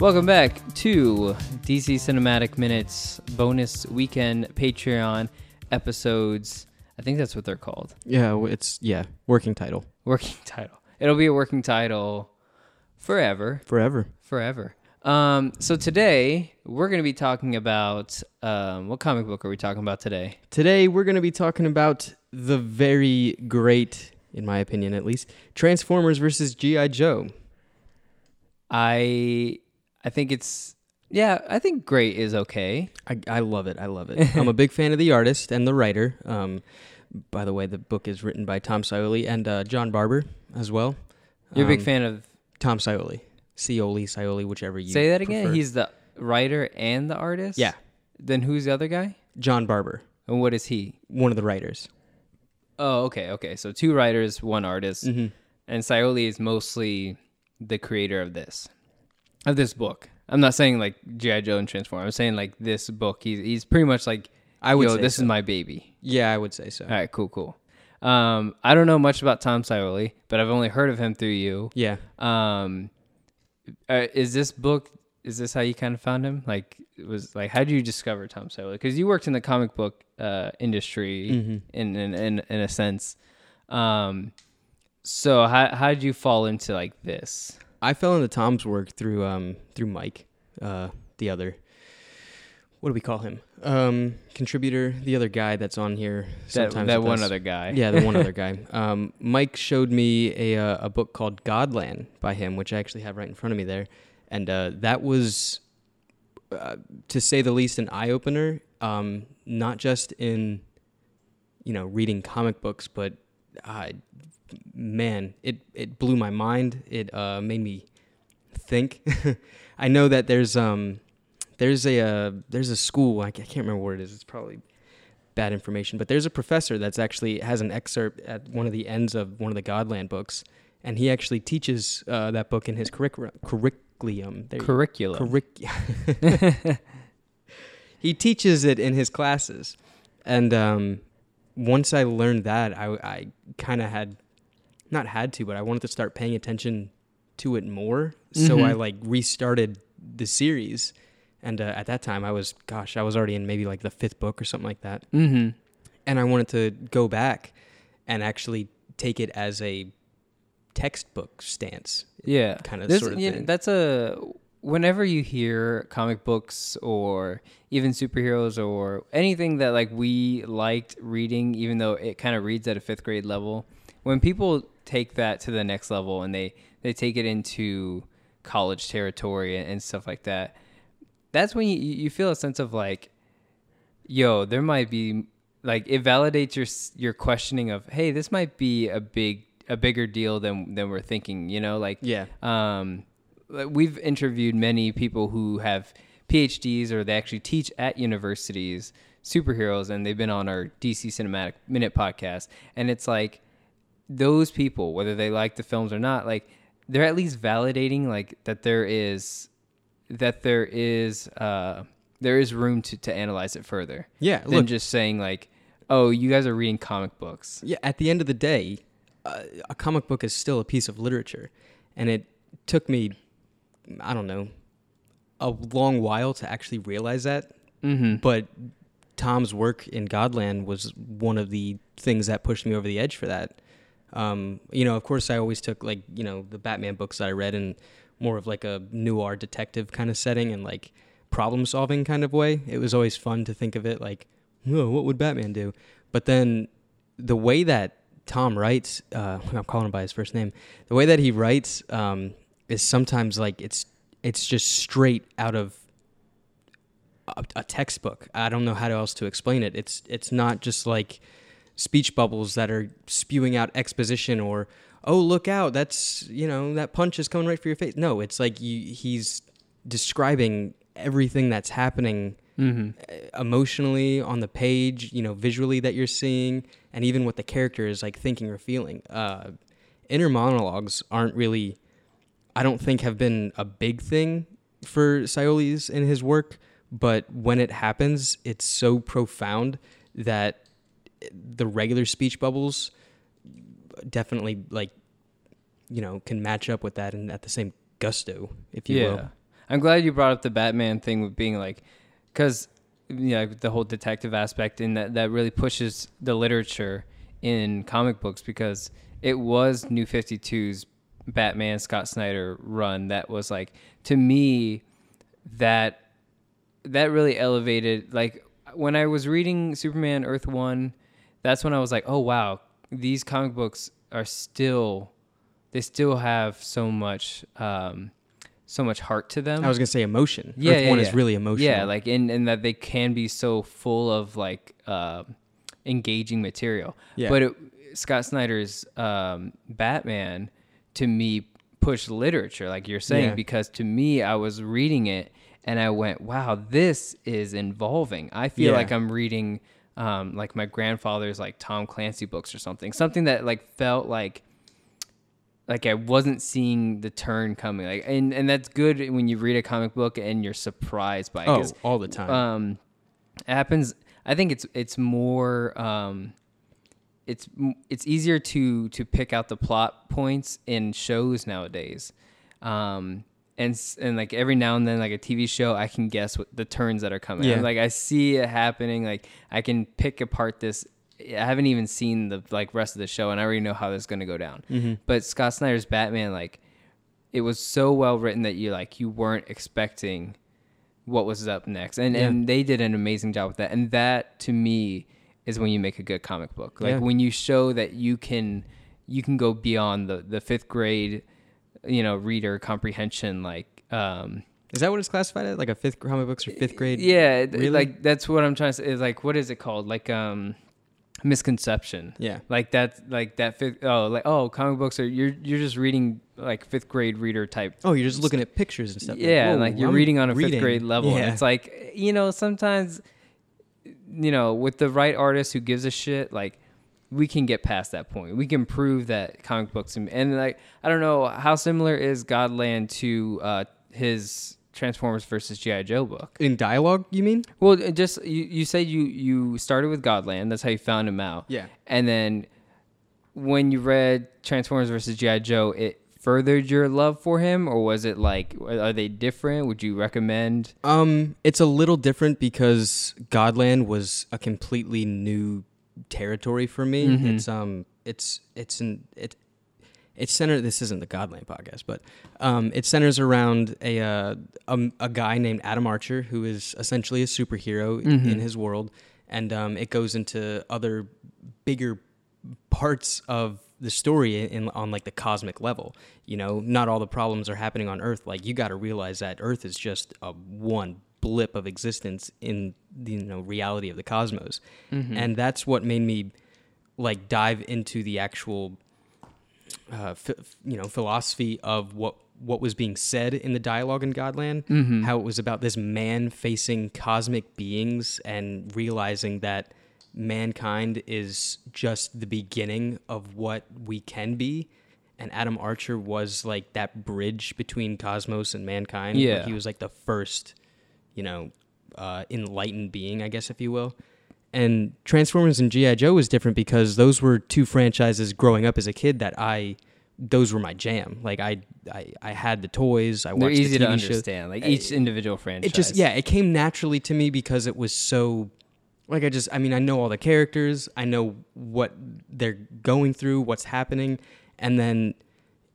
Welcome back to DC Cinematic Minutes bonus weekend Patreon episodes. I think that's what they're called. Yeah, it's yeah, working title Working title. It'll be a working title forever. forever. Forever. Um, so today we're going to be talking about um, what comic book are we talking about today? Today we're going to be talking about the very great, in my opinion at least, Transformers versus GI Joe. I I think it's yeah, I think great is okay. I, I love it. I love it. I'm a big fan of the artist and the writer. Um, by the way, the book is written by Tom Scioli and uh, John Barber as well. You're a big Um, fan of Tom Scioli, Scioli, Scioli, whichever you Say that again. prefer. He's the writer and the artist? Yeah. Then who's the other guy? John Barber, And what is he? one of the writers. Oh, okay, okay. So two writers, one artist. Mm-hmm. And Scioli is mostly the creator of this. Of this book. I'm not saying like G.I. Joe and Transform. I'm saying like this book. He's he's pretty much like I would Yo, say this so. is my baby. Yeah, I would say so. All right, cool, cool. Um, I don't know much about Tom Scioli, but I've only heard of him through you. Yeah. Um, uh, is this book? Is this how you kind of found him? Like, it was like, how did you discover Tom Scioli? Because you worked in the comic book uh, industry Mm-hmm. in, in in in a sense. Um, so how how did you fall into like this? I fell into Tom's work through um through Mike, uh the other what do we call him? Um contributor, the other guy that's on here That sometimes. that with one us. other guy. Yeah, the one other guy. Um Mike showed me a uh, a book called Godland by him, which I actually have right in front of me there. And uh that was uh, to say the least an eye opener, um not just in you know, reading comic books, but uh, man, it it blew my mind. It uh, made me think. I know that there's um there's a uh, there's a school I can't remember where it is. It's probably bad information, but there's a professor that's actually has an excerpt at one of the ends of one of the Godland books, and he actually teaches uh, that book in his curricu- curriculum. There you- Curriculum. he teaches it in his classes and um, once i learned that i, I kind of had not had to but i wanted to start paying attention to it more so Mhm. i like restarted the series and uh, at that time i was gosh i was already in maybe like the fifth book or something like that mm-hmm. and i wanted to go back and actually take it as a textbook stance Yeah, kind of sort of yeah, thing. That's a whenever you hear comic books or even superheroes or anything that like we liked reading, even though it kind of reads at a fifth grade level, when people take that to the next level and they they take it into college territory and, and stuff like that, that's when you you feel a sense of like, yo, there might be like it validates your your questioning of hey, this might be a big a bigger deal than than we're thinking. You know, like yeah um, we've interviewed many people who have PhDs or they actually teach at universities superheroes, and they've been on our DC Cinematic Minute podcast. And it's like those people, whether they like the films or not, like they're at least validating like that there is that there is uh, there is room to to analyze it further yeah than look just saying like, oh, you guys are reading comic books. yeah, at the end of the day, uh, a comic book is still a piece of literature, and it took me, I don't know, a long while to actually realize that. Mm-hmm. But Tom's work in Godland was one of the things that pushed me over the edge for that. Um, you know, of course, I always took like you know the Batman books that I read in more of like a noir detective kind of setting and like problem solving kind of way. It was always fun to think of it like, oh, what would Batman do? But then the way that Tom writes, uh, I'm calling him by his first name. The way that he writes um, is sometimes like it's it's just straight out of a, a textbook. I don't know how else to explain it. It's it's not just like speech bubbles that are spewing out exposition or oh look out that's you know that punch is coming right for your face. No, it's like you, he's describing everything that's happening Mm-hmm. uh, emotionally on the page, you know, visually that you're seeing, and even what the character is like thinking or feeling. Uh, inner monologues aren't really, I don't think, have been a big thing for Scioli's in his work, but when it happens, it's so profound that the regular speech bubbles definitely like, you know, can match up with that and at the same gusto, if you yeah. will. I'm glad you brought up the Batman thing with being like, because you know the whole detective aspect and that that really pushes the literature in comic books because it was New 52's Batman Scott Snyder run that was like to me that that really elevated like when I was reading Superman Earth 1 that's when I was like oh wow these comic books are still they still have so much um so much heart to them I was gonna say emotion. yeah, Earth yeah, One yeah. is really emotional. Yeah, like and and that they can be so full of like uh, engaging material. Yeah. But it, Scott Snyder's um, Batman to me pushed literature, like you're saying, Yeah. because to me I was reading it and I went, "Wow, this is involving." I feel Yeah. like I'm reading um, like my grandfather's like Tom Clancy books or something, something that like felt like like I wasn't seeing the turn coming. Like and and that's good when you read a comic book and you're surprised by it. oh, all the time. um it happens I think it's it's more um it's it's easier to to pick out the plot points in shows nowadays. Um and and like every now and then like a TV show I can guess what the turns that are coming. Yeah. Like I see it happening like I can pick apart this I haven't even seen the like rest of the show and I already know how this is going to go down. Mm-hmm. But Scott Snyder's Batman like it was so well written that you like you weren't expecting what was up next and Yeah. and they did an amazing job with that and that to me is when you make a good comic book like Yeah. when you show that you can you can go beyond the the fifth grade you know reader comprehension like um is that what it's classified as? Like a fifth comic books or fifth grade? yeah Really? like that's what i'm trying to say is like what is it called like um misconception Yeah. like that like that fifth oh like oh comic books are you're you're just reading like fifth grade reader type Oh, you're just looking at pictures and stuff. Yeah, whoa, like you're I'm reading on a reading. fifth grade level. And Yeah. it's like, you know, sometimes, you know, with the right artist who gives a shit, like we can get past that point. We can prove that comic books and, and like I don't know how similar is Godland to uh, his Transformers versus GI Joe book. in dialogue, you mean? Well, just you you said you you started with Godland. That's how you found him out. Yeah. And then when you read Transformers versus GI Joe, it furthered your love for him, or was it like are they different? Would you recommend? Um, it's a little different because Godland was a completely new territory for me. Mhm. It's um, it's it's an it it's centered. This isn't the Godland podcast, but um, it centers around a uh, a, a guy named Adam Archer who is essentially a superhero Mhm. in his world, and um, it goes into other bigger parts of the story in, on like the cosmic level. You know, not all the problems are happening on Earth. Like you got to realize that Earth is just a one blip of existence in the you know reality of the cosmos, and that's what made me like dive into the actual uh, ph- you know philosophy of what what was being said in the dialogue in Godland, Mhm. how it was about this man facing cosmic beings and realizing that mankind is just the beginning of what we can be. And Adam Archer was like that bridge between cosmos and mankind. Like, Yeah. he was like the first, you know, uh, enlightened being, I guess, if you will. And Transformers and GI Joe was different because those were two franchises growing up as a kid that I, those were my jam. Like I, I, I had the toys. I They're watched easy the to TV shows. understand, like each individual franchise. It just yeah, it came naturally to me because it was so like I just I mean I know all the characters, I know what they're going through, what's happening, and then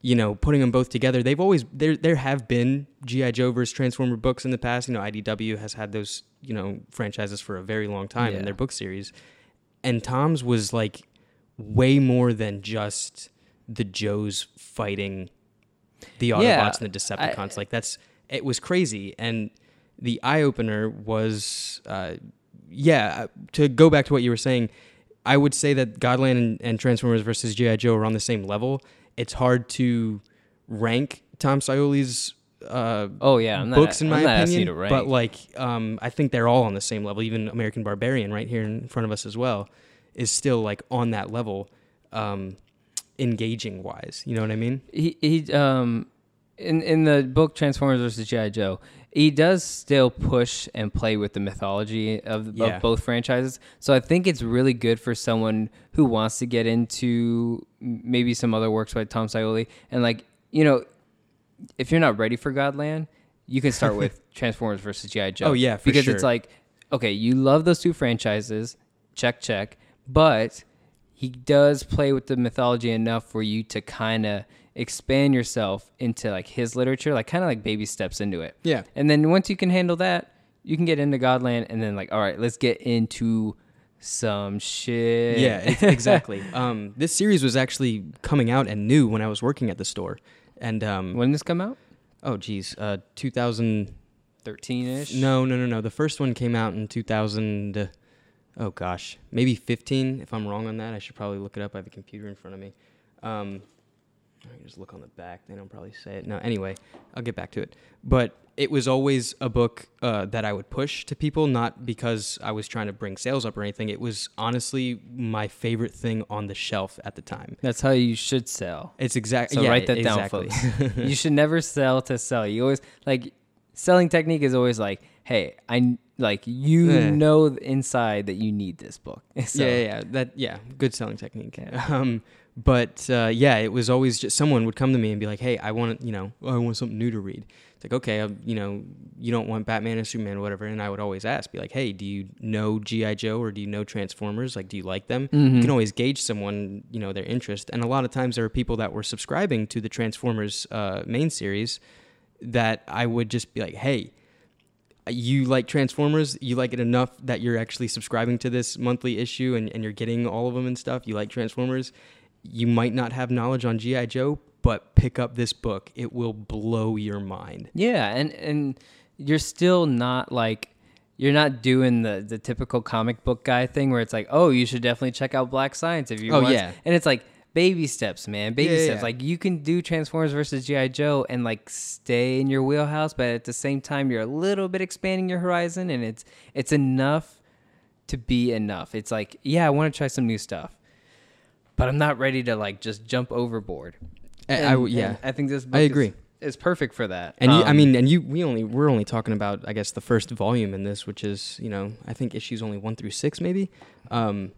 you know putting them both together. They've always there there have been GI Joe versus Transformer books in the past. You know IDW has had those you know franchises for a very long time Yeah. in their book series, and Tom's was like way more than just the Joes fighting the Autobots Yeah, and the Decepticons. like that's it was crazy, and the eye opener was, uh, yeah. uh, To go back to what you were saying, I would say that Godland and, and Transformers versus GI Joe are on the same level. It's hard to rank Tom Scioli's uh, Oh yeah, I'm not, books in my not asking you opinion, but like um, I think they're all on the same level. Even American Barbarian, right here in front of us as well, is still like on that level, um, engaging wise. You know what I mean? he he um in in the book Transformers versus GI Joe, he does still push and play with the mythology of, Yeah. of both franchises. So I think it's really good for someone who wants to get into maybe some other works by Tom Scioli and like you know, if you're not ready for Godland, you can start with Transformers versus GI Joe. Oh, yeah, for because sure. it's like, okay, you love those two franchises, check check, but he does play with the mythology enough for you to kind of expand yourself into like his literature, like kind of like baby steps into it. Yeah. And then once you can handle that, you can get into Godland, and then like, all right, let's get into some shit. Yeah, exactly. um, this series was actually coming out and new when I was working at the store, and um, when did this come out? oh geez, uh, 2000. Thirteen ish. No, no, no, no. The first one came out in 2000. uh, Oh gosh, maybe 15. If I'm wrong on that, I should probably look it up. I have a computer in front of me. Um, I can just look on the back. They don't probably say it. No, anyway, I'll get back to it. But it was always a book uh, that I would push to people, not because I was trying to bring sales up or anything. It was honestly my favorite thing on the shelf at the time. That's how you should sell. It's exactly. So yeah, write that exactly. down, folks. you should never sell to sell. You always like selling technique is always like, hey, I like you Eh. know inside that you need this book. So, yeah, yeah, yeah, that yeah, good selling technique. Um, but uh, yeah, it was always just someone would come to me and be like, "Hey, I want you know, I want something new to read." It's like, okay, um, you know, you don't want Batman or Superman or whatever, and I would always ask, be like, "Hey, do you know GI Joe or do you know Transformers? Like, do you like them?" Mhm. You can always gauge someone, you know, their interest, and a lot of times there are people that were subscribing to the Transformers uh, main series that I would just be like, "Hey." you like Transformers, you like it enough that you're actually subscribing to this monthly issue and, and you're getting all of them and stuff. You like Transformers. You might not have knowledge on G.I. Joe, but pick up this book. It will blow your mind. Yeah, and and you're still not like you're not doing the the typical comic book guy thing where it's like, oh, you should definitely check out Black Science if you Oh, want. yeah. and it's like baby steps, man, baby Yeah, steps. yeah. Like you can do Transformers versus GI Joe and like stay in your wheelhouse, but at the same time, you're a little bit expanding your horizon, and it's it's enough to be enough. It's like, yeah, I want to try some new stuff, but I'm not ready to like just jump overboard. I- I yeah. I think this book I is- agree. Is, perfect for that. And you, I Um, mean, and you, we only, we're only talking about, I guess, the first volume in this, which is, you know, I think issues only one through six, maybe. Um,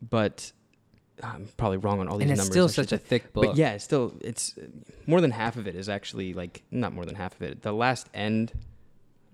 but I'm probably wrong on all these and it's numbers. still such a thick book. But yeah, it's still it's more than half of it is actually like not more than half of it. The last end,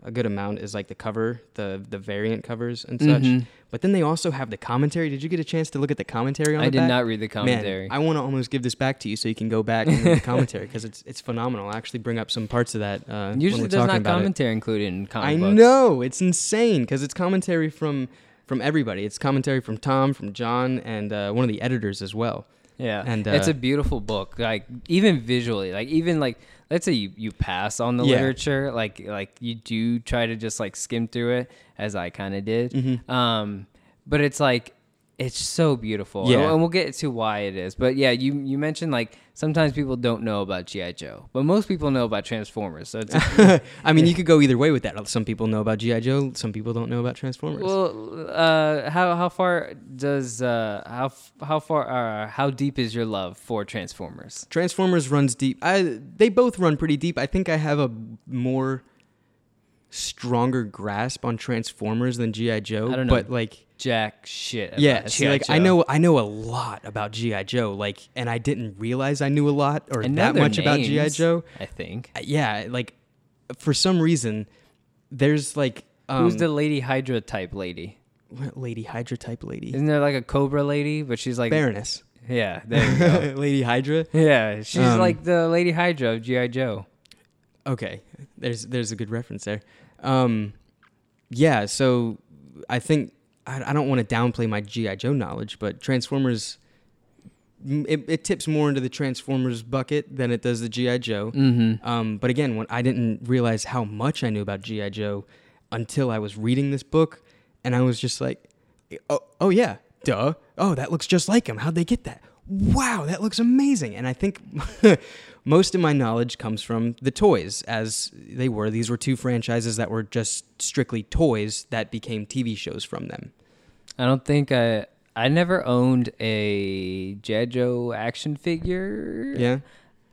a good amount is like the cover, the the variant covers and such. Mhm. But then they also have the commentary. Did you get a chance to look at the commentary on that? I did back? not read the commentary. Man, I want to almost give this back to you so you can go back and read the commentary because it's it's phenomenal. I'll actually bring up some parts of that. Uh, Usually, there's not about it. commentary included in comic I books. know it's insane because it's commentary from from everybody. It's commentary from Tom, from John, and uh, one of the editors as well. Yeah, And, it's uh, a beautiful book. Like even visually, like even like let's say you you pass on the Yeah. literature, like like you do try to just like skim through it, as I kind of did. Mhm. Um, but it's like it's so beautiful. Yeah. and, we'll get to why it is. But yeah, you you mentioned like sometimes people don't know about GI Joe, but most people know about Transformers. So it's I mean, you could go either way with that. Some people know about GI Joe. Some people don't know about Transformers. Well, uh, how how far does uh how how far uh how deep is your love for Transformers? Transformers runs deep. I they both run pretty deep. I think I have a more stronger grasp on Transformers than GI Joe. I don't know. but like Jack shit. yeah, see, like I know I know a lot about GI Joe. Like, and I didn't realize I knew a lot or know that much about GI Joe. I think. Uh, Yeah, like for some reason, there's like um, Who's the Lady Hydra type lady? what Lady Hydra type lady? Isn't there like a Cobra lady? But she's like Baroness. Yeah, there you go. Lady Hydra. yeah, she's Um, like the Lady Hydra of GI Joe. Okay, there's there's a good reference there. Um, yeah, so I think I, I don't want to downplay my GI Joe knowledge, but Transformers it, it tips more into the Transformers bucket than it does the GI Joe. Mm-hmm. Um, but again, when I didn't realize how much I knew about GI Joe until I was reading this book, and I was just like, "Oh, oh yeah, duh. Oh, that looks just like him. How'd they get that? Wow, that looks amazing." And I think most of my knowledge comes from the toys, as they were. These were two franchises that were just strictly toys that became TV shows from them. I don't think I. I never owned a Joe action figure. Yeah.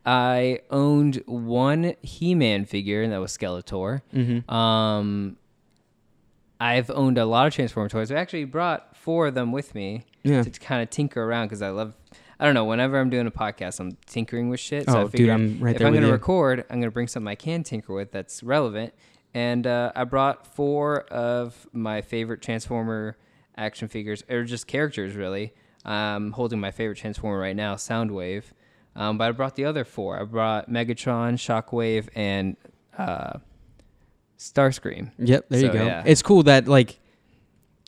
I owned one He-Man figure, and that was Skeletor. Mm-hmm. Um, I've owned a lot of Transformer toys. I actually brought four of them with me Yeah. to kind of tinker around because I love. I don't know. Whenever I'm doing a podcast, I'm tinkering with shit. So I oh, dude, I'm right if there I'm gonna record, I'm gonna bring something I can tinker with that's relevant. And uh, I brought four of my favorite Transformer action figures, or just characters, really. I'm holding my favorite Transformer right now, Soundwave. Um, but I brought the other four. I brought Megatron, Shockwave, and uh, Starscream. Yep, there you go. yeah. It's cool that like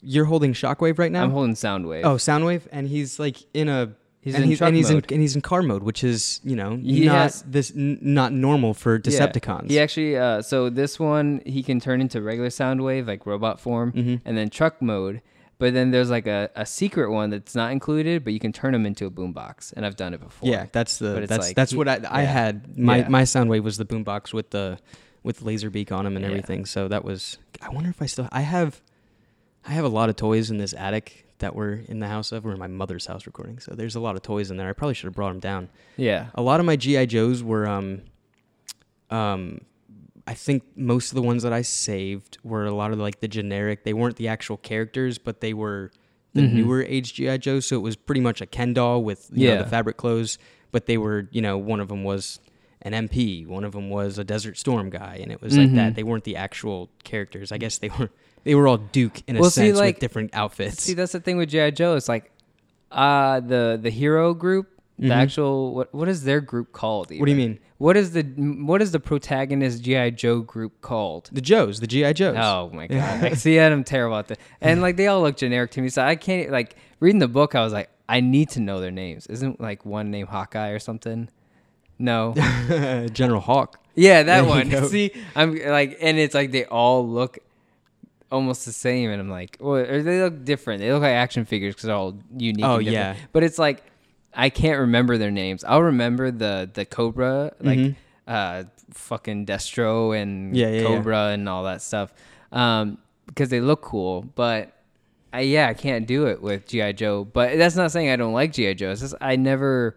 you're holding Shockwave right now. I'm holding Soundwave. oh, Soundwave, and he's like in a. He's and in he's, truck and he's mode. in and he's in car mode, which is you know He not has- this n- not normal for Yeah. Decepticons. He actually, uh, so this one he can turn into regular Soundwave, like robot form, Mhm. and then truck mode. But then there's like a, a secret one that's not included, but you can turn him into a boombox, and I've done it before. Yeah, that's the that's like that's he- what I I yeah. had. My Yeah. my Soundwave was the boombox with the with Laserbeak on him and Yeah. everything. So that was. I wonder if I still I have. I have a lot of toys in this attic that were in the house of. We're in my mother's house recording, so there's a lot of toys in there. I probably should have brought them down. yeah, A lot of my GI Joes were um um I think most of the ones that I saved were a lot of like the generic. They weren't the actual characters, but they were the Mhm. newer age GI Joes. So it was pretty much a Ken doll with you know, Yeah. the fabric clothes. But they were, you know, one of them was an MP, one of them was a Desert Storm guy, and it was like that. Mhm. They weren't the actual characters. I guess they were. They were all Duke in a Well, see, sense like- with different outfits. See, that's the thing with GI Joe. It's like, uh the the hero group, the Mhm. actual what what is their group called? what do you mean? What is the what is the protagonist GI Joe group called? The Joes, the GI Joes. Oh my god! I see, I'm terrible at that. And like they all look generic to me, so I can't like reading the book. I was like, I need to know their names. Isn't like one named Hawkeye or something? No. General Hawk. Yeah, that There one. See, I'm like, and it's like they all look almost the same, and I'm like, well, or they look different. They look like action figures because they're all unique. Oh, and yeah. but it's like I can't remember their names. I'll remember the the Cobra, like Mhm. uh, fucking Destro and Yeah, yeah, yeah. Cobra and all that stuff, um, because they look cool. But I, yeah, I can't do it with GI Joe. But that's not saying I don't like GI Joe. It's just I never,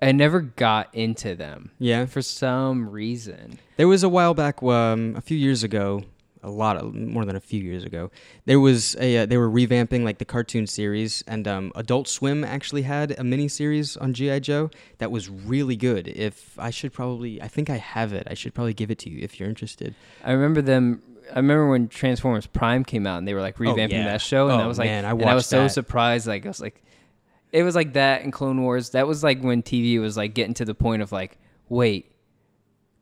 I never got into them Yeah. for some reason. There was a while back, um, a few years ago, a lot of more than a few years ago. There was a uh, they were revamping like the cartoon series, and um, Adult Swim actually had a mini series on GI Joe that was really good. If I should probably, I think I have it. I should probably give it to you if you're interested. I remember them. I remember when Transformers Prime came out and they were like revamping yeah. that show, and Oh, I was like, man, I and I was so that. surprised. Like I was like, it was like that in Clone Wars. That was like when TV was like getting to the point of like, wait,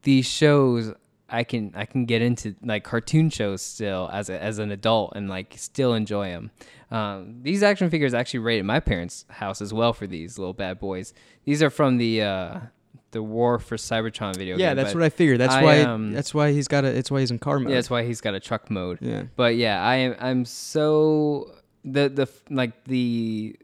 these shows I can I can get into like cartoon shows still as a, as an adult and like still enjoy them. Um, these action figures actually rated my parents' house as well for these little bad boys. These are from the uh, the War for Cybertron video. Yeah, game, that's what I figured. That's I, why. um, that's why he's got a. It's why he's in car mode. Yeah, that's why he's got a truck mode. yeah. But yeah, I am I'm so the the like the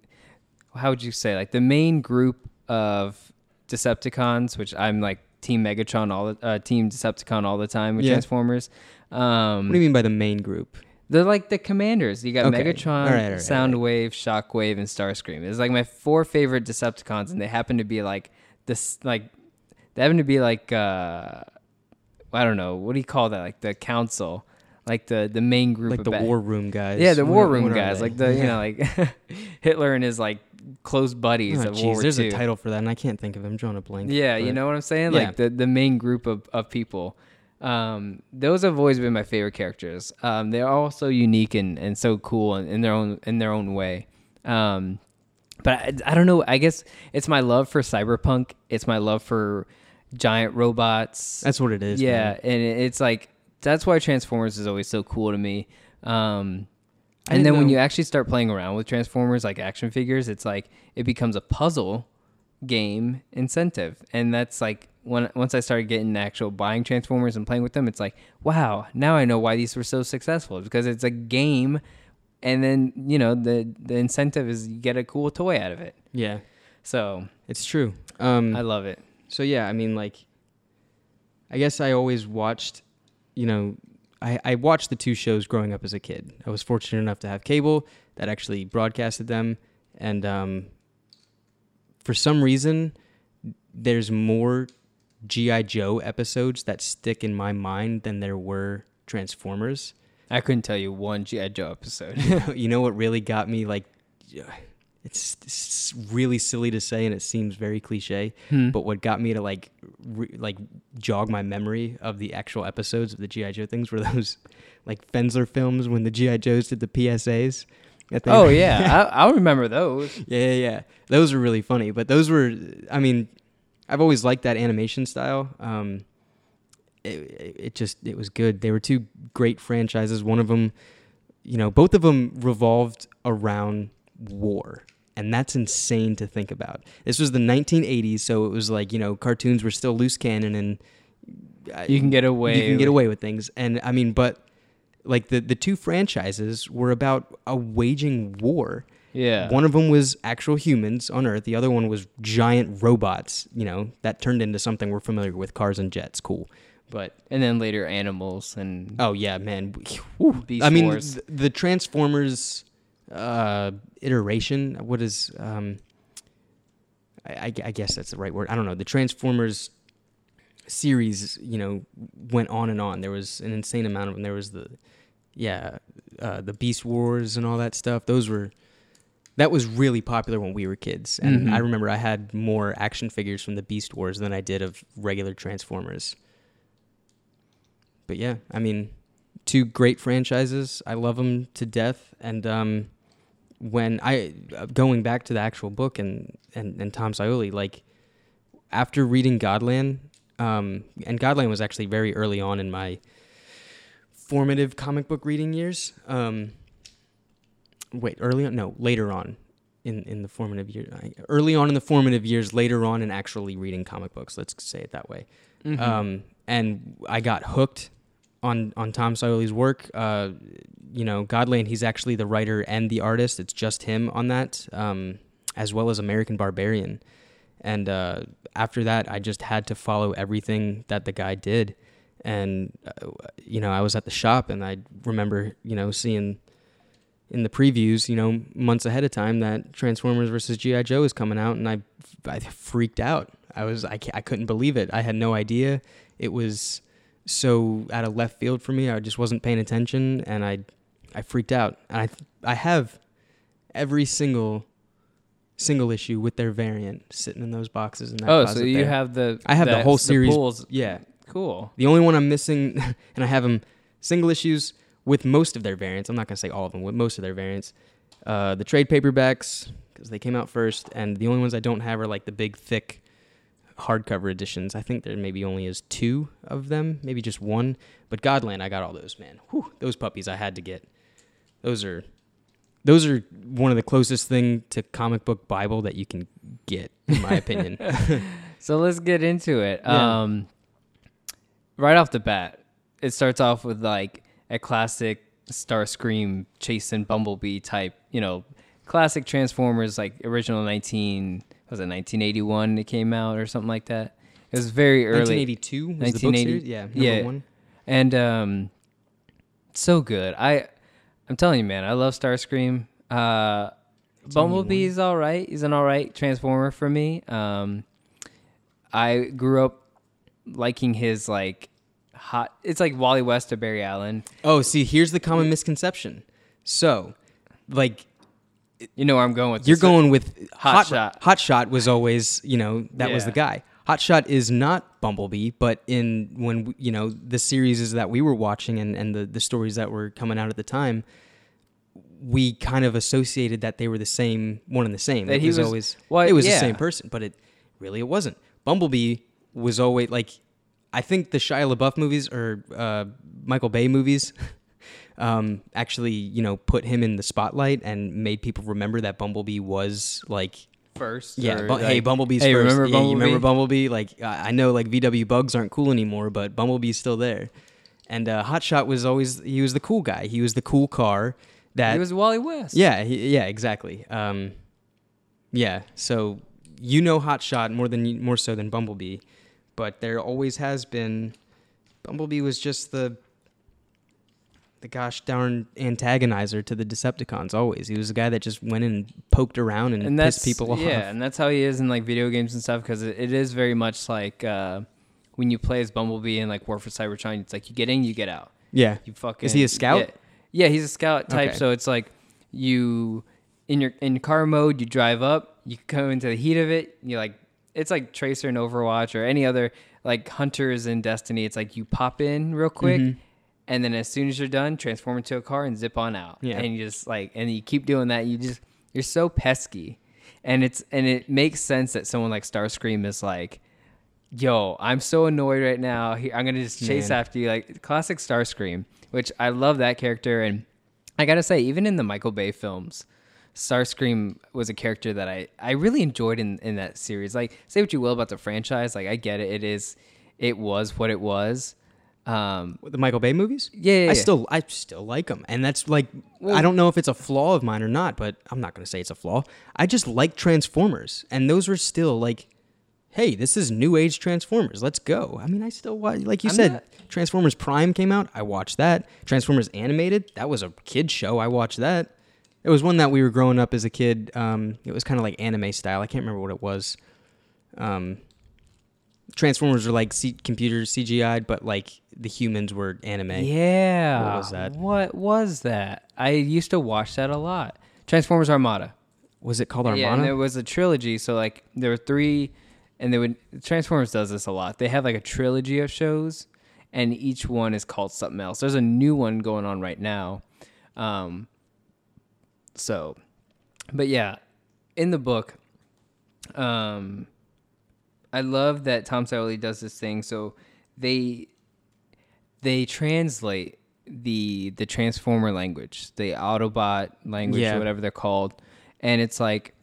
how would you say like the main group of Decepticons, which I'm like Team Megatron all the uh, Team Decepticon all the time with Yeah. Transformers. Um, What do you mean by the main group? they're like the commanders. You got Okay. Megatron, All right, all right, all right. Soundwave, Shockwave, and Starscream. It's like my four favorite Decepticons, and they happen to be like this like they happen to be like uh I don't know what do you call that like the council, like the the main group Like the war room guys. yeah, the war room guys, like the you know like Hitler and his like close buddies Oh, of jeez, World War there's II. a title for that, and I can't think of him. Drawing a blank. Yeah, you know what I'm saying? Yeah. Like the, the main group of, of people. Um, those have always been my favorite characters. Um, they're all so unique and, and so cool in, in their own in their own way. Um, but I, I don't know. I guess it's my love for cyberpunk. It's my love for giant robots. That's what it is. yeah, man. and it's like that's why Transformers is always so cool to me. Um, I and then when you actually start playing around with Transformers like action figures, it's like it becomes a puzzle game incentive, and that's like when once I started getting actual buying Transformers and playing with them, it's like wow, now I know why these were so successful because it's a game, and then you know the the incentive is you get a cool toy out of it. Yeah, So it's true. Um, I love it. so yeah, I mean, like, I guess I always watched, you know, I, I watched the two shows growing up as a kid. I was fortunate enough to have cable that actually broadcasted them, and um, for some reason, there's more GI Joe episodes that stick in my mind than there were Transformers. I couldn't tell you one GI Joe episode. you know what really got me like it's, it's really silly to say and it seems very cliche Hmm. but what got me to like re- like jog my memory of the actual episodes of the gi joe things were those like fensler films when the gi joes did the psas Oh yeah, I, I remember those. yeah yeah yeah. Those were really funny but those were i mean i've always liked that animation style. Um it, it it just it was good. They were two great franchises. One of them you know both of them revolved around war and that's insane to think about this was the 1980s so it was like you know cartoons were still loose cannon and uh, You can get away. you can get away with things and i mean but like the the two franchises were about a waging war Yeah. one of them was actual humans on Earth. The other one was giant robots. You know that turned into something we're familiar with: cars and jets. Cool, but and then later animals and oh yeah, man. Whew. I mean, th- the Transformers uh, iteration. What is? Um, I, I, I guess that's the right word. I don't know. The Transformers series, you know, went on and on. There was an insane amount of them. There was the, yeah, uh, the Beast Wars and all that stuff. Those were, that was really popular when we were kids. And Mhm. I remember I had more action figures from the Beast Wars than I did of regular Transformers. But yeah, I mean, two great franchises. I love them to death. And um, when I uh, going back to the actual book and and and Tom Scioli, like after reading Godland, um, and Godland was actually very early on in my formative comic book reading years. Um, wait, early on? No, later on. In, in the formative years, early on in the formative years, later on in actually reading comic books. Let's say it that way. Mhm. Um, and I got hooked on on Tom Scioli's work. Uh, you know, Godland, he's actually the writer and the artist. It's just him on that, um, as well as American Barbarian. And uh, after that, I just had to follow everything that the guy did. And uh, you know, I was at the shop, and I remember, you know, seeing in the previews, you know, months ahead of time that Transformers versus GI Joe is coming out, and I, I freaked out. I was, I, I couldn't believe it. I had no idea. It was so out of left field for me. I just wasn't paying attention, and I, I freaked out. And I, I have every single, single issue with their variant sitting in those boxes in that oh, so you there. have the I have the whole series. pools. Yeah, Cool. the only one I'm missing, and I have them single issues with most of their variants. I'm not gonna say all of them, with most of their variants. Uh, the trade paperbacks because they came out first, and the only ones I don't have are like the big thick hardcover editions. I think there maybe only is two of them, maybe just one. But Godland, I got all those, man. Whew, those puppies I had to get. Those are those are one of the closest thing to comic book Bible that you can get, in my opinion. So let's get into it. Yeah. Um, right off the bat, it starts off with like a classic Starscream chasing Bumblebee type, you know, classic Transformers, like original 19, was it 1981 it came out or something like that? It was very early. 1982 was the book 1980. Yeah, yeah. one. And um, so good. I, I'm telling you, man, I love Starscream. Uh, Bumblebee is all right. He's an all right Transformer for me. Um, I grew up liking his like hot. It's like Wally West or Barry Allen. Oh, see, here's the common misconception. So, like, You know where I'm going with. you're this. going with Hot Shot. Hot Shot was always, you know, that was the guy. Hot Shot is not Bumblebee, but in when you know the series that we were watching and and the the stories that were coming out at the time, we kind of associated that they were the same, one and the same. That it he was, was- always well, it was yeah. the same person, but it really it wasn't. Bumblebee was always like, I think the Shia LaBeouf movies or uh, Michael Bay movies. Um, actually, you know, put him in the spotlight and made people remember that Bumblebee was like first. yeah, or, bu- hey, like- Bumblebee's hey, first. remember yeah, you remember Bumblebee? Bumblebee? Like I I know, like VW bugs aren't cool anymore, but Bumblebee's still there. And uh, Hotshot was always he was the cool guy. He was the cool car that He was Wally West. yeah he, yeah exactly. Um, yeah, so you know Hotshot more than more so than Bumblebee, but there always has been. Bumblebee was just the the gosh darn antagonizer to the Decepticons. Always, he was the guy that just went and poked around and, and pissed people off. Yeah, and that's how he is in like video games and stuff because it, it is very much like uh, when you play as Bumblebee in like War for Cybertron. It's like you get in, you get out. Yeah. You fucking Is he a scout? Yeah, yeah he's a scout type. Okay. So it's like you in your in car mode, you drive up, you come into the heat of it, you like it's like Tracer in Overwatch or any other like hunters in Destiny. It's like you pop in real quick, Mhm. And then as soon as you're done, transform into a car and zip on out. Yeah. And you just like and you keep doing that. You just you're so pesky, and it's and it makes sense that someone like Starscream is like. Yo, I'm so annoyed right now. I'm gonna just chase Man. after you, like classic Starscream, which I love that character. And I gotta say, even in the Michael Bay films, Starscream was a character that I, I really enjoyed in, in that series. Like, say what you will about the franchise, like I get it. It is, it was what it was. Um, the Michael Bay movies. yeah, yeah, I still I still like them, and that's like Well- I don't know if it's a flaw of mine or not, but I'm not gonna say it's a flaw. I just like Transformers, and those were still like, hey, this is new age Transformers. Let's go. I mean, I still watch, like you I'm said, not- Transformers Prime came out. I watched that. Transformers Animated. That was a kid show. I watched that. It was one that we were growing up as a kid. Um, it was kind of like anime style. I can't remember what it was. Um, Transformers were like C- computers CGI'd, but like the humans were anime. yeah. What was that? What was that? I used to watch that a lot. Transformers Armada. Was it called Yeah, Armada? and there was a trilogy. So like there were three, and they would Transformers does this a lot. They have like a trilogy of shows, and each one is called something else. There's a new one going on right now. Um, so, but yeah, in the book, um, I love that Tom Scioli does this thing. So they they translate the the transformer language, the Autobot language, Yeah. or whatever they're called, and it's like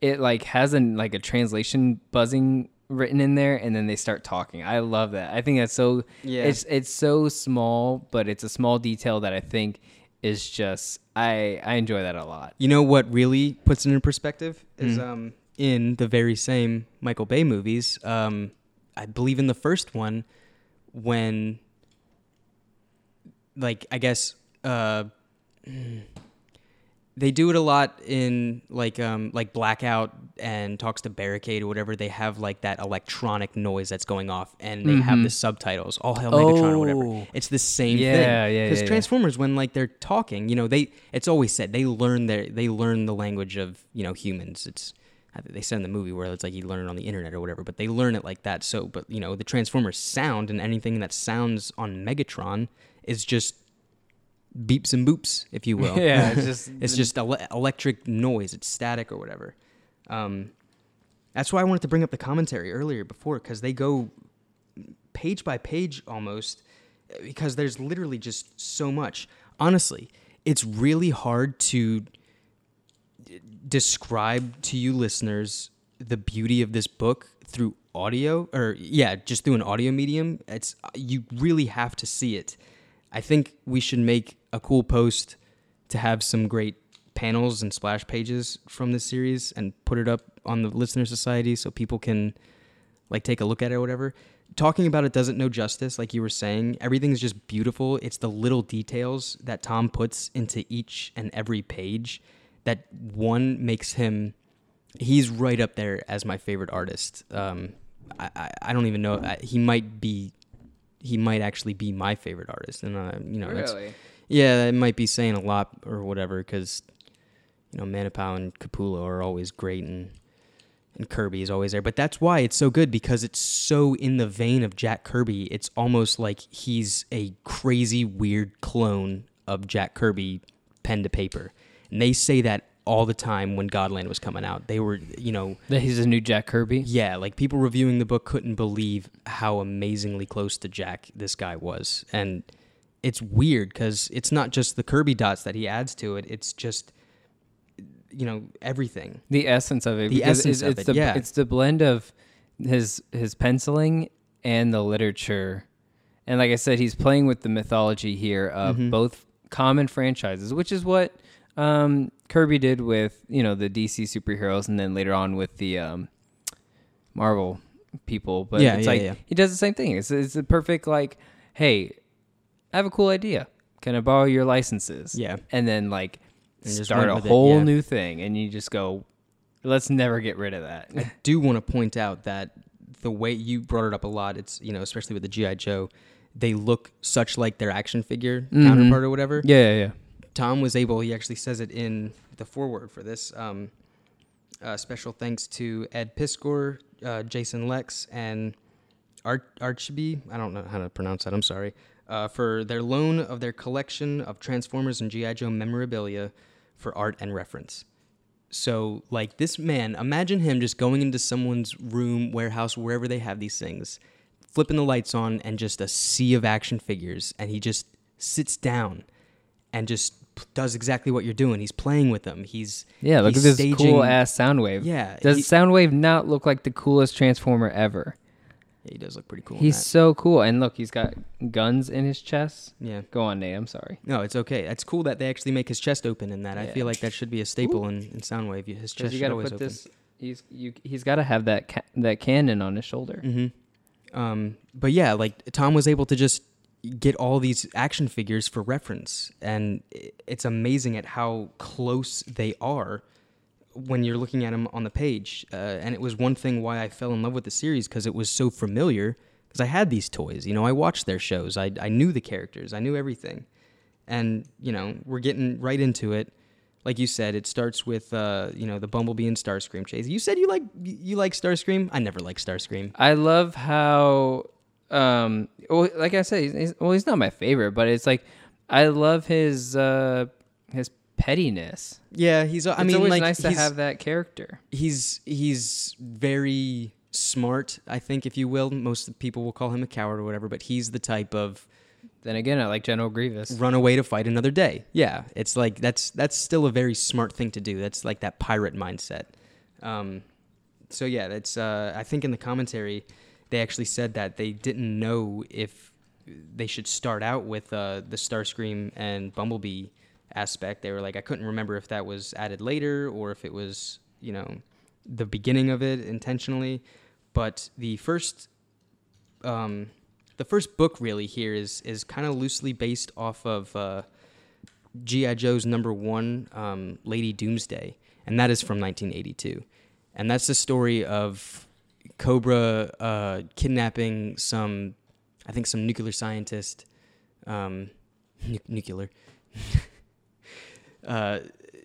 it like has an like a translation buzzing written in there, and then they start talking. I love that. I think that's so. Yeah. It's it's so small, but it's a small detail that I think is just I I enjoy that a lot. You know what really puts it in perspective is Mm. um, in the very same Michael Bay movies. Um, I believe in the first one, when, like, I guess uh, they do it a lot in like um, like Blackout and talks to Barricade or whatever. They have like that electronic noise that's going off, and they have the subtitles. All Hail Megatron or whatever. Oh. It's the same Yeah, thing. yeah, Because yeah, yeah. Transformers, when like they're talking, you know, they it's always said they learn their they learn the language of you know humans. It's they said in the movie where it's like you learn it on the internet or whatever, but they learn it like that. So, but you know, the Transformers sound and anything that sounds on Megatron is just beeps and boops, if you will. Yeah, it's just it's just ele- electric noise. It's static or whatever. Um, that's why I wanted to bring up the commentary earlier before because they go page by page almost because there's literally just so much. Honestly, it's really hard to describe to you listeners the beauty of this book through audio or yeah, just through an audio medium. It's you really have to see it. I think we should make a cool post to have some great panels and splash pages from this series and put it up on the listener society so people can like take a look at it or whatever. Talking about it doesn't know justice, like you were saying. Everything's just beautiful. It's the little details that Tom puts into each and every page that one makes him. He's right up there as my favorite artist. Um, I, I, I don't even know. I, he might be. He might actually be my favorite artist, and uh, you know really. yeah, it might be saying a lot or whatever because you know Manapul and Capullo are always great and and Kirby is always there. But that's why it's so good because it's so in the vein of Jack Kirby. It's almost like he's a crazy weird clone of Jack Kirby pen to paper. And they say that all the time when Godland was coming out. They were, you know, That he's a new Jack Kirby. yeah, like people reviewing the book couldn't believe how amazingly close to Jack this guy was. And it's weird because it's not just the Kirby dots that he adds to it, it's just, you know, everything. The essence of it. The essence it's, of it's it, the, yeah. It's the blend of his his penciling and the literature, and like I said, he's playing with the mythology here of Mhm. both common franchises, which is what um, Kirby did with you know the DC superheroes, and then later on with the um, Marvel people. But Yeah, it's yeah, like yeah. he does the same thing. It's it's a perfect like, hey, I have a cool idea. Can I borrow your licenses? Yeah. and then like And start a it, whole new thing, and you just go, let's never get rid of that. I do want to point out that the way you brought it up a lot, it's, you know, especially with the G.I. Joe, they look such like their action figure Mhm. counterpart or whatever. yeah, yeah, yeah. Tom was able. He actually says it in the foreword for this. Um, uh, special thanks to Ed Piskor, uh, Jason Lex, and Archibee. I don't know how to pronounce that. I'm sorry. Uh, for their loan of their collection of Transformers and GI Joe memorabilia for art and reference. So, like this man, imagine him just going into someone's room, warehouse, wherever they have these things, flipping the lights on, and just a sea of action figures, and he just sits down and just does exactly what you're doing. He's playing with them. He's Yeah, look he's at this staging- cool ass Soundwave. Yeah, Does he- Soundwave not look like the coolest Transformer ever? Yeah, he does look pretty cool. He's so cool. And look, he's got guns in his chest. yeah. Go on, Nate. I'm sorry. No, it's okay. It's cool that they actually make his chest open in that. I feel like that should be a staple in, in Soundwave. His chest you should always put open. this. He's you. He's got to have that ca- that cannon on his shoulder. Mm-hmm. Um, but yeah, like Tom was able to just get all these action figures for reference, and it's amazing at how close they are when you're looking at them on the page. Uh, and it was one thing why I fell in love with the series because it was so familiar. Because I had these toys, you know, I watched their shows, I I knew the characters, I knew everything, and you know, we're getting right into it. Like you said, it starts with uh, you know the Bumblebee and Starscream chase. You said you like you like Starscream. I never liked Starscream. I love how, um, well, like I said, he's, he's, well, he's not my favorite, but it's like I love his uh his pettiness. Yeah, he's. I mean, it's mean, always like nice to have that character. he's he's very smart. I think, if you will, most people will call him a coward or whatever, but he's the type of Then again, I like General Grievous. run away to fight another day. Yeah, it's like that's that's still a very smart thing to do. That's like that pirate mindset. Um, so yeah, that's. Uh, I think in the commentary, they actually said that they didn't know if they should start out with uh, the Starscream and Bumblebee aspect. They were like, I couldn't remember if that was added later or if it was, you know, the beginning of it intentionally. But the first, um, the first book really here is is kind of loosely based off of uh, GI Joe's number one, um, Lady Doomsday, and that is from 1982, and that's the story of Cobra uh, kidnapping some, I think some nuclear scientist, um, nu- nuclear. uh,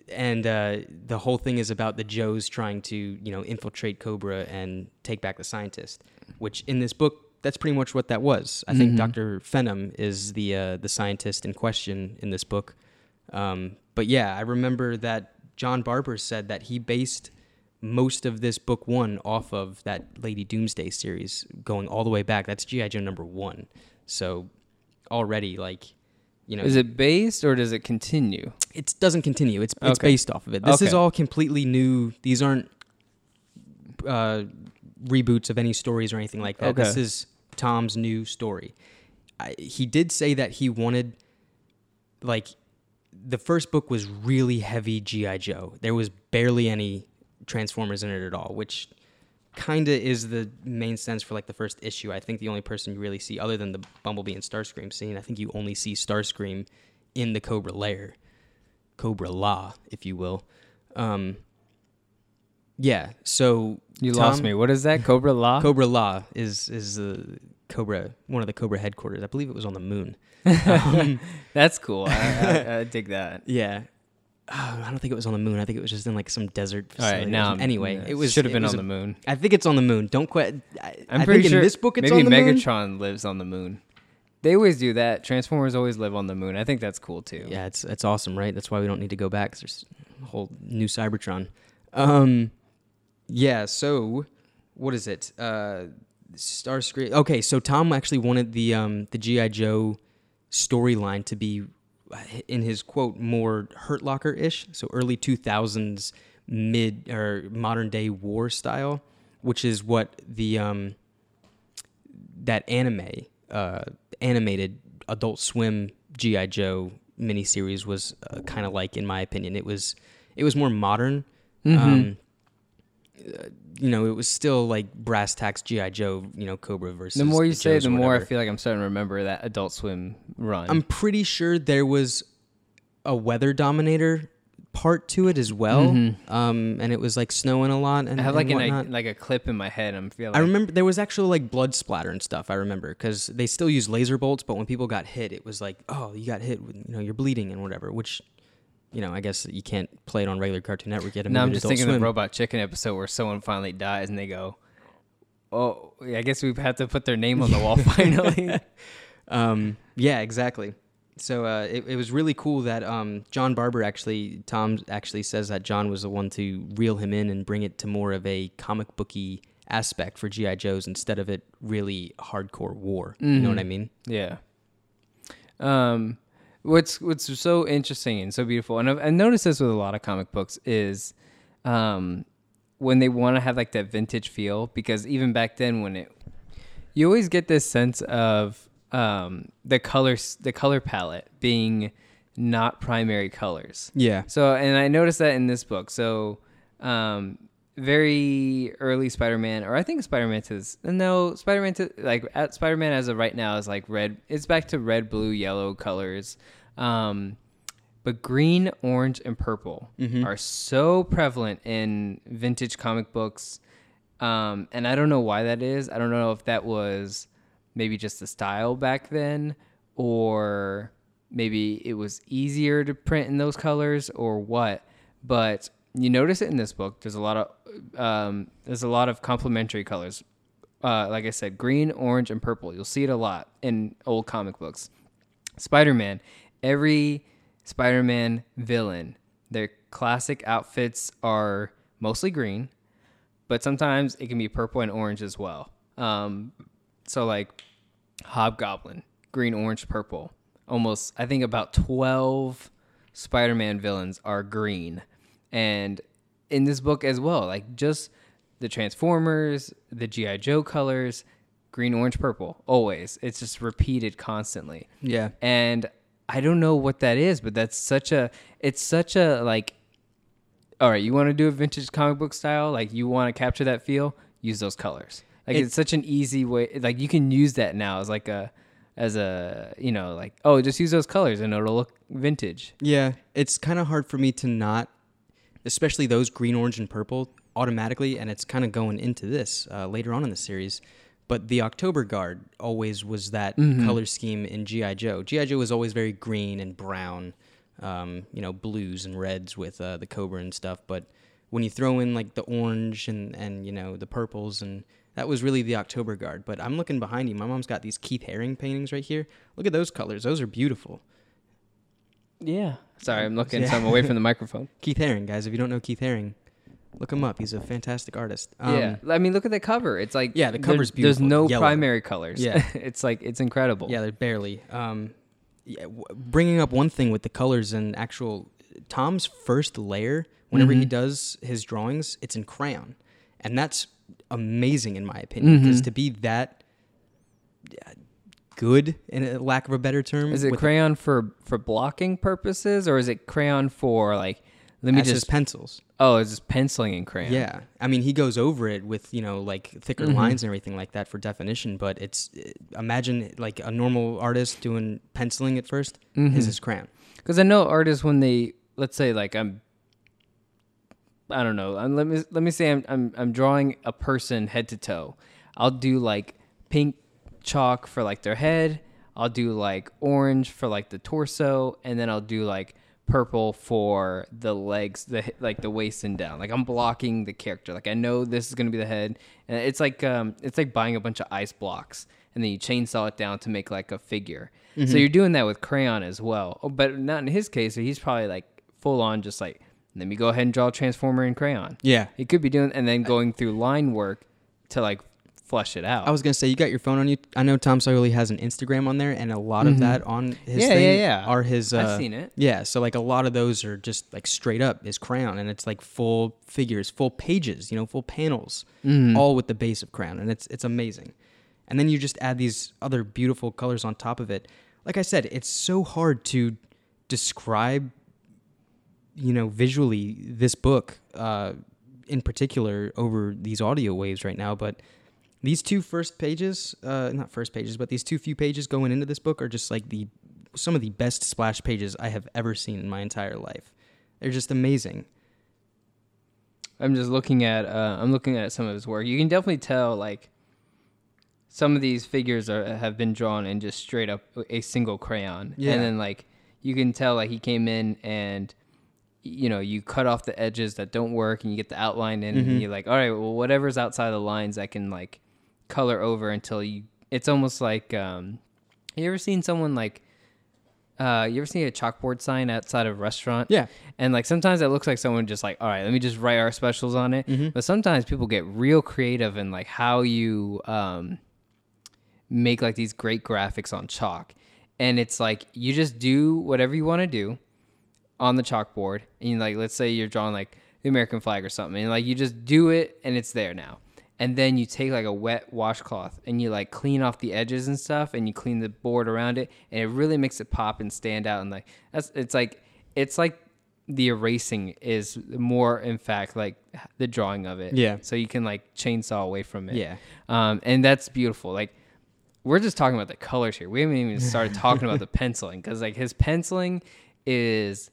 and uh, the whole thing is about the Joes trying to, you know, infiltrate Cobra and take back the scientist. Which in this book, that's pretty much what that was. I think Mhm. Doctor Phenom is the uh, the scientist in question in this book. Um, but yeah, I remember that John Barber said that he based most of this book one off of that Lady Doomsday series, going all the way back. That's GI Joe number one. So already, like, you know, Is it based or does it continue? it doesn't continue. It's it's Okay. based off of it. This is all completely new. These aren't uh, reboots of any stories or anything like that. This is Tom's new story. I, he did say that he wanted, like, the first book was really heavy GI Joe. There was barely any Transformers in it at all, which kind of is the main sense for like the first issue. I think the only person you really see, other than the Bumblebee and Starscream scene, I think you only see Starscream in the Cobra lair, Cobra La, if you will. Um, yeah. So You Tom- lost me. What is that? Cobra Law? Cobra La is is the Cobra, one of the Cobra headquarters. I believe it was on the moon. Um, That's cool. I, I, I dig that. yeah. Oh, I don't think it was on the moon. I think it was just in like some desert All facility. right, or now anyway, yeah, it was should have been on a- the moon. I think it's on the moon. Don't quit. I, I'm I pretty think sure in this book it's maybe on the moon. Megatron lives on the moon. They always do that. Transformers always live on the moon. I think that's cool too. Yeah, it's it's awesome, right? That's why we don't need to go back. there's a whole new Cybertron. Um, yeah. So, what is it? Uh, Starscream. Okay, so Tom actually wanted the um the GI Joe storyline to be in his quote more Hurt Locker ish, so early two thousands mid or modern day war style, which is what the um that anime uh animated Adult Swim GI Joe miniseries was uh, kind of like in my opinion. It was it was more modern. Mhm. Um, you know, it was still like brass tacks GI Joe. You know, Cobra versus the more you the say, Joes the or more I feel like I'm starting to remember that Adult Swim run. I'm pretty sure there was a weather dominator part to it as well. Mhm. Um, and it was like snowing a lot and I have like and an, like a clip in my head. I'm feeling. I remember there was actually like blood splatter and stuff. I remember because they still use laser bolts, but when people got hit, it was like, oh, you got hit, with, you know, you're bleeding and whatever. Which you know, I guess you can't play it on regular Cartoon Network yet. No, I'm just thinking of Swim. the Robot Chicken episode where someone finally dies and they go, "Oh, I guess we've had to put their name on the wall finally." Um, yeah, exactly. So uh, it, it was really cool that um, John Barber actually, Tom actually says that John was the one to reel him in and bring it to more of a comic booky aspect for GI Joes instead of it really hardcore war. You know what I mean? Yeah. Um, what's what's so interesting and so beautiful, and I've, I noticed this with a lot of comic books is, um, when they want to have like that vintage feel, because even back then when it, you always get this sense of um the colors, the color palette being not primary colors. Yeah. So, and I noticed that in this book. So, um, very early Spider-Man, or I think Spider-Man to this, no, Spider-Man to like at Spider-Man as of right now is like red. It's back to red, blue, yellow colors. Um, but green, orange, and purple are so prevalent in vintage comic books. Um, and I don't know why that is. I don't know if that was maybe just the style back then, or maybe it was easier to print in those colors, or what. But you notice it in this book. There's a lot of um, there's a lot of complementary colors. Uh, like I said, green, orange, and purple. You'll see it a lot in old comic books. Spider-Man. Every Spider-Man villain, their classic outfits are mostly green, but sometimes it can be purple and orange as well. Um, so like Hobgoblin, green, orange, purple. Almost, I think about twelve Spider-Man villains are green, and in this book as well, like just the Transformers, the GI Joe colors, green, orange, purple. Always, it's just repeated constantly Yeah. and I don't know what that is, but that's such a it's such a like all right, you want to do a vintage comic book style, like you want to capture that feel, use those colors. Like It- it's such an easy way like you can use that now as like a as a, you know, like oh, just use those colors and it'll look vintage. Yeah, it's kind of hard for me to not, especially those green, orange, and purple automatically, and it's kind of going into this uh, later on in the series. But the October Guard always was that color scheme in GI Joe. GI Joe was always very green and brown, um, you know, blues and reds with uh, the Cobra and stuff. But when you throw in like the orange and and you know the purples and that was really the October Guard. But I'm looking behind you. My mom's got these Keith Haring paintings right here. Look at those colors. Those are beautiful. Yeah. Sorry, I'm looking Yeah. so I'm away from the microphone. Keith Haring, guys. If you don't know Keith Haring, look him up. He's a fantastic artist. Um, yeah. I mean, look at the cover. It's like Yeah, the there- beautiful. There's no Yellow. primary colors. Yeah. it's like it's incredible. Yeah, they're barely. Um, yeah, w- bringing up one thing with the colors and actual Tom's first layer. Whenever he Mhm. does his drawings, it's in crayon, and that's amazing in my opinion. Because Mhm. to be that uh, good, in a lack of a better term, Is it crayon for for blocking purposes, or is it crayon for like? Let me just. pencils. oh, it's just penciling and crayon. Yeah, I mean, he goes over it with you know like thicker Mhm. lines and everything like that for definition. But it's imagine like a normal artist doing penciling at 1st Mhm. His is crayon. Because I know artists when they let's say like I'm. I don't know. I'm, let me let me say I'm, I'm I'm drawing a person head to toe. I'll do like pink chalk for like their head. I'll do like orange for like the torso, and then I'll do like purple for the legs, the like the waist and down. Like I'm blocking the character. Like I know this is gonna be the head, and it's like um it's like buying a bunch of ice blocks and then you chainsaw it down to make like a figure. So you're doing that with crayon as well. Oh, but not in his case. He's probably like full on, just like let me go ahead and draw a transformer in crayon. Yeah, He could be doing and then going through line work to like flesh it out. I was gonna say you got your phone on you. I know Tom Scioli has an Instagram on there, and a lot of that on his Yeah, thing yeah, yeah. are his. Uh, I've seen it. Yeah, so like a lot of those are just like straight up his crown, and it's like full figures, full pages, you know, full panels, Mm-hmm. all with the base of crown, and it's it's amazing. And then you just add these other beautiful colors on top of it. Like I said, it's so hard to describe, you know, visually this book uh, in particular over these audio waves right now, but these two first pages, uh, not first pages, but these two few pages going into this book are just like the some of the best splash pages I have ever seen in my entire life. They're just amazing. I'm just looking at uh, I'm looking at some of his work. You can definitely tell like some of these figures are have been drawn in just straight up a single crayon. Yeah. And then like you can tell like he came in and you know you cut off the edges that don't work and you get the outline in Mhm. and you're like all right well whatever's outside the lines i can like color over until you it's almost like um you ever seen someone like uh you ever seen a chalkboard sign outside of a restaurant? Yeah. and like sometimes it looks like someone just like all right let me just write our specials on it. Mhm. but sometimes people get real creative in like how you um make like these great graphics on chalk. And it's like you just do whatever you want to do on the chalkboard. And you like let's say you're drawing like the american flag or something and like you just do it and it's there now and then you take like a wet washcloth and you like clean off the edges and stuff and you clean the board around it and it really makes it pop and stand out and like that's it's like it's like the erasing is more in fact like the drawing of it Yeah. so you can like chainsaw away from it Yeah. um, and that's beautiful. Like we're just talking about the colors here. We haven't even started talking about the penciling because like his penciling is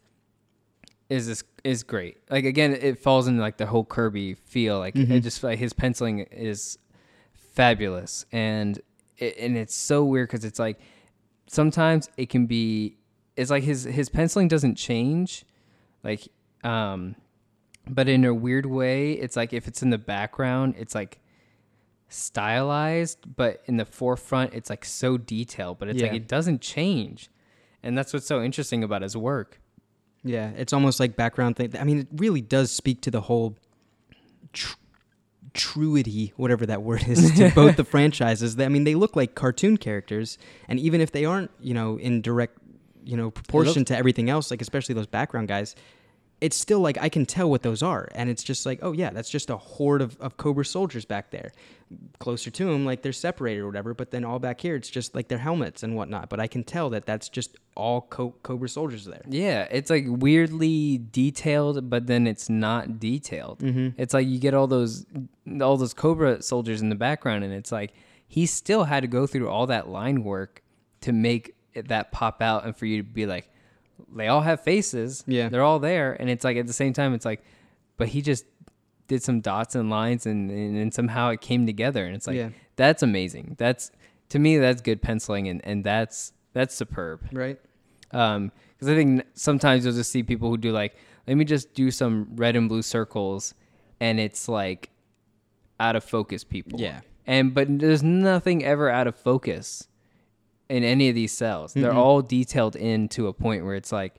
is this is great. Like again, it falls into like the whole Kirby feel. Like it just like his penciling is fabulous, and it, and it's so weird because it's like sometimes it can be. It's like his his penciling doesn't change, like um, but in a weird way, it's like if it's in the background, it's like stylized, but in the forefront, it's like so detailed, but it's like it doesn't change. And that's what's so interesting about his work. Yeah, it's almost like background thing. I mean, it really does speak to the whole tr- truity, whatever that word is, to both the franchises. I mean, they look like cartoon characters, and even if they aren't, you know, in direct, you know, proportion to everything else, like especially those background guys, it's still like I can tell what those are, and it's just like, oh yeah, that's just a horde of, of Cobra soldiers back there. Closer to them, like they're separated or whatever, but then all back here, it's just like their helmets and whatnot. But I can tell that that's just all Co- Cobra soldiers there. Yeah, it's like weirdly detailed, but then it's not detailed. Mm-hmm. It's like you get all those all those Cobra soldiers in the background, and it's like he still had to go through all that line work to make that pop out, and for you to be like, they all have faces, Yeah. they're all there, and it's like at the same time, it's like, but he just did some dots and lines, and and, and somehow it came together, and it's like Yeah. that's amazing. That's to me, that's good penciling, and and that's that's superb Right. um because i think sometimes you'll just see people who do like let me just do some red and blue circles and it's like out of focus people Yeah. and but there's nothing ever out of focus in any of these cells. They're all detailed in to a point where it's like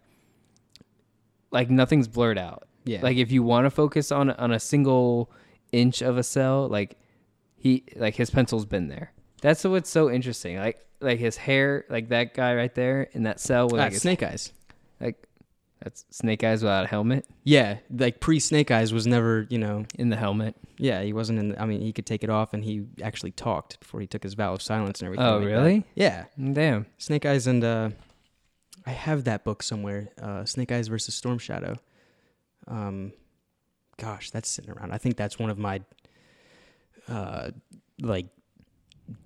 like nothing's blurred out. Yeah. like if you want to focus on on a single inch of a cell like he like his pencil's been there. That's what's so interesting. Like like his hair like that guy right there in that cell with Ah, like his Snake Eyes. like that's Snake Eyes without a helmet Yeah, like pre Snake Eyes was never, you know, in the helmet. yeah, he wasn't in. I mean, he could take it off, and he actually talked before he took his vow of silence and everything. Oh, like that. really? Yeah, Damn. Snake Eyes and uh, I have that book somewhere. Uh, Snake Eyes versus Storm Shadow. Um, gosh, that's sitting around. I think that's one of my, uh, like,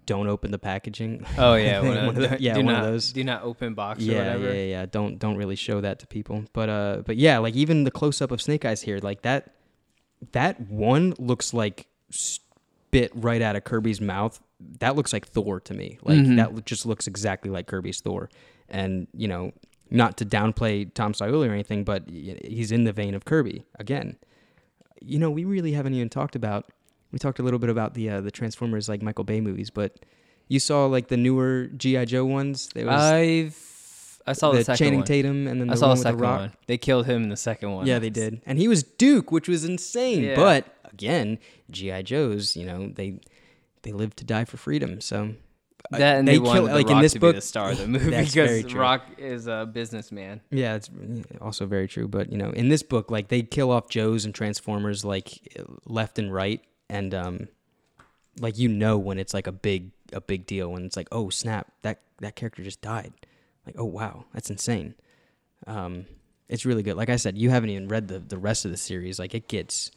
don't open the packaging. Oh yeah, one of, the- yeah, do one not, of those. Do not open box or yeah, whatever. yeah, yeah. Don't don't really show that to people. But uh, but yeah, like even the close up of Snake Eyes here, like that, that one looks like spit right out of Kirby's mouth. That looks like Thor to me. Like Mhm. that just looks exactly like Kirby's Thor. And you know, not to downplay Tom Scioli or anything, but he's in the vein of Kirby again. You know, we really haven't even talked about. We talked a little bit about the uh, the Transformers like Michael Bay movies, but you saw like the newer GI Joe ones. There was I've I saw the, the second Channing one. Tatum and then the I saw one the with second the Rock. one. They killed him in the second one. Yeah, they did, and he was Duke, which was insane. Yeah. But again, GI Joes, you know, they they live to die for freedom. So uh, That and they, kill- the like Rock in this to book. be the star of the movie because. Rock is a businessman. Yeah, it's also very true. But you know, in this book, like they kill off Joes and Transformers like left and right, and um, like you know when it's like a big a big deal when it's like oh snap that that character just died, like oh wow that's insane. Um, it's really good. Like I said, you haven't even read the the rest of the series. Like it gets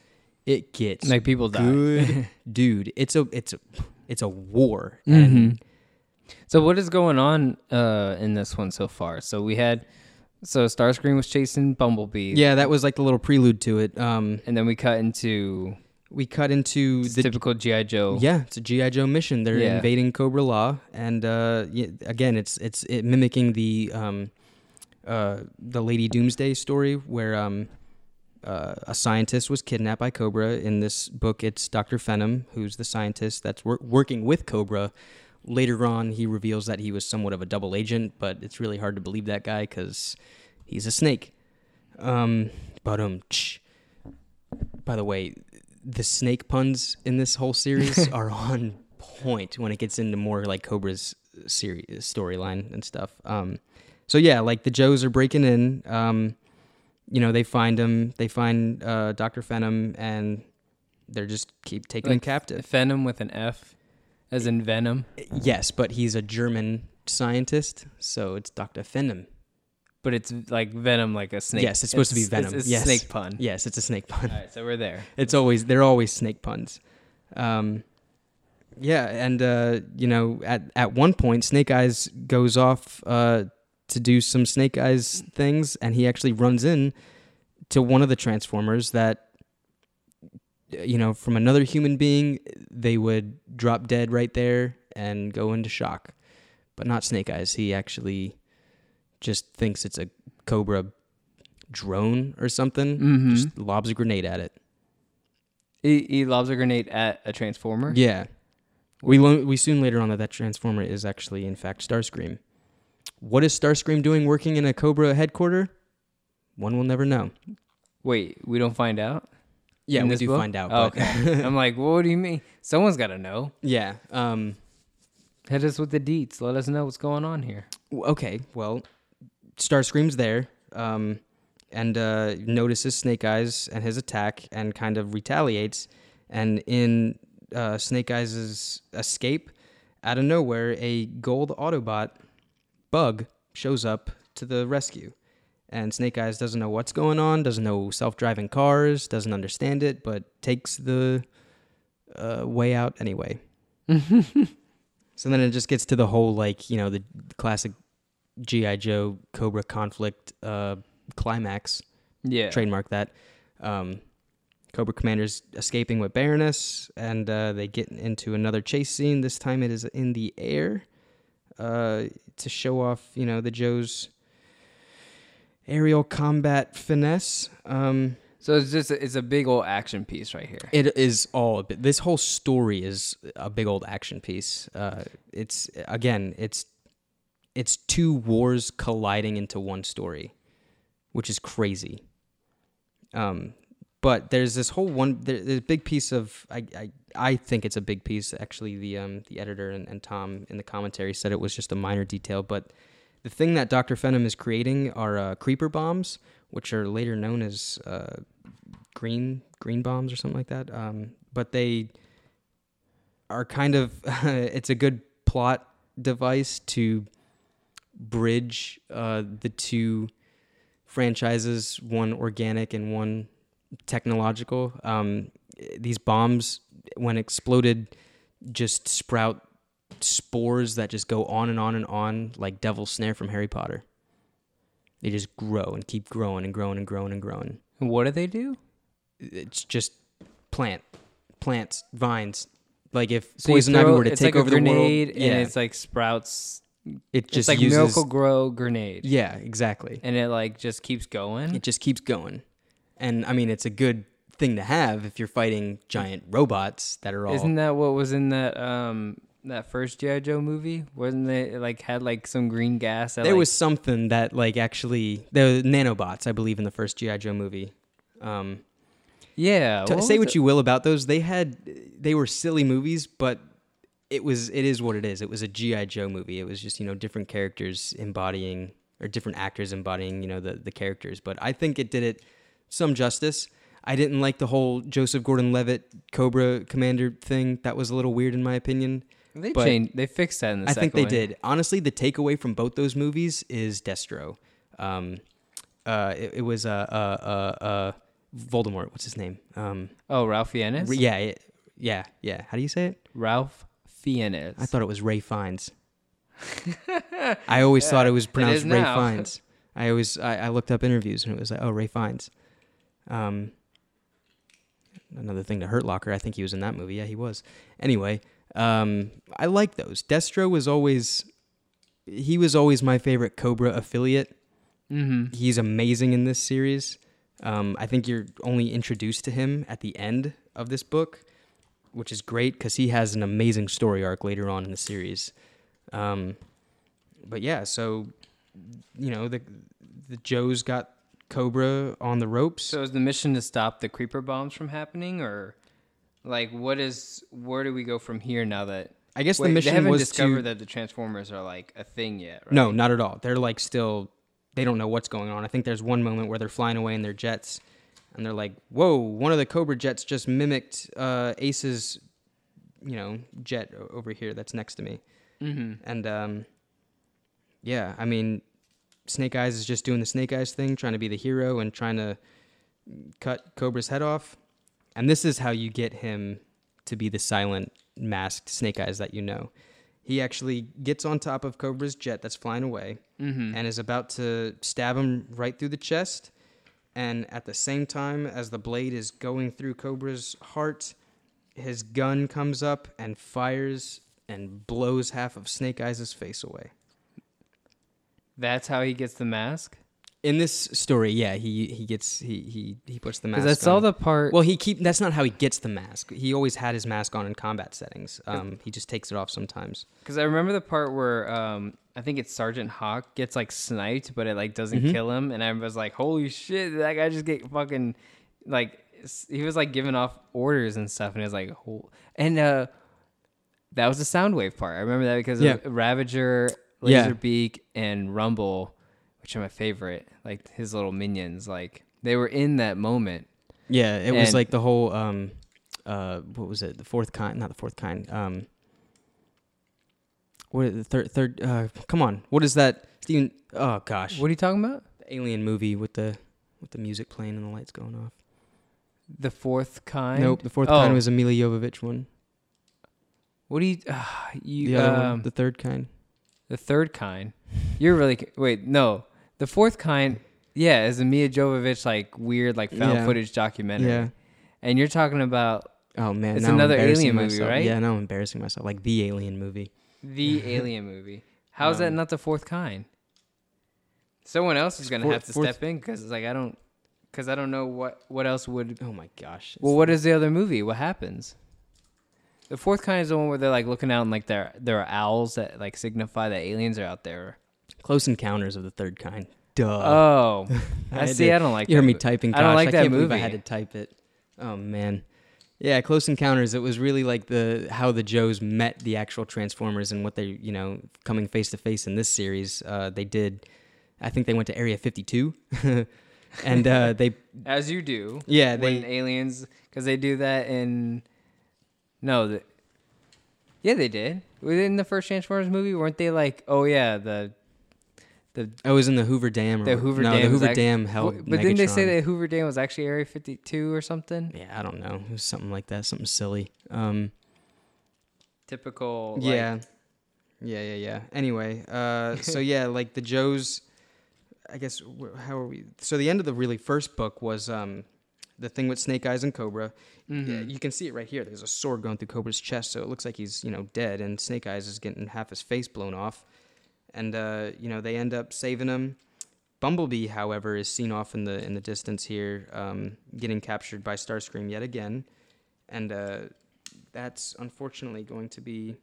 it gets Like people die. dude. It's a it's a it's a war. And Mhm. So what is going on uh, in this one so far? So we had so Starscream was chasing Bumblebee. yeah, that was like the little prelude to it. Um, And then we cut into we cut into the typical GI Joe. Yeah, it's a GI Joe mission. They're Yeah. invading Cobra La, and uh, again, it's it's it mimicking the um, uh, the Lady Doomsday story, where um, uh, a scientist was kidnapped by Cobra. In this book, it's Dr. Phenom, who's the scientist that's wor- working with Cobra. Later on, he reveals that he was somewhat of a double agent, but it's really hard to believe that guy because he's a snake. Um, but um, by the way, the snake puns in this whole series are on point when it gets into more like Cobra's series storyline and stuff. Um, so yeah, like the Joes are breaking in. Um, you know, they find him. They find uh, Doctor Phenom, and they're just keep taking him captive. Venom with an F, as in Venom, Yes, but he's a German scientist, so it's Doctor Phenom. But it's like Venom, like a snake. Yes, it's supposed to be Venom. It's, it's Yes. a snake pun. Yes, it's a snake pun. All right, so we're there. It's always they're always snake puns. Um, yeah, and uh, you know, at at one point, Snake Eyes goes off uh, to do some Snake Eyes things, and he actually runs in to one of the Transformers that, you know, from another human being, they would drop dead right there and go into shock, but not Snake Eyes. He actually just thinks it's a Cobra drone or something. Mhm. Just lobs a grenade at it. He, he lobs a grenade at a transformer. Yeah. We lo- we soon later on that that transformer is actually in fact Starscream. What is Starscream doing working in a Cobra headquarter? One will never know. Wait, we don't find out. Yeah, we do book? find out. Oh, okay. I'm like, what do you mean? Someone's got to know. yeah. Um. Hit us with the deets. Let us know what's going on here. Okay. Well, Starscream's there. Um, and uh, notices Snake Eyes and his attack, and kind of retaliates. And in uh, Snake Eyes' escape, out of nowhere, a gold Autobot bug shows up to the rescue. And Snake Eyes doesn't know what's going on, doesn't know self driving cars, doesn't understand it, but takes the uh, way out anyway. so then it just gets to the whole, like, you know, the classic G.I. Joe Cobra conflict uh, climax. Yeah. Trademark that. Um, Cobra Commander's escaping with Baroness, and uh, they get into another chase scene. This time it is in the air uh, to show off, you know, the Joe's aerial combat finesse. Um, So it's just it's a big old action piece right here. it is all a bit, this whole story is a big old action piece. Uh, it's again, it's it's two wars colliding into one story, which is crazy. Um, but there's this whole one. There, there's a big piece of I, I I think it's a big piece. Actually, the um the editor and, and Tom in the commentary said it was just a minor detail, but the thing that Doctor Phenom is creating are uh, creeper bombs, which are later known as uh, green green bombs or something like that. Um, but they are kind of it's a good plot device to bridge uh, the two franchises, one organic and one technological. Um, these bombs, when exploded, just sprout spores that just go on and on and on like Devil's Snare from Harry Potter. They just grow and keep growing and growing and growing and growing And what do they do? it's just plant, plants, vines. Like if So poison ivy were to take like over the world, yeah, and it's like sprouts. It Just it's like uses, Miracle-Gro grenade, Yeah, exactly. and it like just keeps going. It just keeps going, and I mean it's a good thing to have if you're fighting giant robots that are all. Isn't that what was in that um that first GI Joe movie? Wasn't they like had like some green gas? That, there like, was something that like actually the nanobots, I believe, in the first GI Joe movie. Um, yeah. what say what it? you will about those, they had they were silly movies, but it was it is what it is. It was a GI Joe movie. It was just you know different characters embodying or different actors embodying you know the the characters. But I think it did it some justice. I didn't like the whole Joseph Gordon-Levitt Cobra Commander thing. That was a little weird in my opinion. They but changed. They fixed that in the I think they one. did. Honestly, the takeaway from both those movies is Destro. Um, uh, it, it was uh, uh, uh, uh, Voldemort. What's his name? Um, Oh, Ralph Fiennes. Yeah, it, yeah, yeah. How do you say it? Ralph Fiennes. I thought it was Ray Fiennes. I always thought it was pronounced is Ray now. Fiennes. I always I, I looked up interviews and it was like, oh, Ray Fiennes. Um, another thing to Hurt Locker. I think he was in that movie. Yeah, he was. Anyway, um, I like those. Destro was always he was always my favorite Cobra affiliate. Mm-hmm. He's amazing in this series. Um, I think you're only introduced to him at the end of this book, which is great because he has an amazing story arc later on in the series. Um, but yeah, so you know the the Joe's got Cobra on the ropes. So is the mission to stop the creeper bombs from happening, or like what is? Where do we go from here now that? I guess Wait, the mission they haven't was discovered to that the Transformers are like a thing yet, right? no, not at all. They're like still they don't know what's going on. I think there's one moment where they're flying away in their jets, and they're like, "Whoa! One of the Cobra jets just mimicked uh, Ace's, you know, jet over here that's next to me." Mm-hmm. And um, yeah, I mean, Snake Eyes is just doing the Snake Eyes thing, trying to be the hero and trying to cut Cobra's head off. And this is how you get him to be the silent, masked Snake Eyes that you know. He actually gets on top of Cobra's jet that's flying away Mm-hmm. and is about to stab him right through the chest. And at the same time as the blade is going through Cobra's heart, his gun comes up and fires and blows half of Snake Eyes' face away. That's how he gets the mask. In this story, yeah, he he gets he he he puts the mask. Because I saw the part. Well, he keep that's not how he gets the mask. He always had his mask on in combat settings. Um, he just takes it off sometimes. Because I remember the part where um, I think it's Sergeant Hawk gets like sniped, but it like doesn't Mhm. kill him, and I was like, "Holy shit! That guy just get fucking like." He was like giving off orders and stuff, and it was like, "Hol-" and uh, that was the Soundwave part. I remember that because Yeah. of Ravager, Yeah. Laserbeak, and Rumble, which are my favorite. Like his little minions, like they were in that moment. Yeah, it was like the whole um, uh, what was it? The fourth kind, not the fourth kind. Um, what the third third? Uh, come on, what is that? Steven? Oh gosh, What are you talking about? the alien movie with the with the music playing and the lights going off. The fourth kind. Nope, the fourth Oh. kind was a Milla Jovovich one. What do you? Uh, you The other um, one, the third kind. The third kind. You're really wait no. The fourth kind, yeah, is a Mia Jovovich like weird like found Yeah. footage documentary. Yeah. And you're talking about Oh man, It's now I'm another embarrassing alien movie, myself. right? Yeah, now I'm embarrassing myself. Like the alien movie. The Alien movie. How's that Um, not the fourth kind? Someone else is gonna Fourth- have to fourth- step in because it's like I don't, because I don't know what what else would. Oh my gosh. Well, what is the other movie? What happens? The fourth kind is the one where they're like looking out and like there there are owls that like signify that aliens are out there. Close Encounters of the Third Kind? Duh. Oh, I, had see. to- I don't like. you heard that me typing. I don't Gosh, like that can't believe I had to type it. Oh man. Yeah, Close Encounters. It was really like the how the Joes met the actual Transformers and what they you know coming face to face in this series. Uh, they did. I think they went to Area 52, and uh, they As you do. yeah when they aliens because they do that in no the, yeah they did within the first transformers movie weren't they like oh yeah the the I was in the Hoover Dam. Or, the hoover no, dam the Hoover act- Dam held. but didn't they say Megatron. that hoover dam was actually area 52 or something Yeah, I don't know. It was something like that. Something silly. Um, typical like, yeah yeah yeah yeah anyway uh so yeah like the joes i guess wh- how are we so the end of the really first book was um the thing with snake eyes and cobra mhm. yeah, you can see it right here there's a sword going through cobra's chest so it looks like he's you know dead and snake eyes is getting half his face blown off and uh you know they end up saving him. Bumblebee however is seen off in the in the distance here um getting captured by starscream yet again. And uh that's unfortunately going to be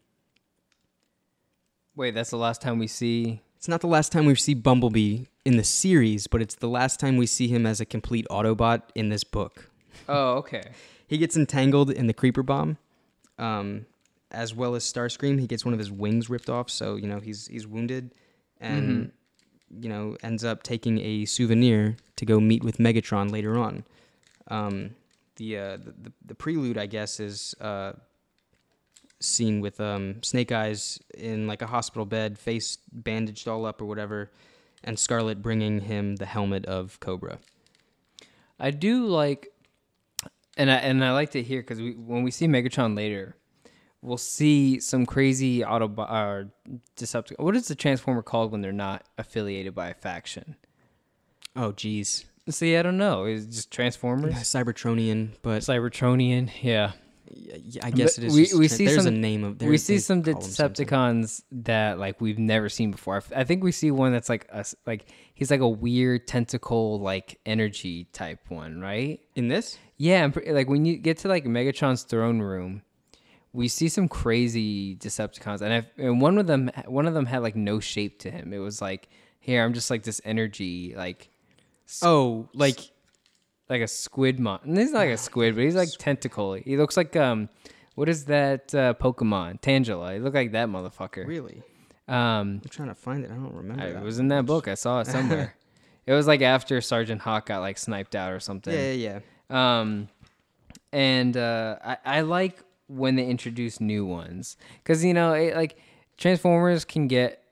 wait that's the last time we see It's not the last time we see Bumblebee in the series, but it's the last time we see him as a complete Autobot in this book. oh okay. He gets entangled in the creeper bomb, um, as well as Starscream. He gets one of his wings ripped off, so you know he's he's wounded, and you know ends up taking a souvenir to go meet with Megatron later on. Um, the, uh, the the the prelude, I guess, is uh, seen with um, Snake Eyes in like a hospital bed, face bandaged all up or whatever, and Scarlet bringing him the helmet of Cobra. I do like, and I and I like to hear because we when we see Megatron later, we'll see some crazy Autobot or uh, Decepticon. What is the Transformer called when they're not affiliated by a faction? Oh, geez, See, I don't know. It's just Transformers, Cybertronian, but Cybertronian. Yeah, Yeah, I guess But it is. we- just we see there's some- a name of. we see some call 'em something. Decepticons that like we've never seen before. I f- I think we see one that's like us, like he's like a weird tentacle like energy type one, right? in this. Yeah, like when you get to like Megatron's throne room, we see some crazy Decepticons, and I and one of them one of them had like no shape to him. It was like, here I'm just like this energy, like Oh, like like a squid mon. and He's not like a squid, but he's like tentacle. He looks like um, what is that uh, Pokemon? Tangela. He looked like that motherfucker. really? Um, I'm trying to find it. I don't remember. I- it was in that book. I saw it somewhere. it was like after Sergeant Hawk got like sniped out or something. Yeah, yeah, yeah. Um, and uh, I, I like when they introduce new ones because you know it, like Transformers can get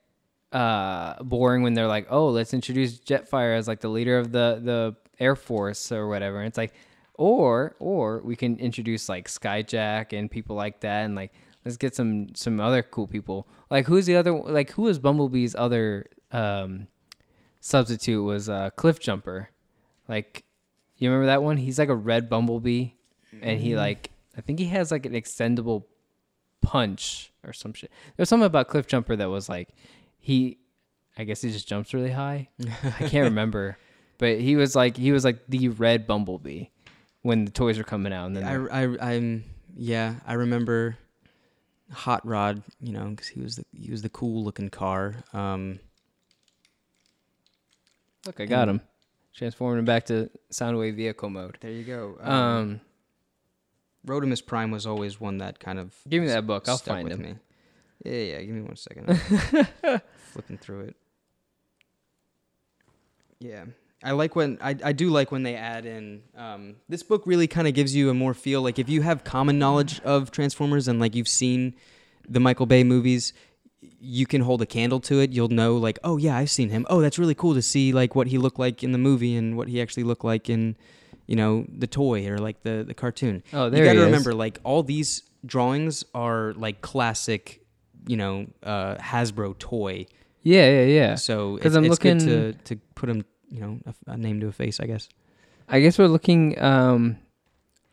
uh boring when they're like, oh, let's introduce Jetfire as like the leader of the the Air Force or whatever. And it's like, or or we can introduce like Skyjack and people like that, and like let's get some some other cool people. Like who's the other like who was Bumblebee's other um substitute was uh Cliff Jumper. Like you remember that one? He's like a red bumblebee, and he like I think he has like an extendable punch or some shit. There's something about Cliff Jumper that was like he, I guess he just jumps really high. I can't remember, but he was like he was like the red bumblebee when the toys were coming out, and then I, I, I'm yeah. I remember Hot Rod. You know, because he was the he was the cool looking car. Um, look, I got him, transforming him back to Soundwave vehicle mode. there you go. Um, Rodimus Prime was always one that kind of give me that book. I'll find with him. me. Yeah, yeah. Give me one second. Flipping through it. Yeah, I like when I, I do like when they add in. Um, this book really kind of gives you a more feel like if you have common knowledge of Transformers and like you've seen the Michael Bay movies, you can hold a candle to it. You'll know like, oh yeah, I've seen him. Oh, that's really cool to see like what he looked like in the movie and what he actually looked like in, you know, the toy or like the the cartoon. Oh, there you got to remember like all these drawings are like classic, you know, uh, Hasbro toy. Yeah, yeah, yeah. So because I'm it's good looking- to to put him, you know, a, a name to a face. I guess I guess we're looking. Um,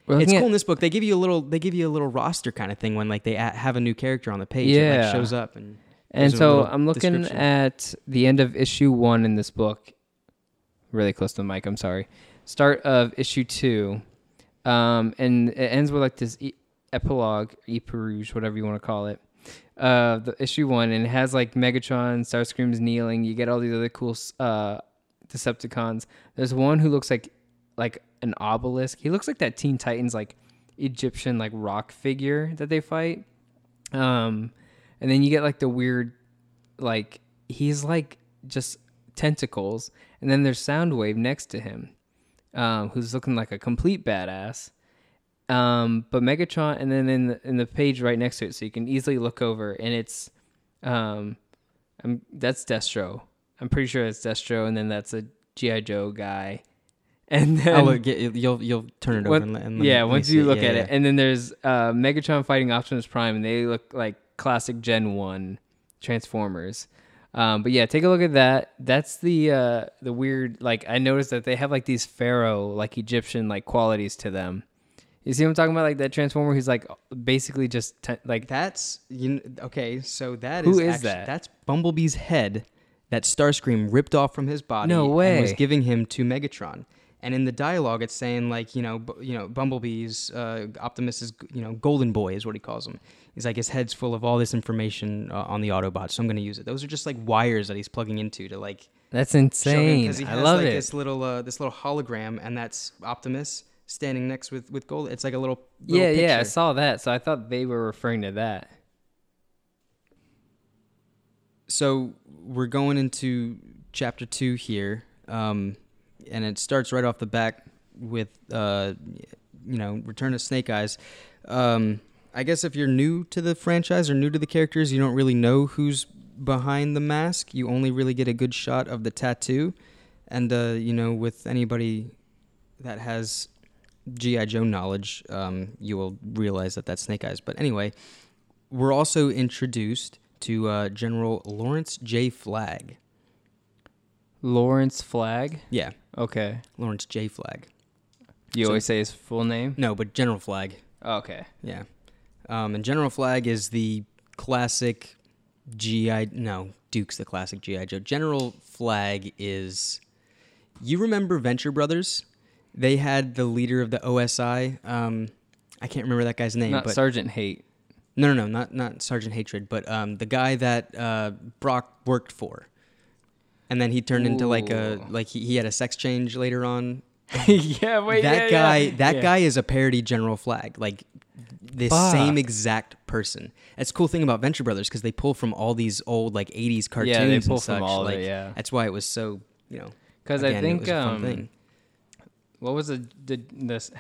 we're it's cool in this book. They give you a little, they give you a little roster kind of thing when like they a- have a new character on the page. It Yeah. like shows up and And so I'm looking at the end of issue one in this book. Really close to the mic. I'm sorry. Start of issue two, um, and it ends with like this e- epilogue, epirouge, whatever you want to call it. Uh, the issue one, and it has like Megatron, Starscream's kneeling. You get all these other cool uh, Decepticons. There's one who looks like like an obelisk. He looks like that Teen Titans like Egyptian like rock figure that they fight. Um, and then you get like the weird, like he's like just tentacles, and then there's Soundwave next to him, um, who's looking like a complete badass. Um, but Megatron, and then in the in the page right next to it, so you can easily look over, and it's, um, I'm that's Destro. I'm pretty sure it's Destro, and then that's a GI Joe guy, and then I'll look, get, you'll you'll turn it over and, and yeah, me once you look Yeah, at yeah. it, and then there's uh, Megatron fighting Optimus Prime, and they look like classic Gen One Transformers. Um, but yeah, take a look at that. That's the uh, the weird. Like I noticed that they have like these pharaoh like Egyptian like qualities to them. You see what I'm talking about? Like that Transformer who's like basically just te- like That's you. kn- Okay, so that Who is is that? That's Bumblebee's head that Starscream ripped off from his body. No And way. was giving him to Megatron. And in the dialogue, it's saying like you know, bu- you know, Bumblebee's uh, Optimus is you know, Golden Boy is what he calls him. He's like his head's full of all this information uh, on the Autobot, so I'm going to use it. Those are just like wires that he's plugging into to like that's him insane. he I has love like it. this little uh, this little hologram, and that's Optimus standing next with with Gold. It's like a little, little Yeah, yeah, I saw that. So I thought they were referring to that. so we're going into chapter two here, um, and it starts right off the back with uh, you know Return of Snake Eyes. Um, I guess if you're new to the franchise or new to the characters, you don't really know who's behind the mask. You only really get a good shot of the tattoo, and uh, you know with anybody that has GI Joe knowledge, um, you will realize that that's Snake Eyes. But anyway, we're also introduced to uh, General Lawrence J. Flagg. Lawrence Flagg. Yeah, Okay. Lawrence J. Flagg. You So- always say his full name. No, but General Flagg. Okay. Yeah. Um, and General Flagg is the classic GI. No, Duke's the classic GI Joe. General Flagg is. You remember Venture Brothers? They had the leader of the OSI. Um, I can't remember that guy's name, Not but Sergeant Hate. no, no, no, not not Sergeant Hatred, but um, the guy that uh, Brock worked for, and then he turned into like a like he, he had a sex change later on. yeah, wait. that yeah, guy, yeah. that Yeah. guy is a parody General Flagg, like the Fuck. same exact person. That's cool thing about Venture Brothers because they pull from all these old like '80s cartoons. Yeah, they pull and from such. all of like, it, yeah. that's why it was so you know. Because I think was a fun um, what was the, the this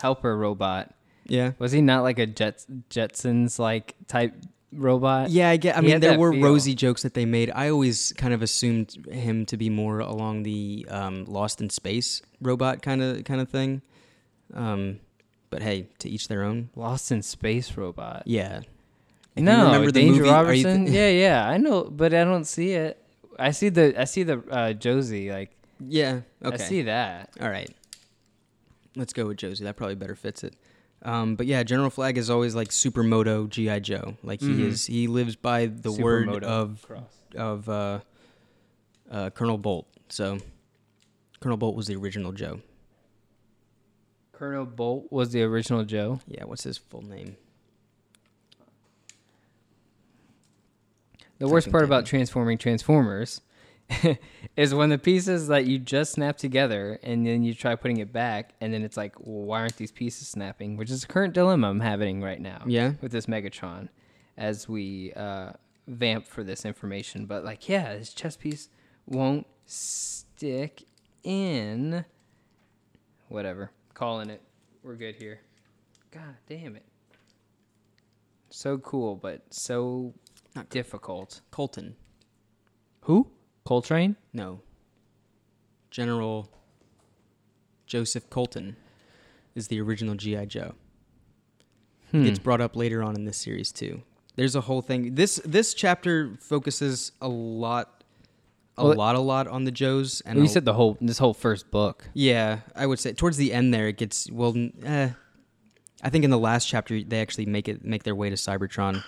helper robot? Yeah, Was he not like a Jets Jetsons like type robot? yeah. I get. I he mean, there were feel. Rosie jokes that they made. I always kind of assumed him to be more along the um, Lost in Space robot kind of kind of thing. Um, but hey, to each their own. Lost in Space robot. Yeah. If no, remember the Danger movie- Robertson. th- yeah, yeah, I know, but I don't see it. I see the I see the uh, Josie like Yeah. Okay. I see that. All right. Let's go with Josie. That probably better fits it. Um, but yeah, General Flagg is always like supermoto GI Joe. Like he Mhm. is, he lives by the word of cross. of uh, uh, Colonel Bolt. So Colonel Bolt was the original Joe. Colonel Bolt was the original Joe. Yeah, what's his full name? The worst part about transforming Transformers is when the pieces that you just snap together and then you try putting it back and then it's like, well, why aren't these pieces snapping? Which is a current dilemma I'm having right now Yeah. with this Megatron as we uh, vamp for this information. But like, yeah, this chess piece won't stick in. Whatever. Calling it. We're good here. God damn it. So cool, but so Not difficult. Colton. Who? Coltrane? No. General Joseph Colton is the original GI Joe. Hmm. gets brought up later on in this series too. There's a whole thing. This this chapter focuses a lot, a Well, lot, a lot on the Joes. And Well, you a- said the whole this whole first book. yeah, I would say towards the end there it gets well. Eh, I think in the last chapter they actually make it make their way to Cybertron.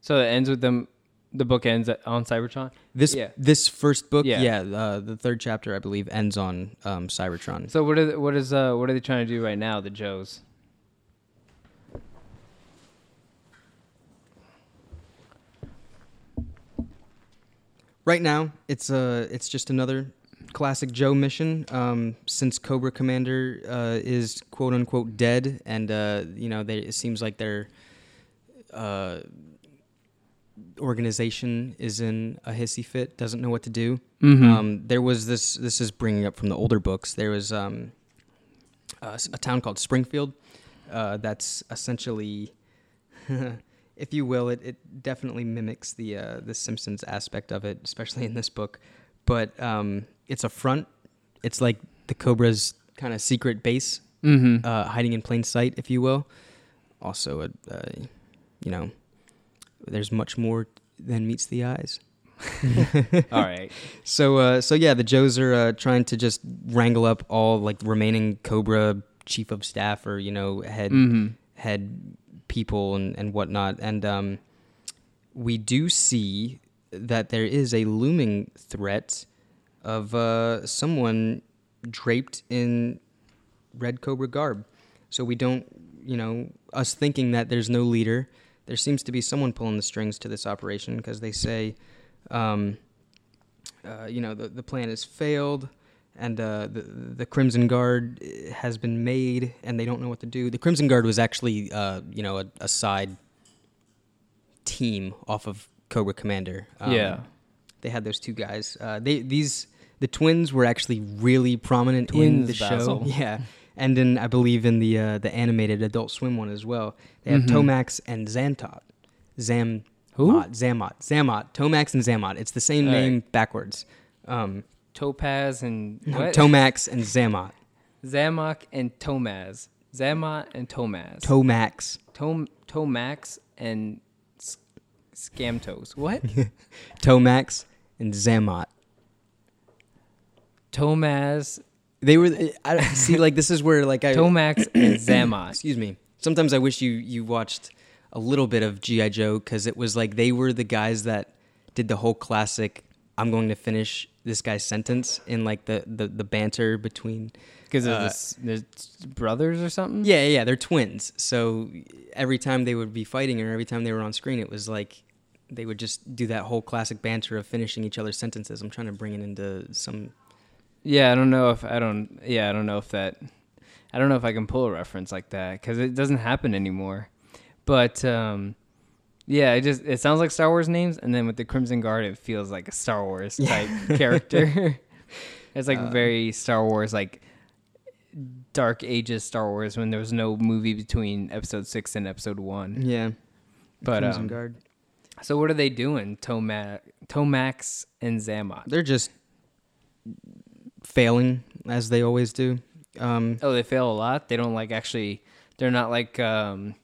So it ends with them. The book ends on Cybertron. This Yeah. this first book, Yeah. yeah, uh, the third chapter I believe ends on um, Cybertron. So what are the, what is uh what are they trying to do right now? The Joes. Right now, it's uh it's just another classic Joe mission. Um, since Cobra Commander uh, is quote unquote dead, and uh, you know, they, it seems like their uh, organization is in a hissy fit, doesn't know what to do. Mm-hmm. Um, there was this. This is bringing up from the older books. There was um, a, s- a town called Springfield. Uh, that's essentially, if you will, it, it definitely mimics the uh, the Simpsons aspect of it, especially in this book. But um, it's a front. It's like the Cobra's kind of secret base, mm-hmm. uh, hiding in plain sight, if you will. Also, a, uh, you know, there's much more than meets the eyes. All right. So, uh, so yeah, the Joes are uh, trying to just wrangle up all like remaining Cobra chief of staff or you know head Mm-hmm. head people and and whatnot, and um, we do see that there is a looming threat of uh, someone draped in red Cobra garb. So we don't, you know, us thinking that there's no leader. There seems to be someone pulling the strings to this operation because they say, um, uh, you know, the the plan has failed, and uh, the the Crimson Guard has been made, and they don't know what to do. The Crimson Guard was actually, uh, you know, a, a side team off of Cobra Commander. Um, yeah. they had those two guys. Uh, they these the twins were actually really prominent in Twins, the Basil. show. Yeah, and in I believe in the uh, the animated Adult Swim one as well. They have Mhm. Tomax and Xantot. Zam. Who? Xamot. Xamot. Tomax and Xamot. It's the same All right. name backwards. Um, Topaz and what? Tomax and Xamot. Zamok and Tomaz. Xamot and Tomaz. Tomax. Tom Tomax and S- Scamtos. What? Tomax and Xamot. Tomaz, They were. I, see, like this is where like I. Tomax, and Xamot. Excuse me. sometimes I wish you you watched a little bit of GI Joe because it was like they were the guys that did the whole classic. I'm going to finish this guy's sentence in like the the, the banter between. Because Uh, there's brothers or something. Yeah, yeah, they're twins. So every time they would be fighting or every time they were on screen, it was like they would just do that whole classic banter of finishing each other's sentences. I'm trying to bring it into some. Yeah, I don't know if I don't. Yeah, I don't know if that. I don't know if I can pull a reference like that because it doesn't happen anymore. But um, yeah, it just it sounds like Star Wars names, and then with the Crimson Guard, it feels like a Star Wars type character. it's like Uh, very Star Wars, like Dark Ages Star Wars when there was no movie between Episode Six and Episode One. Yeah, But Crimson um, Guard. so what are they doing, Tomac, Tomax and Xamot? They're just failing as they always do. Um, Oh, they fail a lot. They don't like actually. They're not like um.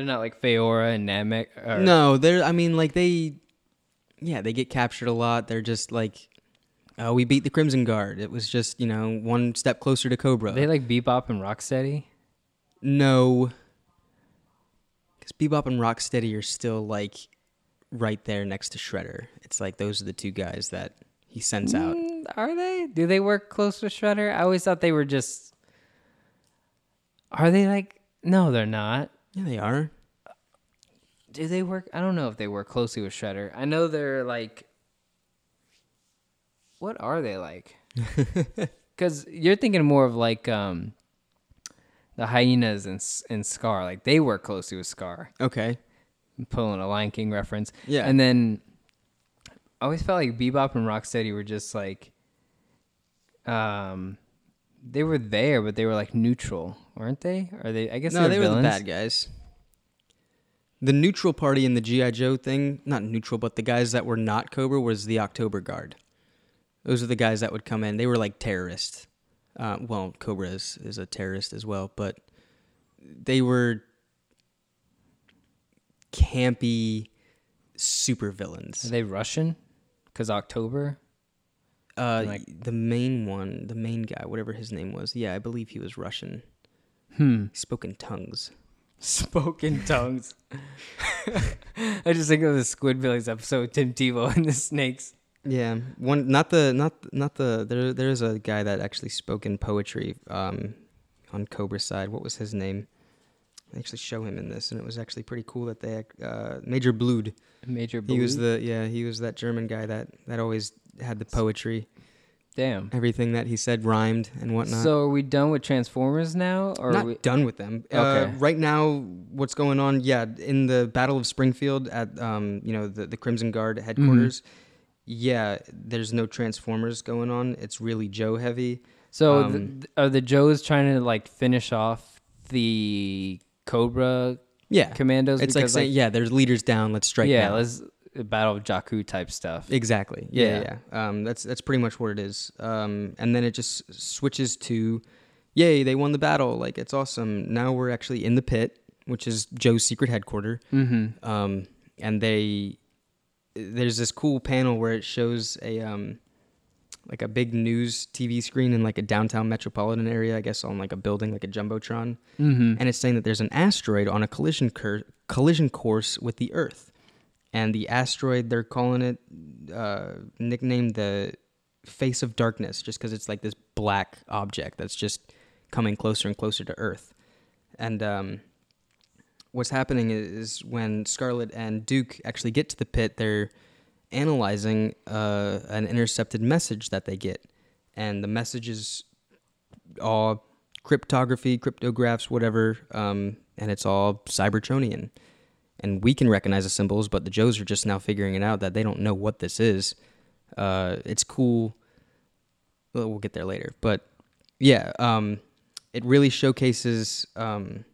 They're not like Faora and Nam-Ek. Or, no, they're. I mean, like they, yeah, they get captured a lot. They're just like, oh, we beat the Crimson Guard. It was just you know one step closer to Cobra. They like Bebop and Rocksteady. no, because Bebop and Rocksteady are still like right there next to Shredder. It's like those are the two guys that he sends out. Mm, are they? Do they work close with Shredder? I always thought they were just. Are they like? No, they're not. Yeah, they are. Do they work? I don't know if they work closely with Shredder. I know they're like. What are they like? Because you're thinking more of like um. The hyenas and and Scar, like they work closely with Scar. Okay. I'm pulling a Lion King reference. Yeah. And then I always felt like Bebop and Rocksteady were just like um they were there but they were like neutral, weren't they? Are they I guess no, they they were were the bad guys. The neutral party in the GI Joe thing, not neutral, but the guys that were not Cobra was the Oktober Guard. Those are the guys that would come in. They were like terrorists. Uh, well, Cobra is, is a terrorist as well, but they were campy super villains. Are they Russian? Cuz October? Uh, like- the main one, the main guy, whatever his name was, yeah, I believe he was Russian. Hmm. He spoke in tongues. Spoken tongues. I just think of the Squidbillies episode, Tim Tebow and the snakes. Yeah, one not the not not the there there's a guy that actually spoke in poetry um on Cobra's side. What was his name? They actually show him in this, and it was actually pretty cool that they uh, Major Bludd. Major He was the yeah he was that German guy that that always had the poetry. Damn. Everything that he said rhymed and whatnot. So are we done with Transformers now or not we done with them. Uh, Okay. right now, what's going on? Yeah, in the Battle of Springfield at um, you know the, the Crimson Guard headquarters. Mm-hmm. Yeah, there's no Transformers going on. It's really Joe heavy. So Um, th- are the Joes trying to like finish off the Cobra Yeah, commandos? it's like saying, yeah, there's leaders down. Let's strike. yeah, now. let's Battle of Jakku type stuff. exactly. Yeah, Yeah. yeah. Um, that's that's pretty much what it is. Um, and then it just switches to, yay, they won the battle. Like it's awesome. Now we're actually in the pit, which is Joe's secret headquarters. Mm-hmm. um, and they there's this cool panel where it shows a um, like a big news TV screen in like a downtown metropolitan area, I guess on like a building like a jumbotron, Mm-hmm. and it's saying that there's an asteroid on a collision cur- collision course with the Earth, and the asteroid they're calling it uh, nicknamed the Face of Darkness, just because it's like this black object that's just coming closer and closer to Earth, and um, what's happening is when Scarlett and Duke actually get to the pit, they're analyzing uh, an intercepted message that they get, and the message is all cryptography, cryptographs, whatever, um, and it's all Cybertronian. And we can recognize the symbols, but the Joes are just now figuring it out that they don't know what this is. Uh, it's cool. Well, we'll get there later, but yeah, um, it really showcases um,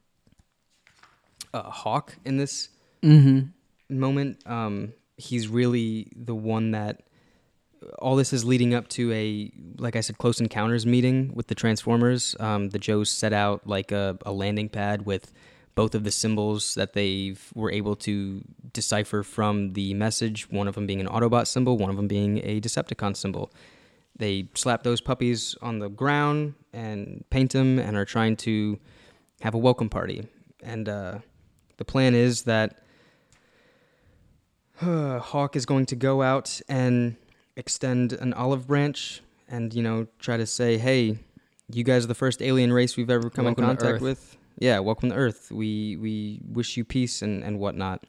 uh, Hawk in this Mm-hmm. moment. Um, he's really the one that all this is leading up to a, like I said, close encounters meeting with the Transformers. Um, the Joes set out like a, a landing pad with both of the symbols that they were able to decipher from the message. One of them being an Autobot symbol, one of them being a Decepticon symbol. They slap those puppies on the ground and paint them, and are trying to have a welcome party, and uh, the plan is that uh, Hawk is going to go out and extend an olive branch, and you know try to say, "Hey, you guys are the first alien race we've ever come Welcome in contact with. Yeah, welcome to Earth. We we wish you peace and and whatnot."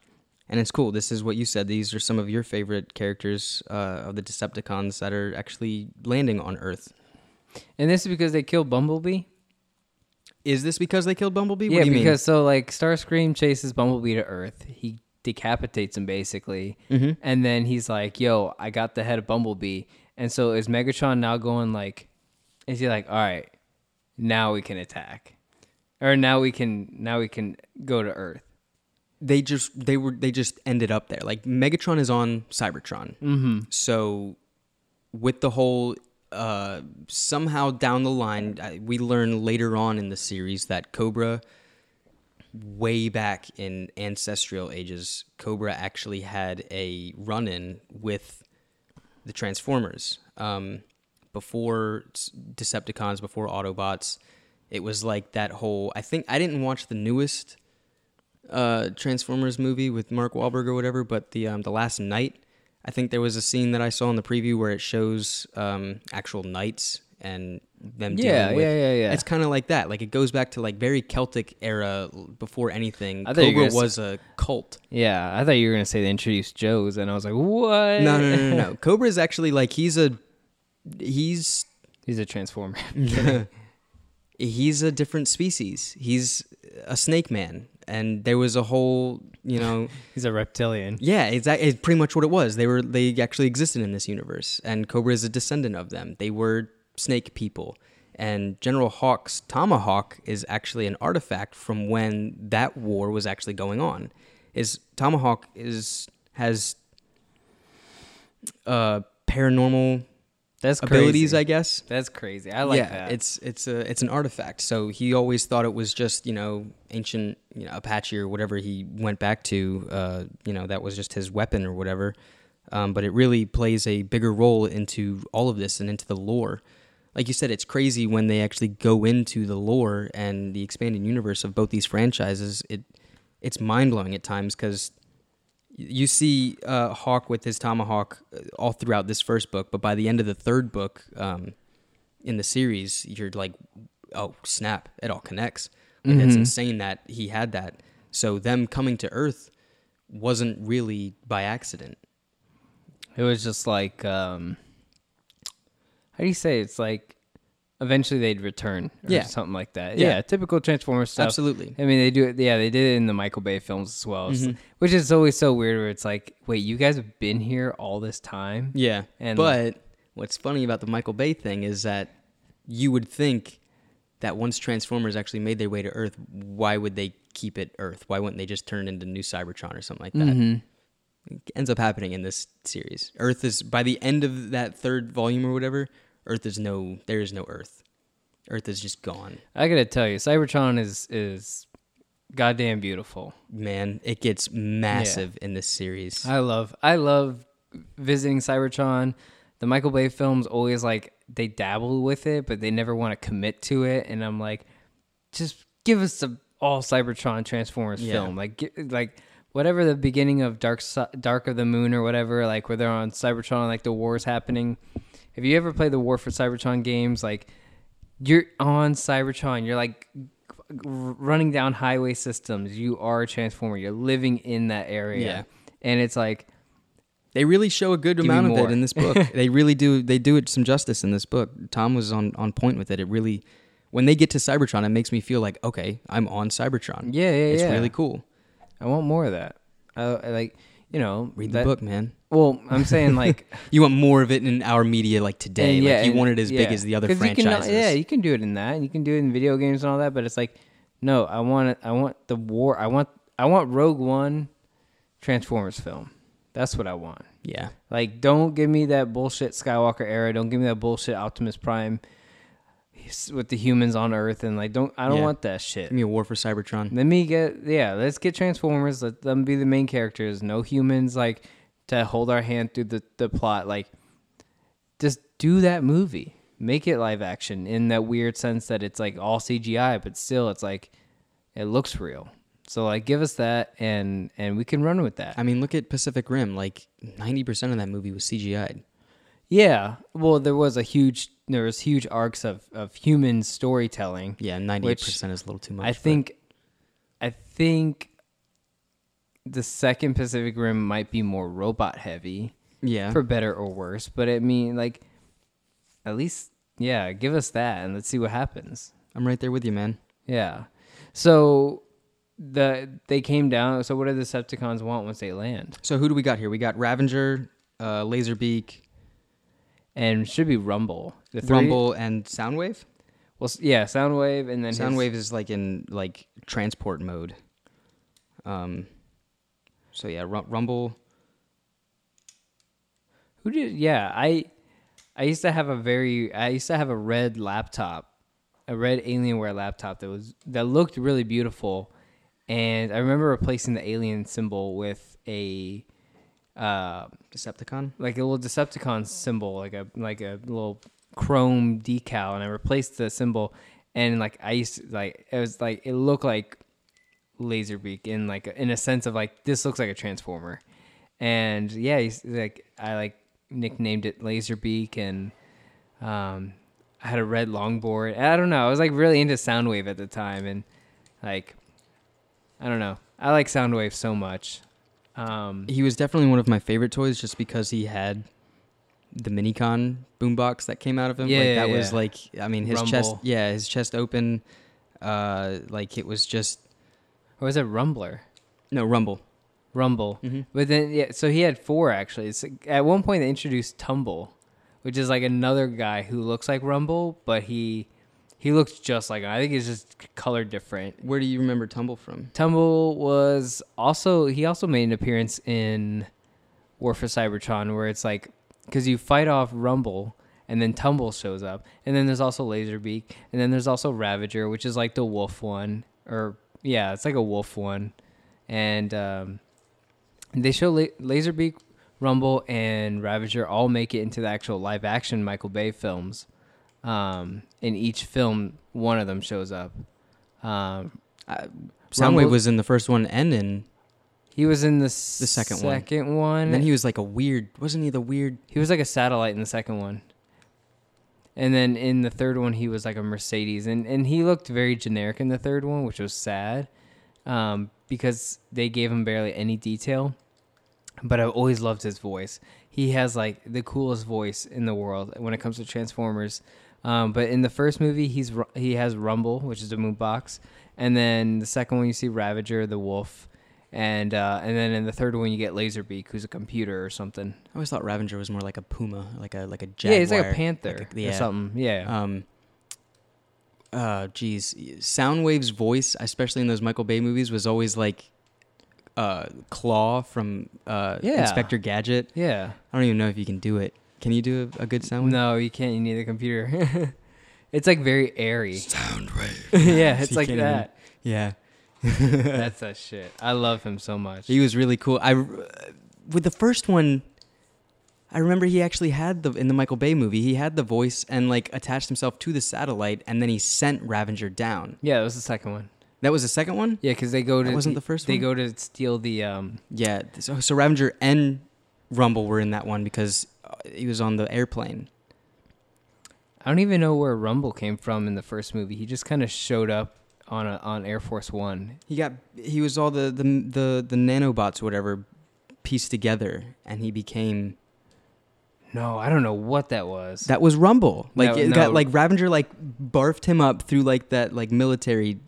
And it's cool. This is what you said. These are some of your favorite characters uh, of the Decepticons that are actually landing on Earth. And this is because they killed Bumblebee. Is this because they killed Bumblebee? yeah, what do you because so like Starscream chases Bumblebee to Earth. He decapitates him basically. Mm-hmm. and then he's like, "Yo, I got the head of Bumblebee." And so is Megatron now going like? Is he like, "All right, now we can attack," or now we can now we can go to Earth? they just they were they just ended up there. Like Megatron is on Cybertron. Mm-hmm. So with the whole uh somehow down the line we learn later on in the series that Cobra way back in ancestral ages Cobra actually had a run-in with the Transformers. Um before Decepticons, before Autobots, it was like that whole I think I didn't watch the newest uh, Transformers movie with Mark Wahlberg or whatever, but the um, the last night, I think there was a scene that I saw in the preview where it shows um, actual knights and them Yeah, dealing with. yeah, yeah, yeah. It's kind of like that. Like it goes back to like very Celtic era before anything. I thought you were Cobra was a cult. Yeah, I thought you were gonna say they introduced Joe's, and I was like, "What?" No, no, no, no, no. Cobra is actually like he's a he's He's a transformer. he's a different species. He's a snake man, and there was a whole you know. He's a reptilian. Yeah, it's, it's pretty much what it was. They were they actually existed in this universe, and Cobra is a descendant of them. They were snake people, and General Hawk's tomahawk is actually an artifact from when that war was actually going on. His tomahawk is has uh, paranormal That's abilities, crazy. I guess. That's crazy. I like yeah, that. it's it's a it's an artifact. So he always thought it was just you know ancient you know Apache or whatever he went back to. Uh, you know that was just his weapon or whatever. Um, but it really plays a bigger role into all of this and into the lore. Like you said, it's crazy when they actually go into the lore and the expanded universe of both these franchises. It it's mind blowing at times because you see uh, Hawk with his tomahawk uh, all throughout this first book, but by the end of the third book um, in the series, you're like, oh snap, it all connects. Like, It's Mhm. insane that he had that. So them coming to Earth wasn't really by accident. It was just like, um, how do you say? it? It's like eventually they'd return, or Yeah. something like that. Yeah. Yeah, typical Transformers stuff. Absolutely. I mean, they do it. Yeah, they did it in the Michael Bay films as well, It's- Mhm. which is always so weird. Where it's like, wait, you guys have been here all this time? Yeah. And- but what's funny about the Michael Bay thing is that you would think that once Transformers actually made their way to Earth, why would they keep it Earth? Why wouldn't they just turn it into New Cybertron or something like that? Mhm. It ends up happening in this series. Earth is by the end of that third volume or whatever. Earth is no. There is no Earth. Earth is just gone. I gotta tell you, Cybertron is is goddamn beautiful. Man, it gets massive in this series. I love I love visiting Cybertron. The Michael Bay films always like they dabble with it, but they never want to commit to it. And I'm like, just give us a all Cybertron Transformers Yeah. film, like gi- like whatever the beginning of Dark Dark of the Moon or whatever, like where they're on Cybertron, like the war's happening. If you ever play the War for Cybertron games, like you're on Cybertron, you're like running down highway systems. You are a transformer. You're living in that area, Yeah. and it's like They really show a good amount of it in this book. they really do. They do it some justice in this book. Tom was on on point with it. It really, when they get to Cybertron, it makes me feel like okay, I'm on Cybertron. Yeah, yeah, it's yeah. really cool. I want more of that. I, I like, you know, Read that- the book, man. Well, I'm saying like You want more of it in our media, like today. and like you and- want it as big as the other 'Cause you can- franchises. yeah, you can do it in that, and you can do it in video games and all that. But it's like, no, I want it. I want the war. I want. I want Rogue One, Transformers film. That's what I want. yeah. Like, don't give me that bullshit Skywalker era. Don't give me that bullshit Optimus Prime with the humans on Earth. And like, don't. I don't Yeah. want that shit. Give me a war for Cybertron. Let me get yeah. Let's get Transformers. Let them be the main characters. No humans like to hold our hand through the the plot. Like, just do that movie. Make it live action in that weird sense that it's like all CGI, but still it's like It looks real. So like, give us that, and and we can run with that. I mean, look at Pacific Rim. Like ninety percent of that movie was CGI'd. Yeah. Well, there was a huge there was huge arcs of of human storytelling. Yeah, ninety eight percent is a little too much. I think I think the second Pacific Rim might be more robot heavy Yeah. for better or worse, but I mean like at least yeah, give us that and let's see what happens. I'm right there with you, man. Yeah. So the they came down. So what do the Decepticons want once they land? So who do we got here? We got Ravager, uh, Laserbeak, And should be Rumble. The three- Rumble, and Soundwave. Well, s- yeah, Soundwave, and then his- Soundwave is like in like transport mode. Um. So yeah, Ru- Rumble. Who did? Yeah, I I used to have a very I used to have a red laptop, a red Alienware laptop that was that looked really beautiful, and I remember replacing the alien symbol with a uh Decepticon. like a little Decepticon symbol, like a like a little chrome decal, and I replaced the symbol, and like I used to like it was like it looked like Laserbeak in like in a sense of like this looks like a transformer, and yeah, he's like I like nicknamed it Laserbeak, and um, I had a red longboard. I don't know, I was like really into Soundwave at the time, and like I don't know, I like Soundwave so much. Um, He was definitely one of my favorite toys, just because he had the Minicon boombox that came out of him. Yeah, like yeah, that was like, I mean, his chest. Yeah, his chest open. Uh, like it was just or was it Rumbler? no Rumble. Rumble. Mm-hmm. But then, yeah, so he had four actually. It's, at one point, they introduced Tumble, which is like another guy who looks like Rumble, but he he looks just like him. I think he's just colored different. Where do you remember Tumble from? Tumble was also he also made an appearance in War for Cybertron, where it's like because you fight off Rumble. And then Tumble shows up, and then there's also Laserbeak, and then there's also Ravager, which is like the wolf one, or yeah, it's like a wolf one, and um, they show La- Laserbeak, Rumble, and Ravager all make it into the actual live action Michael Bay films. Um, in each film, one of them shows up. Um, Rumble- Soundwave was in the first one and in. he was in the, The second one. second one. And then he was like a weird. Wasn't he the weird? He was like a satellite in the second one. And then in the third one, he was like a Mercedes, and and he looked very generic in the third one, which was sad, um, because they gave him barely any detail. But I've always loved his voice. He has like the coolest voice in the world when it comes to Transformers. Um, but in the first movie, he's he has Rumble, which is a moon box, and then the second one you see Ravager, the wolf, and uh, and then in the third one you get Laserbeak, who's a computer or something. I always thought Ravager was more like a puma, like a like a jaguar. Yeah, he's like a panther like a- or something. Yeah. Um. Uh, geez, Soundwave's voice, especially in those Michael Bay movies, was always like, uh, Claw from uh Yeah. Inspector Gadget. yeah. I don't even know if you can do it. Can you do a, a good Soundwave? No, you can't. You need a computer. it's like very airy. Soundwave. yeah, it's You like can't even- that. Yeah. That's that shit. I love him so much. He was really cool. I with the first one, I remember he actually had the in the Michael Bay movie. He had the voice and like attached himself to the satellite, and then he sent Ravager down. yeah, that was the second one. That was the second one. Yeah, because they go to That wasn't the first They one? go to steal the um. Yeah. So, so Ravager and Rumble were in that one because he was on the airplane. I don't even know where Rumble came from in the first movie. He just kind of showed up on a, on Air Force One. He got he was all the the the, the nanobots or whatever pieced together, and he became No, I don't know what that was. that was Rumble. Like No, it no. got like Ravager like barfed him up through like that like military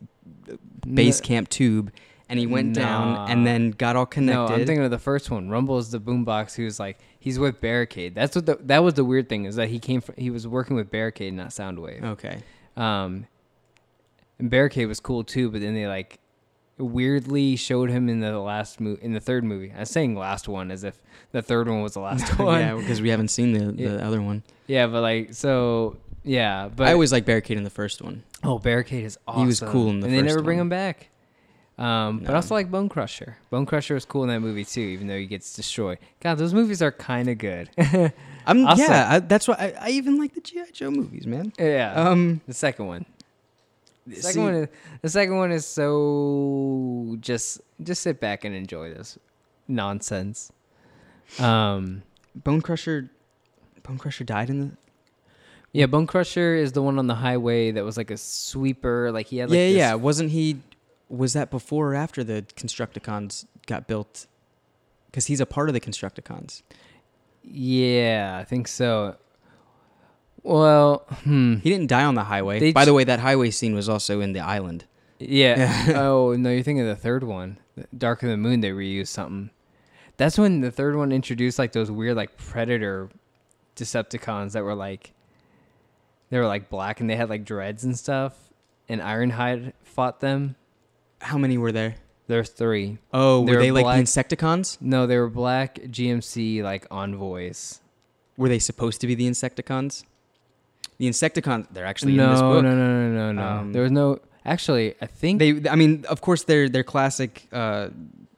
base No- camp tube, and he went Nah. down and then got all connected. No. I'm thinking of the first one. Rumble is the boombox who's like he's with Barricade. That's what the that was the weird thing is that he came from he was working with Barricade, not Soundwave. okay. Um, and Barricade was cool too, but then they like weirdly showed him in the last movie, in the third movie. I was saying last one as if the third one was the last one. yeah, because we haven't seen the, the Yeah. other one. Yeah, but like so, yeah. But I always like Barricade in the first one. oh, Barricade is awesome. He was cool in the and they first never bring him back. Um, but No. also like Bone Crusher. Bone Crusher was cool in that movie too, even though he gets destroyed. God, those movies are kind of good. I'm Also- yeah, I, that's why I, I even like the GI Joe movies, man. yeah. Um, the second one. The See- second one is the second one is so just just sit back and enjoy this nonsense. Um Bone Crusher, Bone Crusher died in the. yeah, Bone Crusher is the one on the highway that was like a sweeper. Like he had like yeah, yeah. Wasn't he? Was that before or after the Constructicons got built? Because he's a part of the Constructicons. Yeah, I think so. Well, hmm. He didn't die on the highway. They By the way, that highway scene was also in the island. Yeah. oh no, you're thinking of the third one, Dark of the Moon. They reused something. That's when the third one introduced like those weird like predator Decepticons that were like they were like black and they had like dreads and stuff. And Ironhide fought them. How many were there? There's three. Oh, were they like black- the Insecticons? No, they were black GMC like envoys. Were they supposed to be the Insecticons? The Insecticons, they're actually no, in this book. no, no, no, no, no. Um, there was no. Actually, I think They, I mean, of course, they're they're classic. Uh,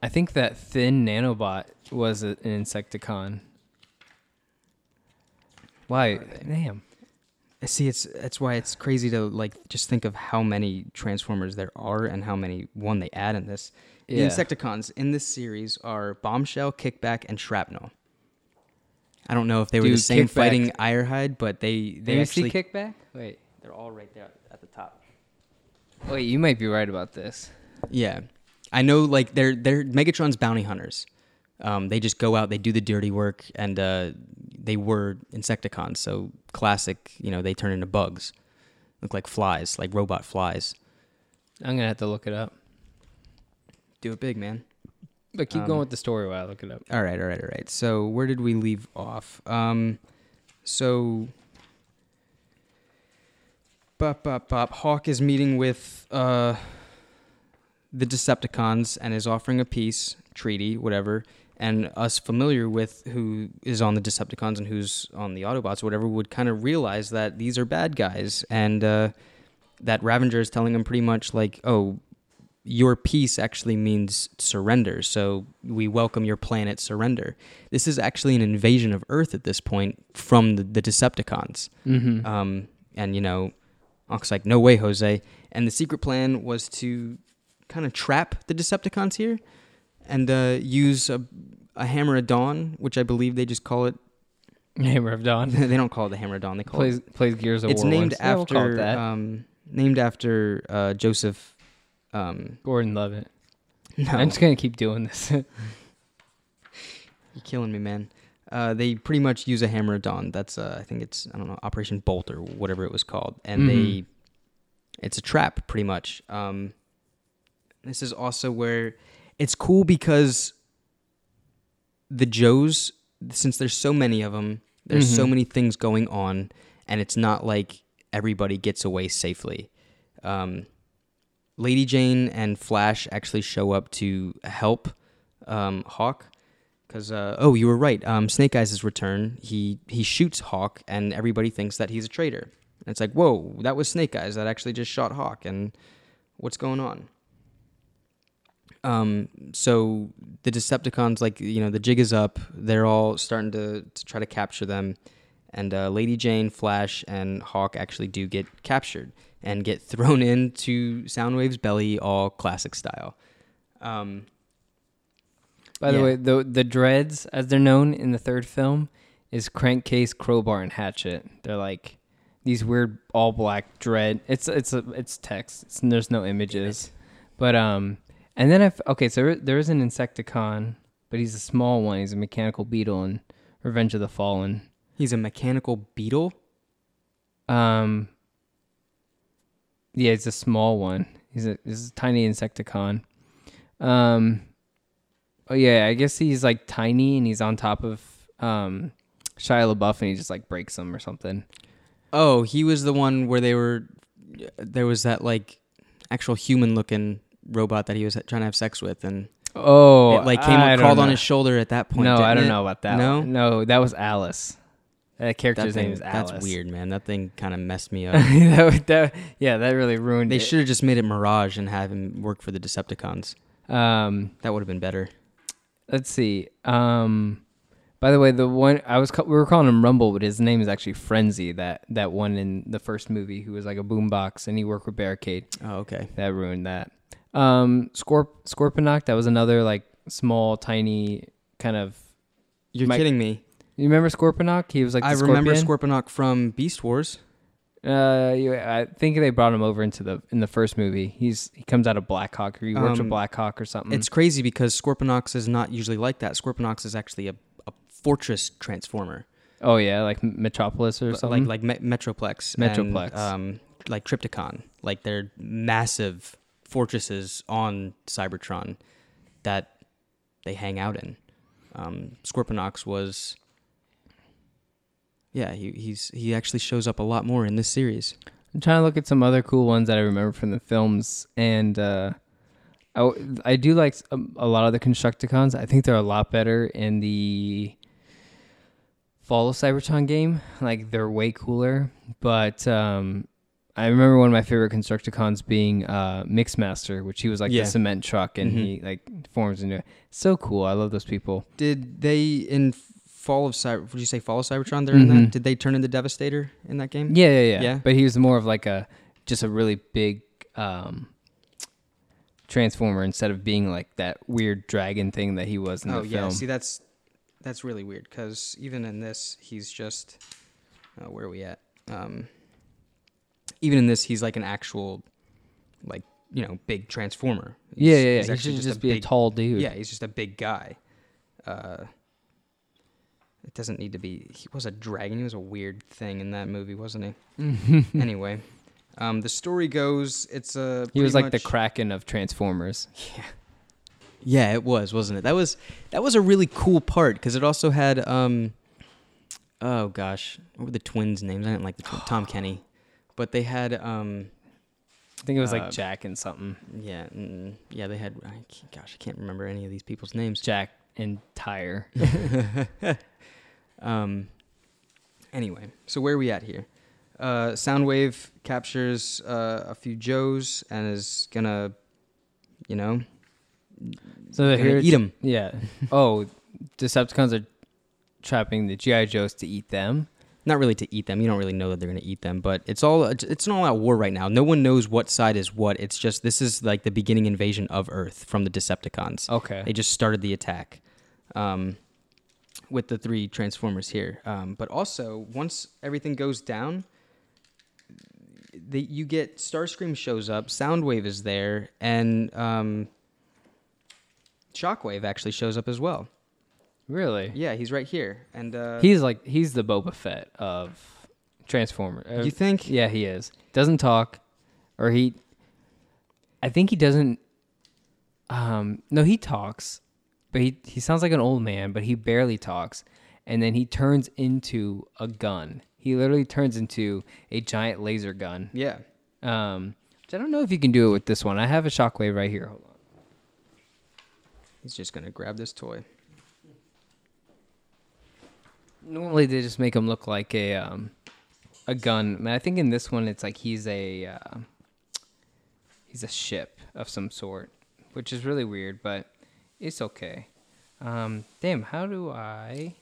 I think that thin nanobot was a, an Insecticon. Why? Damn. See, it's that's why it's crazy to like just think of how many Transformers there are and how many one they add in this. The Insecticons in this series are Bombshell, Kickback, and Shrapnel. I don't know if they were the same Kickback- fighting Ironhide, but they Did they you actually see kickback? Wait. they're all right there at the top. Wait, you might be right about this. Yeah, I know. Like they're they're Megatron's bounty hunters. Um, they just go out, they do the dirty work, and uh, they were Insecticons. So classic, you know, they turn into bugs, look like flies, like robot flies. I'm gonna have to look it up. Do it big, man. But keep Um, going with the story while I look it up. All right, all right, all right. So where did we leave off? Um, so. Bop, bop, bop. Hawk is meeting with uh, the Decepticons and is offering a peace treaty, whatever. And us familiar with who is on the Decepticons and who's on the Autobots, or whatever, would kind of realize that these are bad guys, and uh, that Ravager is telling them pretty much like, "Oh, your peace actually means surrender. So we welcome your planet surrender. This is actually an invasion of Earth at this point from the, the Decepticons. Mm-hmm. Um, and, you know, Hawk's like, no way, Jose. And the secret plan was to kind of trap the Decepticons here and uh, use a, a Hammer of Dawn, which I believe they just call it. Hammer of Dawn they don't call it the Hammer of Dawn. They call plays it. plays Gears of It's War. named once. Yeah, we'll call it after that. um, named after uh, Joseph. Um, Gordon Levitt. no, I'm just gonna keep doing this. You're killing me, man. Uh, they pretty much use a hammer of dawn. That's uh, I think it's I don't know Operation Bolt or whatever it was called, and Mhm. they it's a trap pretty much. Um, this is also where it's cool because the Joes, since there's so many of them, there's so Mhm. many things going on, and it's not like everybody gets away safely. Um, Lady Jaye and Flash actually show up to help um, Hawk. Because uh, oh, you were right. Um, Snake Eyes' return. He he shoots Hawk, and everybody thinks that he's a traitor. And it's like, whoa, that was Snake Eyes that actually just shot Hawk, and what's going on? Um, so the Decepticons, like you know, the jig is up. They're all starting to, to try to capture them, and uh, Lady Jaye, Flash, and Hawk actually do get captured and get thrown into Soundwave's belly, all classic style. Um, By the Yeah. way, the the dreads, as they're known in the third film, is crankcase, crowbar, and hatchet. They're like these weird all black dread. It's it's a, it's text. It's, there's no images, but um, and then if okay, so there- is an Insecticon, but he's a small one. He's a mechanical beetle in Revenge of the Fallen. he's a mechanical beetle. Um, yeah, he's a small one. He's a he's a tiny Insecticon. Um, oh yeah, I guess he's like tiny and he's on top of um Shia LaBeouf and he just like breaks him or something. Oh, he was the one where they were. There was that like actual human-looking robot that he was trying to have sex with, and Oh, it like came I crawled on his shoulder at that point. No, I don't it? know about that. No? one. no, that was Alice. That That character's thing, name is Alice. that's weird, man. That thing kind of messed me up. that, that- yeah, that really ruined they should have just made it Mirage and have him work for the Decepticons. Um, That would have been better. let's see. Um, By the way, the one I was we were calling him Rumble, but his name is actually Frenzy. That that one in the first movie who was like a boombox and he worked with Barricade. Oh, okay. That ruined that. Um, Scorp Scorponok. That was another like small, tiny kind of. You're Mike- kidding me. You remember Scorponok? He was like I remember scorpion. Scorponok from Beast Wars. Uh, I think they brought him over into the in the first movie. He's he comes out of Blackhawk or he works with Um, Blackhawk or something. It's crazy because Scorponox is not usually like that. Scorponox is actually a, a fortress transformer, oh yeah, like Metropolis or something. like like Me- Metroplex, Metroplex. and, um, like Trypticon. Like they're massive fortresses on Cybertron that they hang out in. Um, Scorponox was, yeah, he he's he actually shows up a lot more in this series. I'm trying to look at some other cool ones that I remember from the films, and uh, I do like s- um, a lot of the Constructicons. I think they're a lot better in the Fall of Cybertron game. Like they're way cooler. But um, I remember one of my favorite Constructicons being uh, Mixmaster, which he was like Yeah. the cement truck, and Mhm. he like forms into. It. So cool! I love those people. Did they in Fall of Cyber? Would you say Fall of Cybertron? They're in Mhm. that. Did they turn into Devastator in that game? Yeah, yeah, yeah. Yeah? But he was more of like a just a really big um transformer instead of being like that weird dragon thing that he was in oh the yeah. film. Oh yeah, see, that's that's really weird because even in this, he's just. Uh, where are we at? Um, even in this, he's like an actual, like you know, big transformer. He's- yeah, yeah, yeah. he's He should just, a be a tall dude. Yeah, he's just a big guy. Uh, it doesn't need to be. He was a dragon. He was a weird thing in that movie, wasn't he? anyway, um, the story goes, it's a. he was like the Kraken of Transformers. Yeah. Yeah, it was, wasn't it? That was that was a really cool part because it also had um oh gosh, what were the twins' names? I didn't like the tw- Tom Kenny, but they had um I think it was like Uh, Jack and something. yeah mm, yeah they had I gosh I can't remember any of these people's names. Jack and Tire. Um. Anyway, so where are we at here? Uh, Soundwave captures uh, a few Joes and is gonna, you know, So here eat them. Yeah. Oh, Decepticons are trapping the GI Joes to eat them. Not really to eat them. You don't really know that they're going to eat them, but it's all it's an all-out war right now. No one knows what side is what. It's just this is like the beginning invasion of Earth from the Decepticons. Okay. They just started the attack um, with the three Transformers here. Um, but also, once everything goes down, the, you get Starscream shows up, Soundwave is there, and um, Shockwave actually shows up as well. Really? Yeah, he's right here, and uh, He's like he's the Boba Fett of Transformers. Uh, you think? Yeah, he is. Doesn't talk, or he. I think he doesn't. Um, no, he talks, but he he sounds like an old man, but he barely talks, and then he turns into a gun. He literally turns into a giant laser gun. Yeah. Um, which I don't know if you can do it with this one. I have a shockwave right here. Hold on. He's just gonna grab this toy. Normally they just make him look like a um, a gun. I, mean, I think in this one it's like he's a uh, he's a ship of some sort, which is really weird, but it's okay. Um, damn, how do I?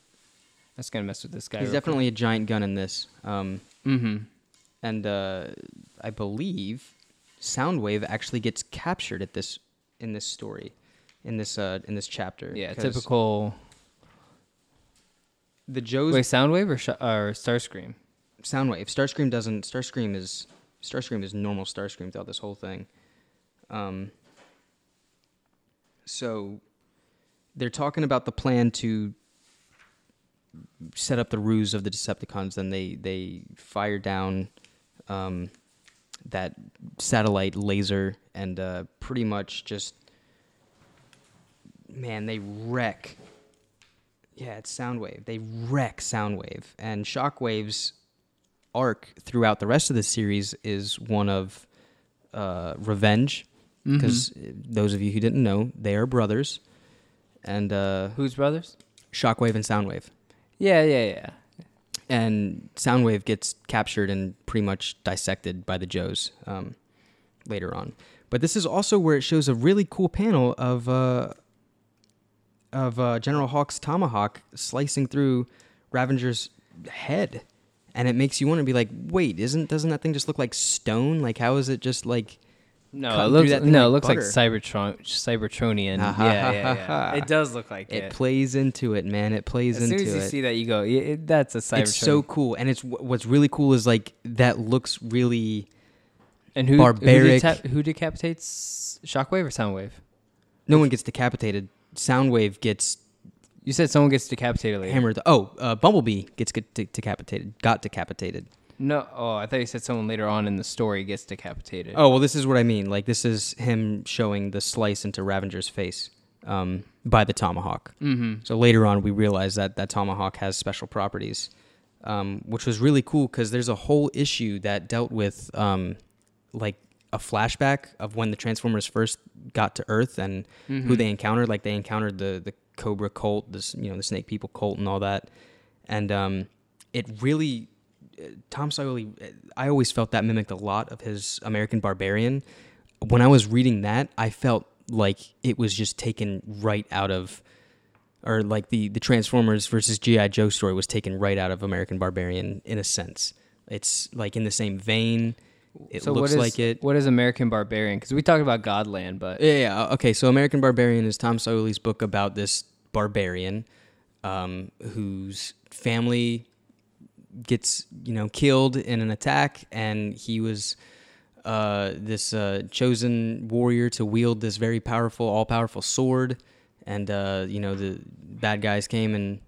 I'm gonna mess with this guy. He's definitely a giant gun in this. Um, Mm-hmm. and uh, I believe Soundwave actually gets captured at this in this story, in this uh, in this chapter. Yeah, typical. The Joes Wait, Soundwave or sh- or Starscream? Soundwave. Starscream doesn't. Starscream is Starscream is normal Starscream throughout this whole thing. Um. So, they're talking about the plan to set up the ruse of the Decepticons. Then they they fire down um, that satellite laser and uh, pretty much just man they wreck. Yeah, it's Soundwave. They wreck Soundwave and Shockwave's arc throughout the rest of the series is one of uh, revenge because those of you who didn't know they are brothers and uh, Who's brothers? Shockwave and Soundwave Yeah, yeah, yeah. and Soundwave gets captured and pretty much dissected by the Joes um, later on. But this is also where it shows a really cool panel of uh, of uh, General Hawk's tomahawk slicing through Ravager's head, and it makes you want to be like, wait, isn't doesn't that thing just look like stone? Like, how is it just like? No, it looks that no, like it looks butter. like Cybertron, Cybertronian. Ha, ha, yeah, ha, yeah, yeah. It does look like It it. plays into it, man. It plays as soon into as you it. see that, you go, yeah, it, "That's a Cybertron." it's so cool, and it's what's really cool is like that looks really and who barbaric. Who, decap- who decapitates Shockwave or Soundwave? no one gets decapitated. Soundwave gets You said someone gets decapitated later. hammered. Oh, uh, Bumblebee gets get de- decapitated. Got decapitated. No, oh, I thought you said someone later on in the story gets decapitated. Oh well, this is what I mean. Like this is him showing the slice into Ravager's face um, by the tomahawk. mm-hmm. So later on, we realize that that tomahawk has special properties, um, which was really cool because there's a whole issue that dealt with um, like a flashback of when the Transformers first got to Earth and Mm-hmm. who they encountered. Like they encountered the the Cobra cult, this you know the Snake People cult, and all that. And um, it really, uh, Tom Scioli. I always felt that mimicked a lot of his American Barbarian. When I was reading that, I felt like it was just taken right out of, or like the the Transformers versus GI Joe story was taken right out of American Barbarian in a sense. It's like in the same vein. It so looks what is, like it. What is American Barbarian? Because we talked about Godland, but Yeah, yeah. Okay, so American Barbarian is Tom Scioli's book about this barbarian um, whose family gets, you know, killed in an attack, and he was uh, this uh, chosen warrior to wield this very powerful, all-powerful sword, and uh, you know the bad guys came and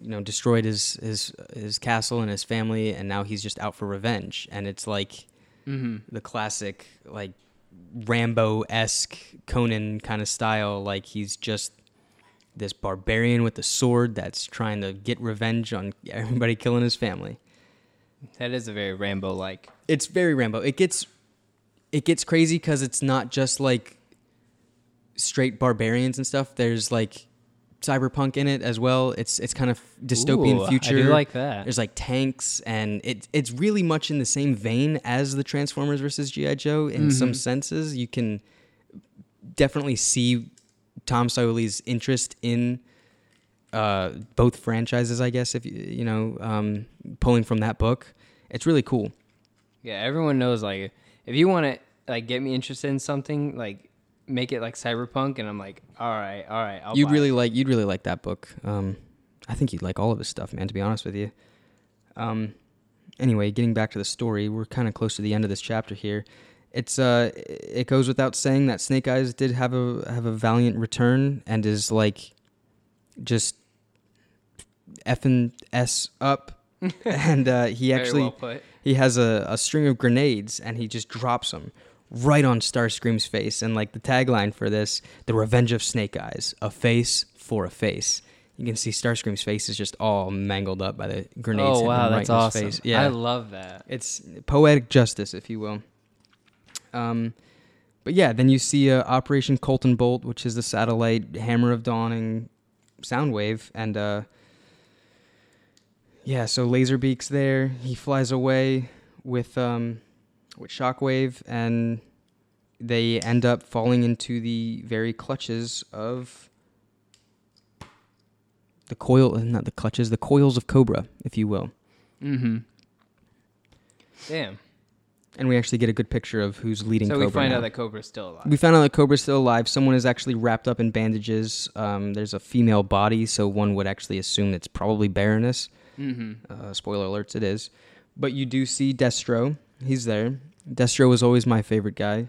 you know destroyed his his his castle and his family, and now he's just out for revenge, and it's like mm-hmm. the classic like Rambo esque Conan kind of style. Like he's just this barbarian with a sword that's trying to get revenge on everybody killing his family. that is a very Rambo like. It's very Rambo. It gets it gets crazy because it's not just like straight barbarians and stuff. There's like cyberpunk in it as well. It's it's kind of dystopian Ooh, future. I do like that. There's like tanks, and it it's really much in the same vein as the Transformers versus GI Joe in some Mhm. senses. You can definitely see Tom Scioli interest in uh, both franchises. I guess if you you know um, pulling from that book, it's really cool. Yeah, everyone knows like if you want to like get me interested in something, like make it like cyberpunk, and I'm like, all right, all right, I'll you'd buy really it. like you'd really like that book. Um, I think you'd like all of his stuff, man. To be honest with you. Um, anyway, getting back to the story, we're kind of close to the end of this chapter here. It's uh, it goes without saying that Snake Eyes did have a have a valiant return and is like, just effing s up, and uh, he Very actually well put. he has a, a string of grenades and he just drops them right on Starscream's face. And like the tagline for this, the revenge of Snake Eyes, a face for a face. You can see Starscream's face is just all mangled up by the grenades. Oh wow, right that's awesome. face. Yeah, I love that. it's poetic justice, if you will. Um, but yeah, then you see uh, Operation Colton Bolt, which is the satellite Hammer of Dawning Soundwave, and uh, yeah, so Laserbeak's there. He flies away with um, with Shockwave, and they end up falling into the very clutches of the coil, not the clutches, the coils of Cobra, if you will. Mm-hmm. Damn. And we actually get a good picture of who's leading So Cobra we find now. out that Cobra's still alive. We found out that Cobra's still alive. Someone is actually wrapped up in bandages. Um, there's a female body, so one would actually assume it's probably Baroness. mm-hmm. Uh, spoiler alerts, it is. But you do see Destro. He's there. Destro was always my favorite guy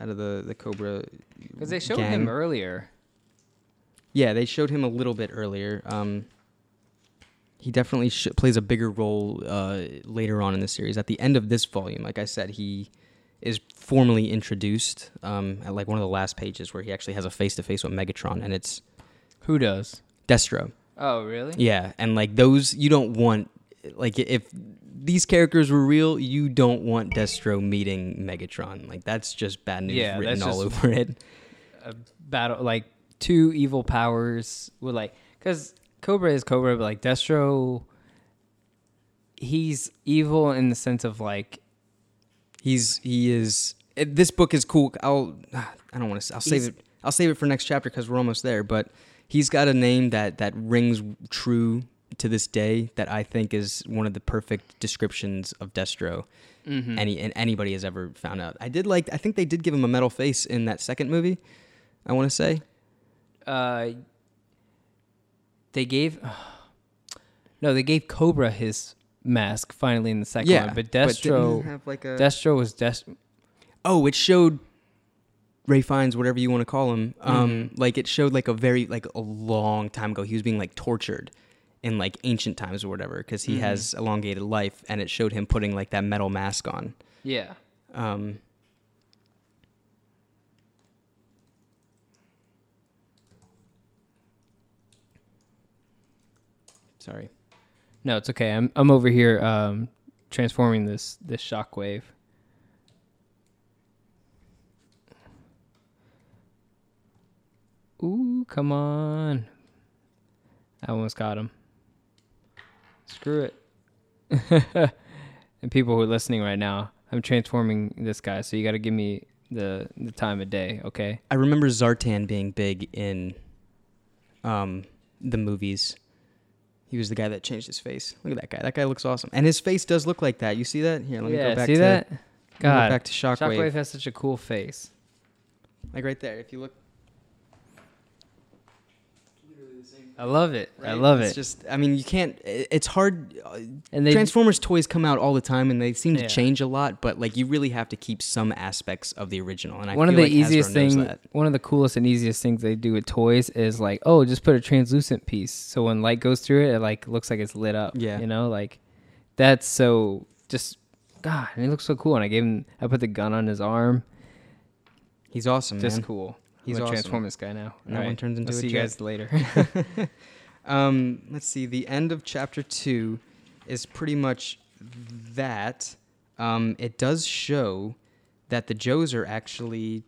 out of the, the Cobra. Because they showed gang. him earlier. Yeah, they showed him a little bit earlier. Um, he definitely sh- plays a bigger role uh, later on in the series. At the end of this volume, like I said, he is formally introduced um, at like one of the last pages where he actually has a face to face with Megatron, and it's Who does? Destro. Oh, really? Yeah, and like those, you don't want like if these characters were real, you don't want Destro meeting Megatron. Like that's just bad news Yeah, written all over it. A battle like two evil powers with like because Cobra is Cobra, but like Destro, he's evil in the sense of like He's he is. It, this book is cool. I'll I don't want to. I'll save it. I'll save it for next chapter because we're almost there. But he's got a name that that rings true to this day that I think is one of the perfect descriptions of Destro Mm-hmm. any and anybody has ever found out. I did like I think they did give him a metal face in that second movie. I want to say. uh, they gave no, they gave Cobra his mask finally in the second yeah, one, but Destro, have like a Destro was Dest. oh, it showed Ray Fiennes, whatever you want to call him. Um, Mhm. like it showed like a very like a long time ago. He was being like tortured in like ancient times or whatever because he Mhm. has elongated life, and it showed him putting like that metal mask on. Yeah, Um, sorry. no, it's okay. I'm I'm over here um, transforming this this shockwave. Ooh, come on! I almost got him. Screw it. and people who are listening right now, I'm transforming this guy, so you got to give me the the time of day, okay? I remember Zartan being big in um, the movies. He was the guy that changed his face. Look at that guy. That guy looks awesome, and his face does look like that. You see that? Here, let me yeah, go back see to that? me go God, back to Shockwave. Shockwave has such a cool face. Like right there. If you look, I love it. I love it's it. It's just, I mean, you can't. It's hard. uh, and they Transformers toys come out all the time, and they seem to Yeah. change a lot. But like, you really have to keep some aspects of the original. And I one of the like easiest things, one of the coolest and easiest things they do with toys is like, oh, just put a translucent piece, so when light goes through it, it like looks like it's lit up. Yeah. you know, like that's so just God, and it looks so cool. And I gave him, I put the gun on his arm. He's awesome, Just man. cool. He's I'm awesome. transform this guy now. And that one turns into I'll a see you guys later. Um, let's see. The end of chapter two is pretty much that. Um, it does show that the Joes are actually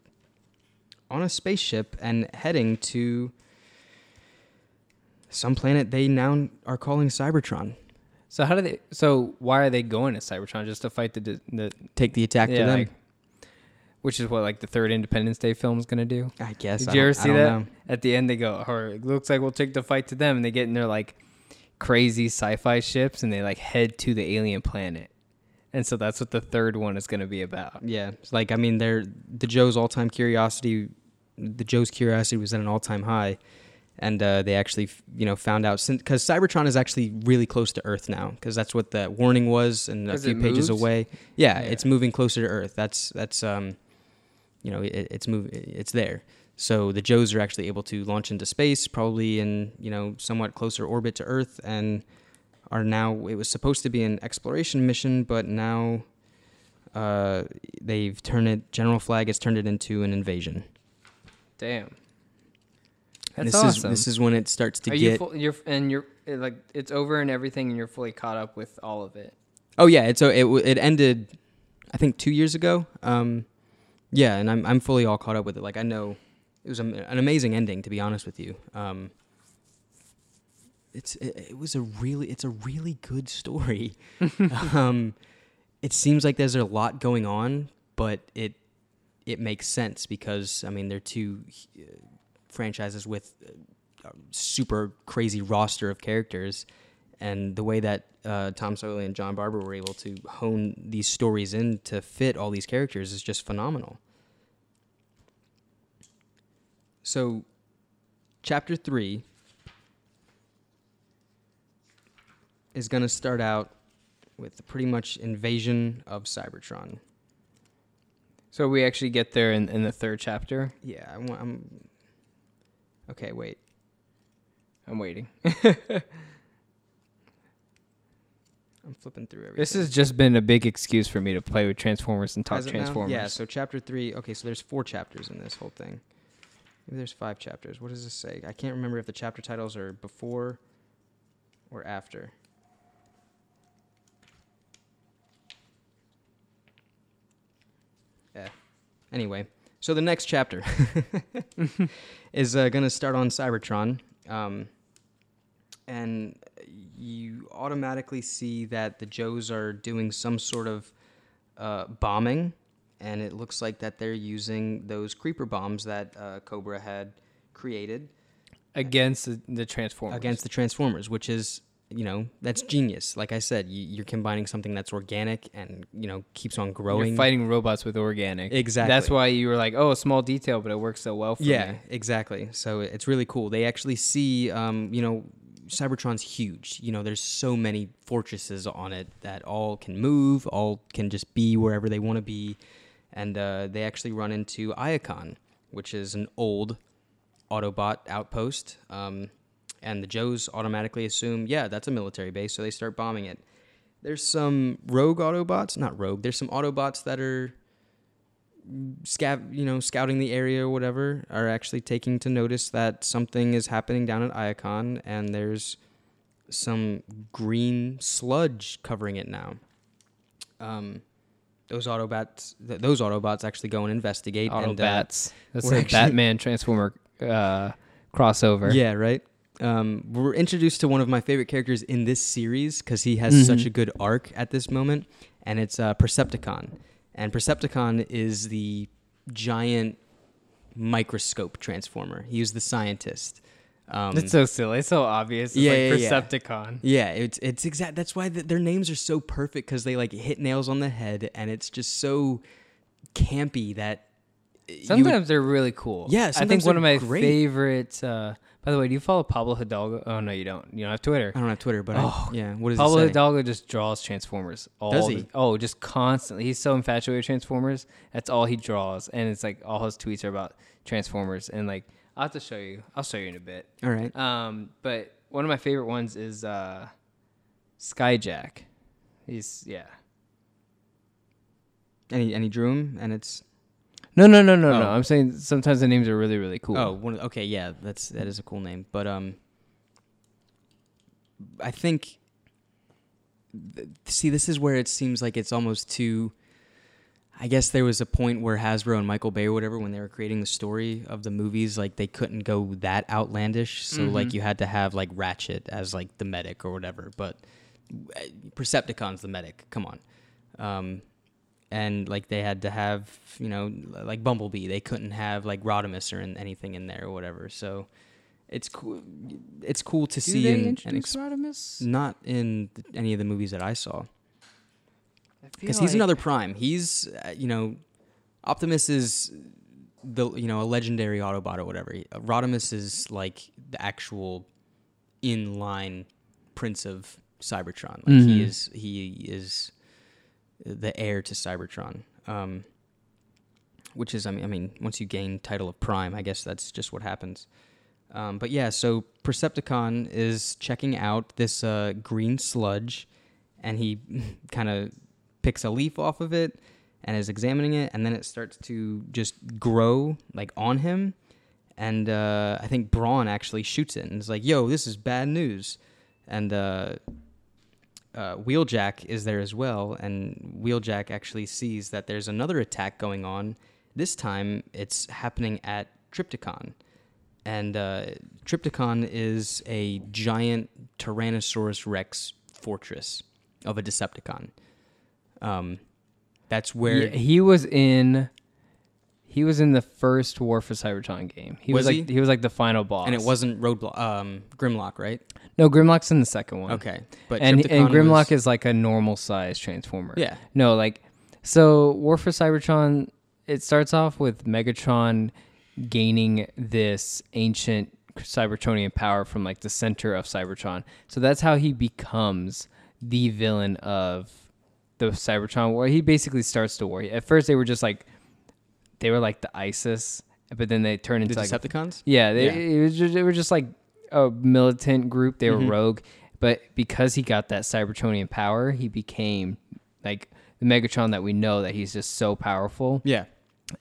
on a spaceship and heading to some planet they now are calling Cybertron. so how do they? So why are they going to Cybertron just to fight the the? Take the attack yeah, to them. like- which is what like the third Independence Day film is gonna do. I guess. Did I you ever see that? know. At the end, they go, or it looks like we'll take the fight to them, and they get in their like crazy sci-fi ships, and they like head to the alien planet, and so that's what the third one is going to be about. Yeah, like I mean, they're the Joe's all-time curiosity. The Joe's curiosity was at an all-time high, and uh, they actually, you know, found out since because Cybertron is actually really close to Earth now, because that's what the warning was, and a few pages away. Yeah, Yeah. it's moving closer to Earth. That's that's um, you know, it, it's move, it's there. So the Joes are actually able to launch into space, probably in you know somewhat closer orbit to Earth, and are now. It was supposed to be an exploration mission, but now uh, they've turned it. General Flagg has turned it into an invasion. Damn, that's this awesome. is this is when it starts to Are you get. full, you're and you're like it's over and everything, and you're fully caught up with all of it. oh yeah, it's so it it ended, I think two years ago. Um, yeah, and I'm I'm fully all caught up with it. Like I know it was am- an amazing ending, to be honest with you. Um, it's it, it was a really it's a really good story. um, it seems like there's a lot going on, but it it makes sense because I mean they're two uh, franchises with uh, a super crazy roster of characters, and the way that uh, Tom Scioli and John Barber were able to hone these stories in to fit all these characters is just phenomenal. So, chapter three is going to start out with pretty much invasion of Cybertron. So we actually get there in, in the third chapter. Yeah, I want, I'm. Okay, wait. I'm waiting. I'm flipping through everything. This has just been a big excuse for me to play with Transformers and talk? Transformers. Yeah, so chapter three. Okay, so there's four chapters in this whole thing. Maybe there's five chapters. What does this say? I can't remember if the chapter titles are before or after. Yeah. Anyway, so the next chapter is uh, going to start on Cybertron. Um, and you automatically see that the Joes are doing some sort of uh, bombing, and it looks like that they're using those creeper bombs that uh, Cobra had created. against the, the Transformers. against the Transformers, which is you know that's genius. Like I said, you, you're combining something that's organic and you know keeps on growing. You're fighting robots with organic. Exactly. That's why you were like, oh, a small detail, but it works so well for yeah, me. exactly. So it's really cool. They actually see, um, you know, Cybertron's huge. You know, there's so many fortresses on it that all can move, all can just be wherever they want to be, and uh, they actually run into Iacon, which is an old Autobot outpost. Um, and the Joes automatically assume, yeah, that's a military base, so they start bombing it. There's some rogue Autobots, not rogue. There's some Autobots that are scav, you know, scouting the area or whatever, are actually taking to notice that something is happening down at Iacon, and there's some green sludge covering it now. Um, those Autobots, th- those Autobots actually go and investigate. and, uh, That's a actually- Batman Transformer uh, crossover. Yeah, right. Um, we're introduced to one of my favorite characters in this series because he has such Mhm. a good arc at this moment, and it's uh, Percepticon. And Percepticon is the giant microscope transformer. He was the scientist. Um, It's so silly. It's so obvious. It's Yeah, like yeah, yeah. Percepticon. yeah, it's it's exact. That's why th their names are so perfect because they like hit nails on the head, and it's just so campy that would- Sometimes they're really cool. Yeah, I think one of my great. favorite. Uh, by the way, do you follow Pablo Hidalgo? Oh no, you don't. You don't have Twitter. I don't have Twitter, but Oh, I, yeah, what does Pablo? Hidalgo just draws Transformers. All Does the- he? oh, just constantly. He's so infatuated with Transformers. That's all he draws, and it's like all his tweets are about Transformers. And like, I'll have to show you. I'll show you in a bit. All right. Um, but one of my favorite ones is uh, Skyjack. He's yeah. And he, and he drew him, and it's No, no, no, no, no. Oh. I'm saying sometimes the names are really, really cool. Oh, one okay, yeah, that's that is a cool name. But um, I think. th- See, this is where it seems like it's almost too. I guess there was a point where Hasbro and Michael Bay or whatever, when they were creating the story of the movies, like they couldn't go that outlandish. So like Mhm. you had to have like Ratchet as like the medic or whatever. But Percepticon's the medic. Come on. Um, and like they had to have you know like Bumblebee. They couldn't have like Rodimus or in, anything in there or whatever. So it's cool. It's cool to Do see they in, and introduce ex- Rodimus? not in th- any of the movies that I saw I feel because he's like- another Prime. He's uh, you know Optimus is the you know a legendary Autobot or whatever. Uh, Rodimus is like the actual in line Prince of Cybertron. Like he Mhm. is he is the heir to Cybertron. Um, which is I mean I mean once you gain title of Prime, I guess that's just what happens. Um, but yeah, so Percepticon is checking out this uh, green sludge, and he kind of picks a leaf off of it and is examining it, and then it starts to just grow like on him. And uh, I think Brawn actually shoots it and is like, "Yo, this is bad news." And uh, uh, Wheeljack is there as well, and Wheeljack actually sees that there's another attack going on. This time, it's happening at Trypticon, and uh, Trypticon is a giant Tyrannosaurus Rex fortress of a Decepticon. Um, that's where Yeah, he was in. He was in the first War for Cybertron game. He was, Was like he? was like the final boss. and it wasn't Roadblock, um, Grimlock, right? no Grimlock's in the second one. Okay, but and and Grimlock was- is like a normal size transformer. yeah, No, like so War for Cybertron. It starts off with Megatron gaining this ancient Cybertronian power from like the center of Cybertron. So that's how he becomes the villain of the Cybertron War. He basically starts the war. At first, they were just like they were like the ISIS, but then they turned the into like Decepticons. yeah, they. It was just, they were just like a militant group. They were Mhm. rogue, but because he got that Cybertronian power, he became like the Megatron that we know. That he's just so powerful, Yeah,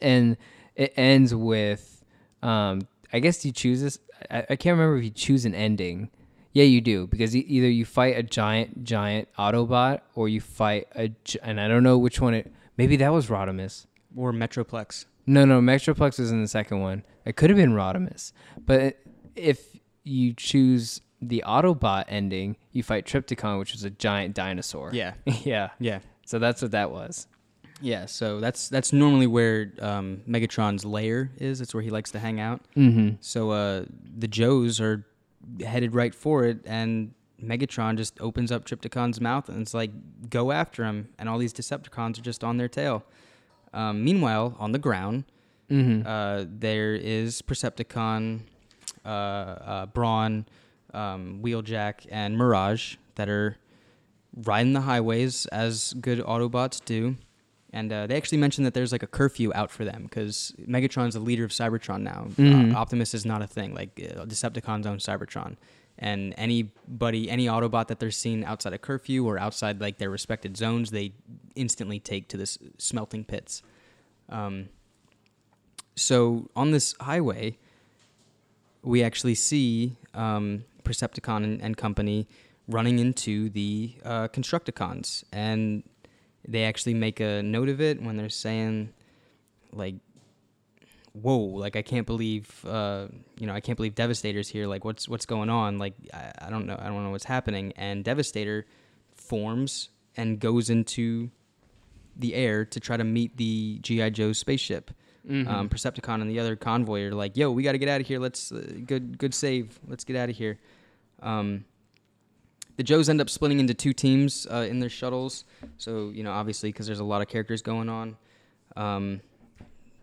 and it ends with, um, I guess you choose this. I, I can't remember if you choose an ending. Yeah, you do because e- either you fight a giant, giant Autobot, or you fight a, gi- and I don't know which one it. Maybe that was Rodimus. Or Metroplex. No, no, Metroplex was in the second one. It could have been Rodimus. But if you choose the Autobot ending, you fight Trypticon, which was a giant dinosaur. Yeah, yeah. yeah. So that's what that was. Yeah, so that's that's normally where um, Megatron's lair is. It's where he likes to hang out. Mm-hmm. So uh, the Joes are headed right for it, and Megatron just opens up Trypticon's mouth and it's like, "Go after him!" And all these Decepticons are just on their tail. Um, meanwhile, on the ground, Mm-hmm. uh, there is Percepticon, uh, uh, Brawn, um, Wheeljack, and Mirage that are riding the highways as good Autobots do. And uh, they actually mentioned that there's like a curfew out for them because Megatron's the leader of Cybertron now. Mhm. Uh, Optimus is not a thing. Like uh, Decepticons own Cybertron, and anybody, any Autobot that they're seen outside of curfew or outside like their respected zones, they instantly take to this smelting pits. Um, so on this highway, we actually see um, Percepticon and, and company running into the uh, Constructicons, and they actually make a note of it when they're saying, like, "Whoa! Like I can't believe, uh, you know, I can't believe Devastator's here. Like, what's what's going on? Like, I, I don't know, I don't know what's happening." And Devastator forms and goes into the air to try to meet the GI Joe spaceship. Mm-hmm. Um, Percepticon and the other convoy are like, "Yo, we got to get out of here. Let's uh, good good save. Let's get out of here." Um, the Joes end up splitting into two teams uh, in their shuttles. So you know, obviously, because there's a lot of characters going on. Um,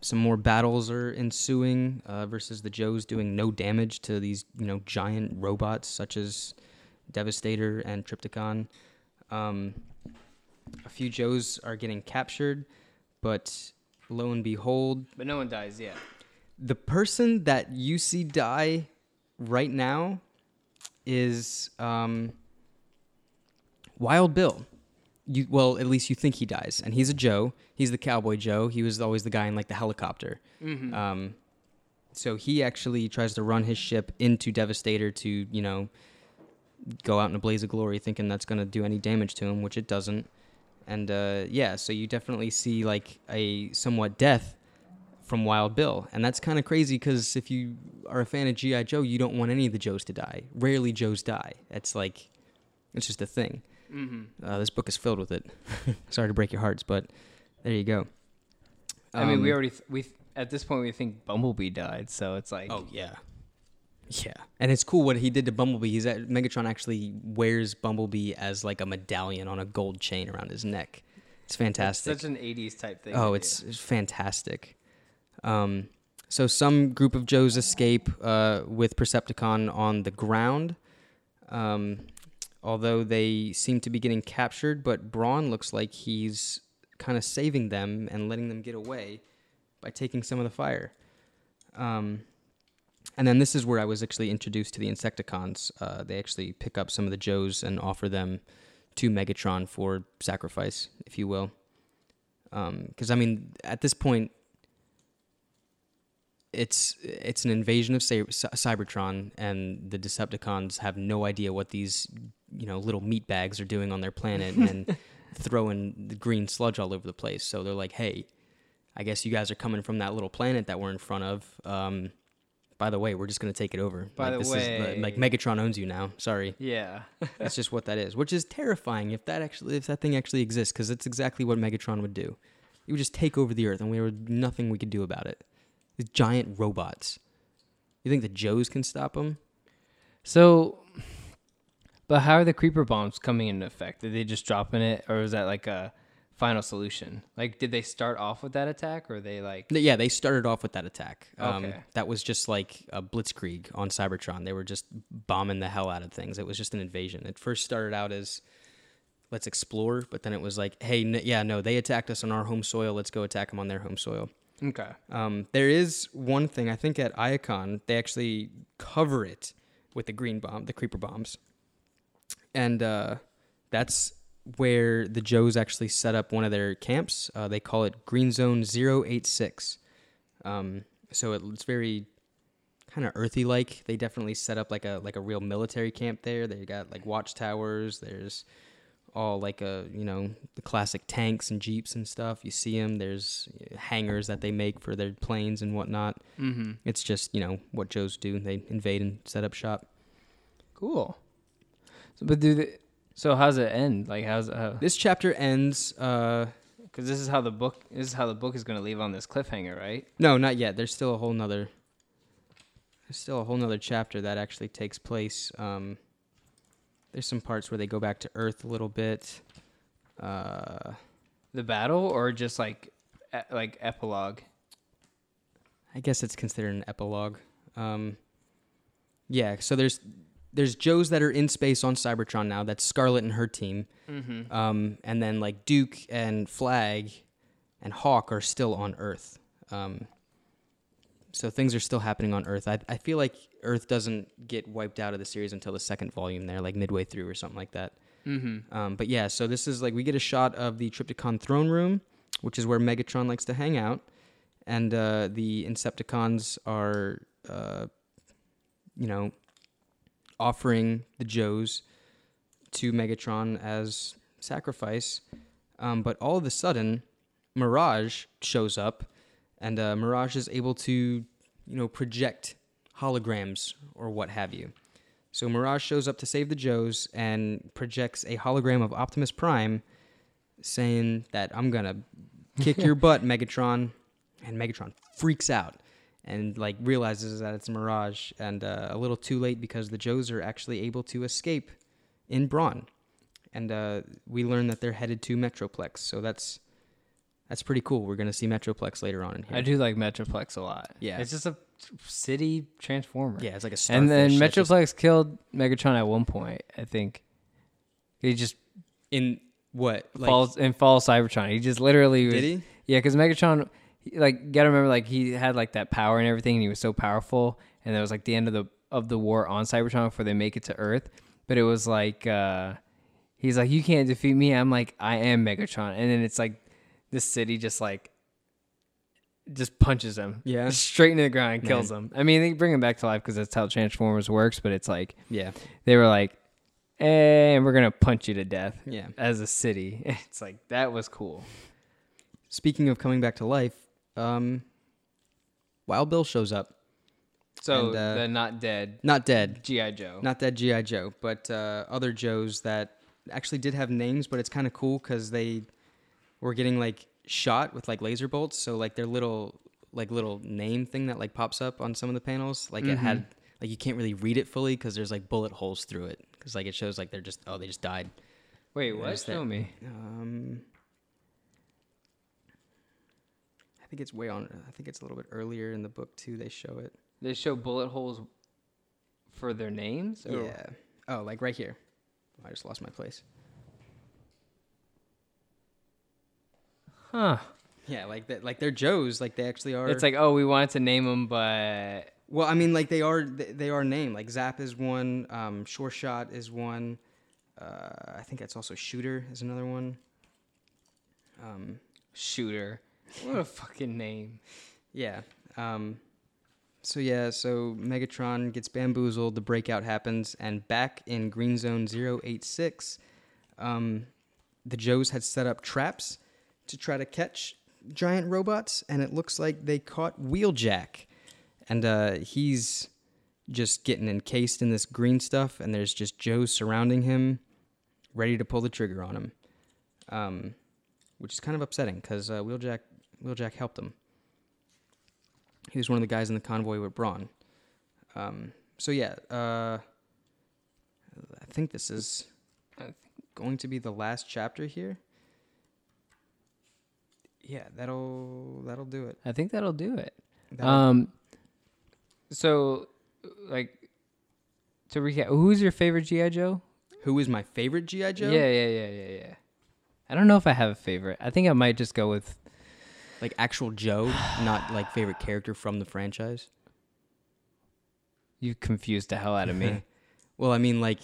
some more battles are ensuing uh, versus the Joes doing no damage to these you know giant robots such as Devastator and Trypticon. Um, a few Joes are getting captured, but lo and behold, but no one dies yet. the person that you see die right now is um, Wild Bill. You well, at least you think he dies, and he's a Joe. He's the cowboy Joe. He was always the guy in like the helicopter. Mm-hmm. Um, so he actually tries to run his ship into Devastator to you know go out in a blaze of glory, thinking that's going to do any damage to him, which it doesn't. And uh, yeah, so you definitely see like a somewhat death from Wild Bill, and that's kind of crazy because if you are a fan of GI Joe, you don't want any of the Joes to die. Rarely Joes die. It's like it's just a thing. Mm-hmm. Uh, this book is filled with it. Sorry to break your hearts, but there you go. I mean, we Um, already th- we th- at this point we think Bumblebee died, so it's like Oh yeah, yeah. And it's cool what he did to Bumblebee. He's at, Megatron actually wears Bumblebee as like a medallion on a gold chain around his neck. It's it's fantastic. such an '80s type thing. oh, it's, it's fantastic. Um, so some group of Joes escape uh, with Percepticon on the ground. Um, although they seem to be getting captured, but Brawn looks like he's kind of saving them and letting them get away by taking some of the fire. Um, and then this is where I was actually introduced to the Insecticons. Uh, they actually pick up some of the Joes and offer them to Megatron for sacrifice, if you will. Because I mean, at this point, it's it's an invasion of Cy- Cy- Cybertron, and the Decepticons have no idea what these you know little meat bags are doing on their planet and throwing the green sludge all over the place. So they're like, "Hey, I guess you guys are coming from that little planet that we're in front of. Um, by the way, we're just gonna take it over. By like, the this is like Megatron owns you now. Sorry, yeah. that's just what that is. Which is terrifying if that actually if that thing actually exists, because it's exactly what Megatron would do. He would just take over the Earth, and there would nothing we could do about it. These giant robots. You think the Joes can stop them? So, but how are the creeper bombs coming into effect? Did they just drop in it, or was that like a final solution? Like, did they start off with that attack, or they like? Yeah, they started off with that attack. Um, Okay. That was just like a blitzkrieg on Cybertron. They were just bombing the hell out of things. It was just an invasion. It first started out as let's explore, but then it was like, hey, n- yeah, no, they attacked us on our home soil. Let's go attack them on their home soil. Okay. Um, there is one thing I think at Iacon they actually cover it with the green bomb, the creeper bombs, and uh, that's where the Joes actually set up one of their camps. Uh, they call it Green Zone 086. Um, so it, it's very kind of earthy like. They definitely set up like a like a real military camp there. They got like watchtowers. There's all like a you know the classic tanks and jeeps and stuff. You see them. There's hangars that they make for their planes and whatnot. Mm-hmm. It's just you know what Joes do. They invade and set up shop. Cool. So, but do they? So how's it end? Like, how's uh, This chapter ends uh, Because this is how the book this is how the book is going to leave on this cliffhanger, right? No, not yet. There's still a whole nother. There's still a whole nother chapter that actually takes place. Um, there's some parts where they go back to Earth a little bit. Uh, The battle or just like e- like epilogue. I guess it's considered an epilogue. Um, yeah, so there's there's Joes that are in space on Cybertron now. That's Scarlett and her team. Mm-hmm. Um, and then like Duke and Flagg and Hawk are still on Earth. Um, so things are still happening on Earth. I, I feel like Earth doesn't get wiped out of the series until the second volume there, like midway through or something like that. Mm-hmm. Um, but yeah, so this is like we get a shot of the Trypticon throne room, which is where Megatron likes to hang out, and uh, the Insecticons are, uh, you know, offering the Joes to Megatron as sacrifice. Um, but all of a sudden, Mirage shows up, and uh, Mirage is able to, you know, project holograms or what have you. So Mirage shows up to save the Joes and projects a hologram of Optimus Prime, saying that I'm gonna kick your butt, Megatron. And Megatron freaks out and like realizes that it's Mirage, and uh, a little too late because the Joes are actually able to escape in Brawn, and uh, we learn that they're headed to Metroplex. So that's that's pretty cool. We're gonna see Metroplex later on in here. I do like Metroplex a lot. Yeah. it's just a city transformer. Yeah, it's like a and then starfish that just- Metroplex killed Megatron at one point. I think he just in what like, falls and falls Cybertron. He just literally was, Did he? Yeah, because Megatron, he, like, gotta remember, like, he had like that power and everything, and he was so powerful. And that was like the end of the of the war on Cybertron before they make it to Earth. But it was like, uh he's like, you can't defeat me. I'm like, I am Megatron. And then it's like, this city just like, just punches him, Yeah. straight into the ground and kills him. I mean, they bring him back to life because that's how Transformers works. But it's like Yeah, they were like, and we're gonna punch you to death yeah. as a city. It's like that was cool. Speaking of coming back to life, um, Wild Bill shows up. So And, uh, the not dead Not dead, GI Joe. not dead GI Joe, but uh, other Joes that actually did have names. But it's kind of cool because they were getting like shot with like laser bolts. So like their little like little name thing that like pops up on some of the panels, like it had like you can't really read it fully because there's like bullet holes through it because like it shows like they're just oh they just died. Wait, what? There's that- me. Um, I think it's way on. I think it's a little bit earlier in the book too. They show it. They show bullet holes for their names. Or? Yeah. Oh, like right here. I just lost my place. Huh. Yeah, like that. Like they're Joes. Like they actually are. It's like, oh, we wanted to name them, but Well, I mean, like they are. They, are named. Like Zap is one. Um, Sure Shot is one. Uh, I think that's also Shooter is another one. Um, Shooter. What a fucking name. Yeah. Um, so yeah, so Megatron gets bamboozled. The breakout happens, and back in Green Zone 086, um, the Joes had set up traps to try to catch giant robots, and it looks like they caught Wheeljack, and uh, he's just getting encased in this green stuff, and there's just Joe surrounding him, ready to pull the trigger on him, um, which is kind of upsetting because uh, Wheeljack Wheeljack helped him. He was one of the guys in the convoy with Brawn. Um, so yeah, uh, I think this is I think- going to be the last chapter here. Yeah, that'll that'll do it. I think that'll do it. That'll- Um. So, like, to recap, who's your favorite GI Joe? Who is my favorite GI Joe? Yeah, yeah, yeah, yeah, yeah. I don't know if I have a favorite. I think I might just go with like actual Joe, not like favorite character from the franchise. you. Confused the hell out of me. Well, I mean, like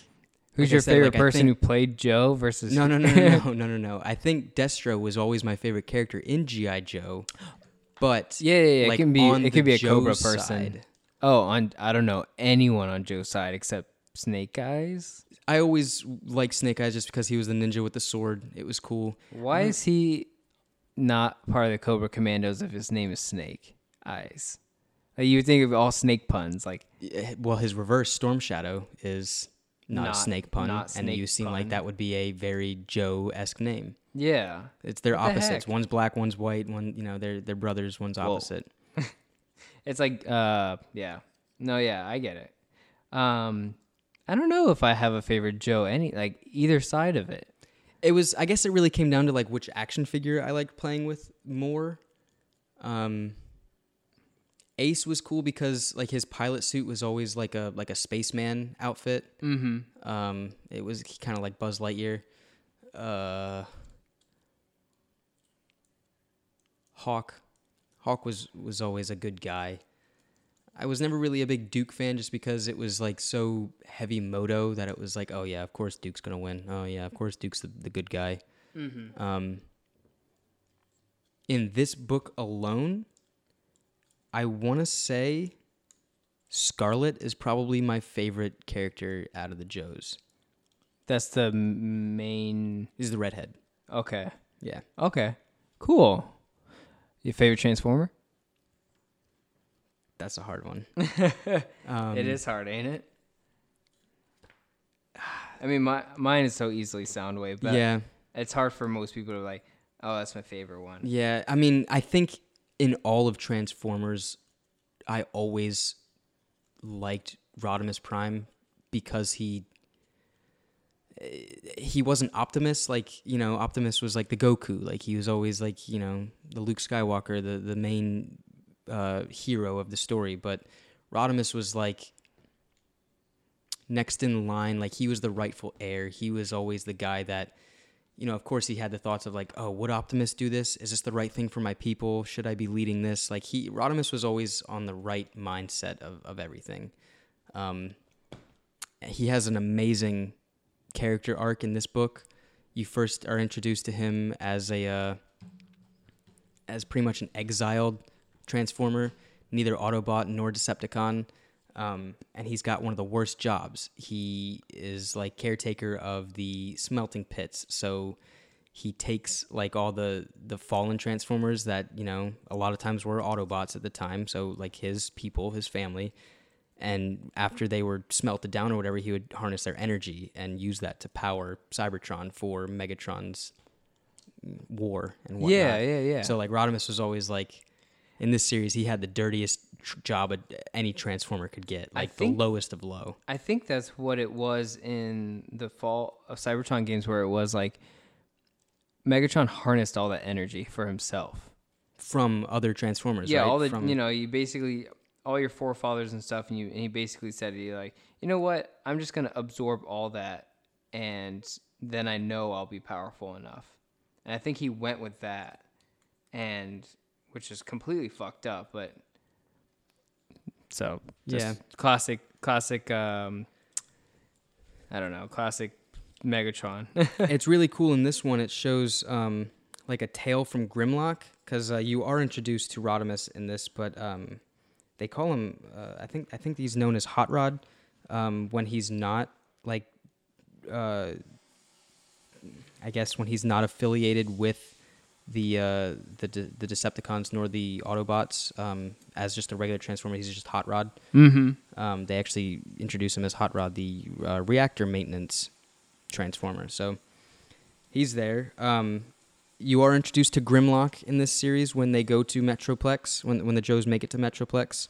Who's Like your said, favorite like, person think- who played Joe versus? no, no, no, no, no, no, no, no. I think Destro was always my favorite character in GI Joe, but Yeah, yeah, yeah. like, it can be. It could be a Joe Cobra person. side. Oh, on I don't know anyone on Joe's side except Snake Eyes. I always liked Snake Eyes just because he was the ninja with the sword. It was cool. Why mm-hmm. is he not part of the Cobra Commandos if his name is Snake Eyes? Like, you would think of all snake puns. Like, Well, his reverse Storm Shadow is not, Not- a snake pun, and you snake seem like that would be a very Joe esque name. Yeah. It's their What opposites. heck? One's black, one's white. One, you know, they're they're brothers. One's opposite. It's like uh yeah. No, yeah, I get it. Um I don't know if I have a favorite Joe any like either side of it. It was. I guess it really came down to like which action figure I liked playing with more. Um, Ace was cool because like his pilot suit was always like a like a spaceman outfit. Mm-hmm. Um, it was kind of like Buzz Lightyear. Uh, Hawk, Hawk was was always a good guy. I was never really a big Duke fan just because it was like so heavy moto that it was like, oh yeah, of course Duke's gonna win. Oh yeah, of course Duke's the, the good guy. Mm-hmm. Um, in this book alone, I want to say Scarlett is probably my favorite character out of the Joes. That's the main Is the redhead. Okay. Yeah. Okay. Cool. Your favorite Transformer? That's a hard one. Um, it is hard, ain't it? I mean, my mine is so easily Soundwave, but yeah. it's hard for most people to like. Oh, that's my favorite one. Yeah. I mean, I think in all of Transformers, I always liked Rodimus Prime because he he wasn't Optimus like you know Optimus was like the Goku like he was always like you know the Luke Skywalker the the main uh, hero of the story but Rodimus was like next in line like he was the rightful heir he was always the guy that you know of course he had the thoughts of like oh would Optimus do this? Is this the right thing for my people? Should I be leading this? Like he Rodimus was always on the right mindset of of everything. Um he has an amazing character arc in this book. You first are introduced to him as a uh, as pretty much an exiled transformer, neither Autobot nor Decepticon, um, and he's got one of the worst jobs. He is like caretaker of the smelting pits, so he takes like all the the fallen transformers that you know a lot of times were Autobots at the time, so like his people, his family, and after they were smelted down or whatever, he would harness their energy and use that to power Cybertron for Megatron's war and whatnot. Yeah, yeah, yeah. So like Rodimus was always like in this series, he had the dirtiest tr- job a, any Transformer could get, like think- the lowest of low. I think that's what it was in the fall of Cybertron games, where it was like Megatron harnessed all that energy for himself. From other Transformers, yeah, right? all the From, you know, you basically all your forefathers and stuff, and you and he basically said he like, you know what, I'm just gonna absorb all that, and then I know I'll be powerful enough. And I think he went with that, and which is completely fucked up, but so just Yeah. classic, classic. um I don't know, classic Megatron. it's really cool in this one. It shows um, like a tale from Grimlock because uh, you are introduced to Rodimus in this, but um, they call him. Uh, I think I think he's known as Hot Rod um, when he's not like. Uh, I guess when he's not affiliated with the uh, the De- the Decepticons nor the Autobots um, as just a regular Transformer, he's just Hot Rod. mm-hmm. Um, they actually introduce him as Hot Rod, the uh, reactor maintenance transformer. So he's there. Um, you are introduced to Grimlock in this series when they go to Metroplex, when when the Joes make it to Metroplex,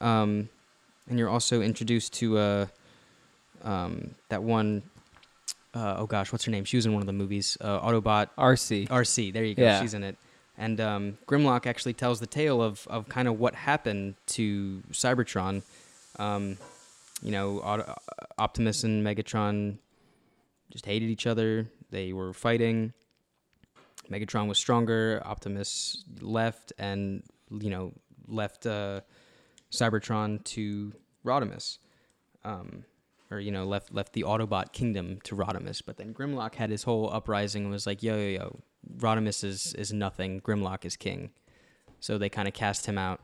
um, and you're also introduced to uh, um, that one uh, oh gosh, what's her name? She was in one of the movies, uh, Autobot Arcee. Arcee. There you go. Yeah. She's in it. And um, Grimlock actually tells the tale of, of kind of what happened to Cybertron. Um, you know, Auto- Optimus and Megatron just hated each other. They were fighting. Megatron was stronger. Optimus left and, you know, left uh, Cybertron to Rodimus. Um, or, you know, left left the Autobot kingdom to Rodimus. But then Grimlock had his whole uprising and was like, yo, yo, yo, Rodimus is, is nothing. Grimlock is king. So they kind of cast him out.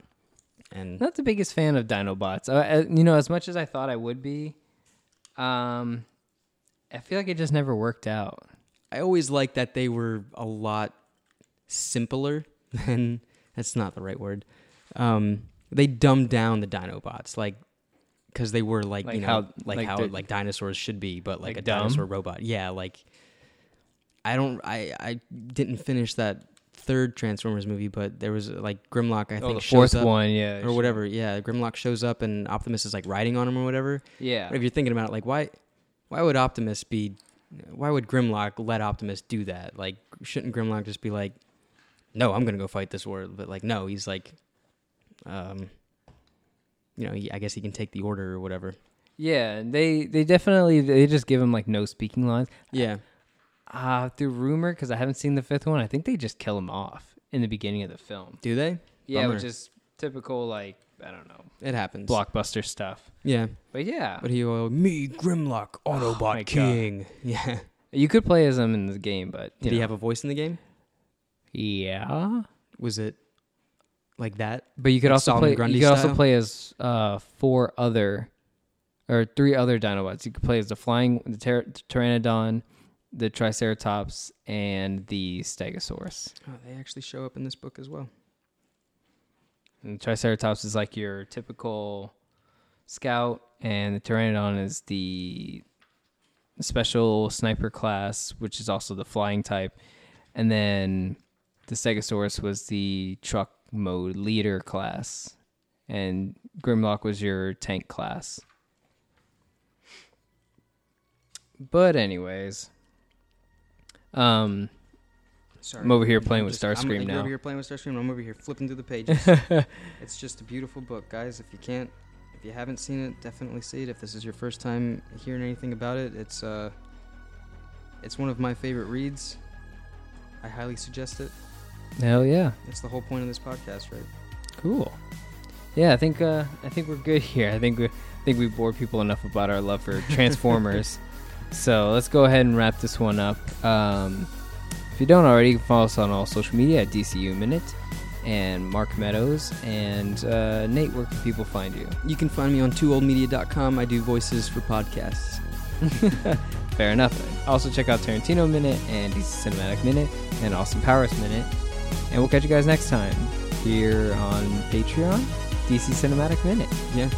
And Not the biggest fan of Dinobots. Uh, uh, you know, as much as I thought I would be, um, I feel like it just never worked out. I always liked that they were a lot simpler than that's not the right word. Um, they dumbed down the Dinobots. Like because they were like, Like you know how- like, like how like dinosaurs should be, but like, Like a dumb? dinosaur robot. Yeah, like I don't I I didn't finish that third Transformers movie, but there was like Grimlock. I oh, think fourth up, one, yeah, or whatever. Yeah, Grimlock shows up and Optimus is like riding on him or whatever. Yeah, But if you're thinking about it, like why why would Optimus be why would Grimlock let Optimus do that? Like shouldn't Grimlock just be like, No, I'm gonna go fight this war but like no, he's like um you know, he, I guess he can take the order or whatever. yeah. They they definitely they just give him like no speaking lines. Yeah. Uh through rumor because I haven't seen the fifth one. I think they just kill him off in the beginning of the film. Do they? Yeah, Bummer. which is typical like I don't know It happens. blockbuster stuff. Yeah. But yeah, But he will me, Grimlock, Autobot my God. King. Yeah. you could play as him in the game, but Did he have a voice in the game? yeah. Was it like that? But you could Like also play. Grundy you could also play as uh, four other, or three other Dinobots. You could play as the flying, the ter- Pteranodon, the Triceratops, and the Stegosaurus. Oh, they actually show up in this book as well. And the Triceratops is like your typical scout, and the Pteranodon is the special sniper class, which is also the flying type. And then the Stegosaurus was the truck mode leader class, and Grimlock was your tank class. But anyways, um, Sorry. I'm over here playing with just- I'm- now. over here playing with Starscream. I'm over here flipping through the pages. it's just a beautiful book, guys. If you can't, if you haven't seen it, definitely see it. If this is your first time hearing anything about it, it's uh, it's one of my favorite reads. I highly suggest it. Hell yeah. That's the whole point of this podcast, right? Cool. Yeah, I think uh, I think we're good here. I think we I think we bored people enough about our love for Transformers. so let's go ahead and wrap this one up. Um, if you don't already, you can follow us on all social media at DCU Minute and Mark Meadows and uh, Nate. Where can people find you? You can find me on twooldmedia.com. I do voices for podcasts. Fair enough. Also check out Tarantino Minute and DC Cinematic Minute and Austin Powers Minute. And we'll catch you guys next time here on Patreon, DC Cinematic Minute. Yeah.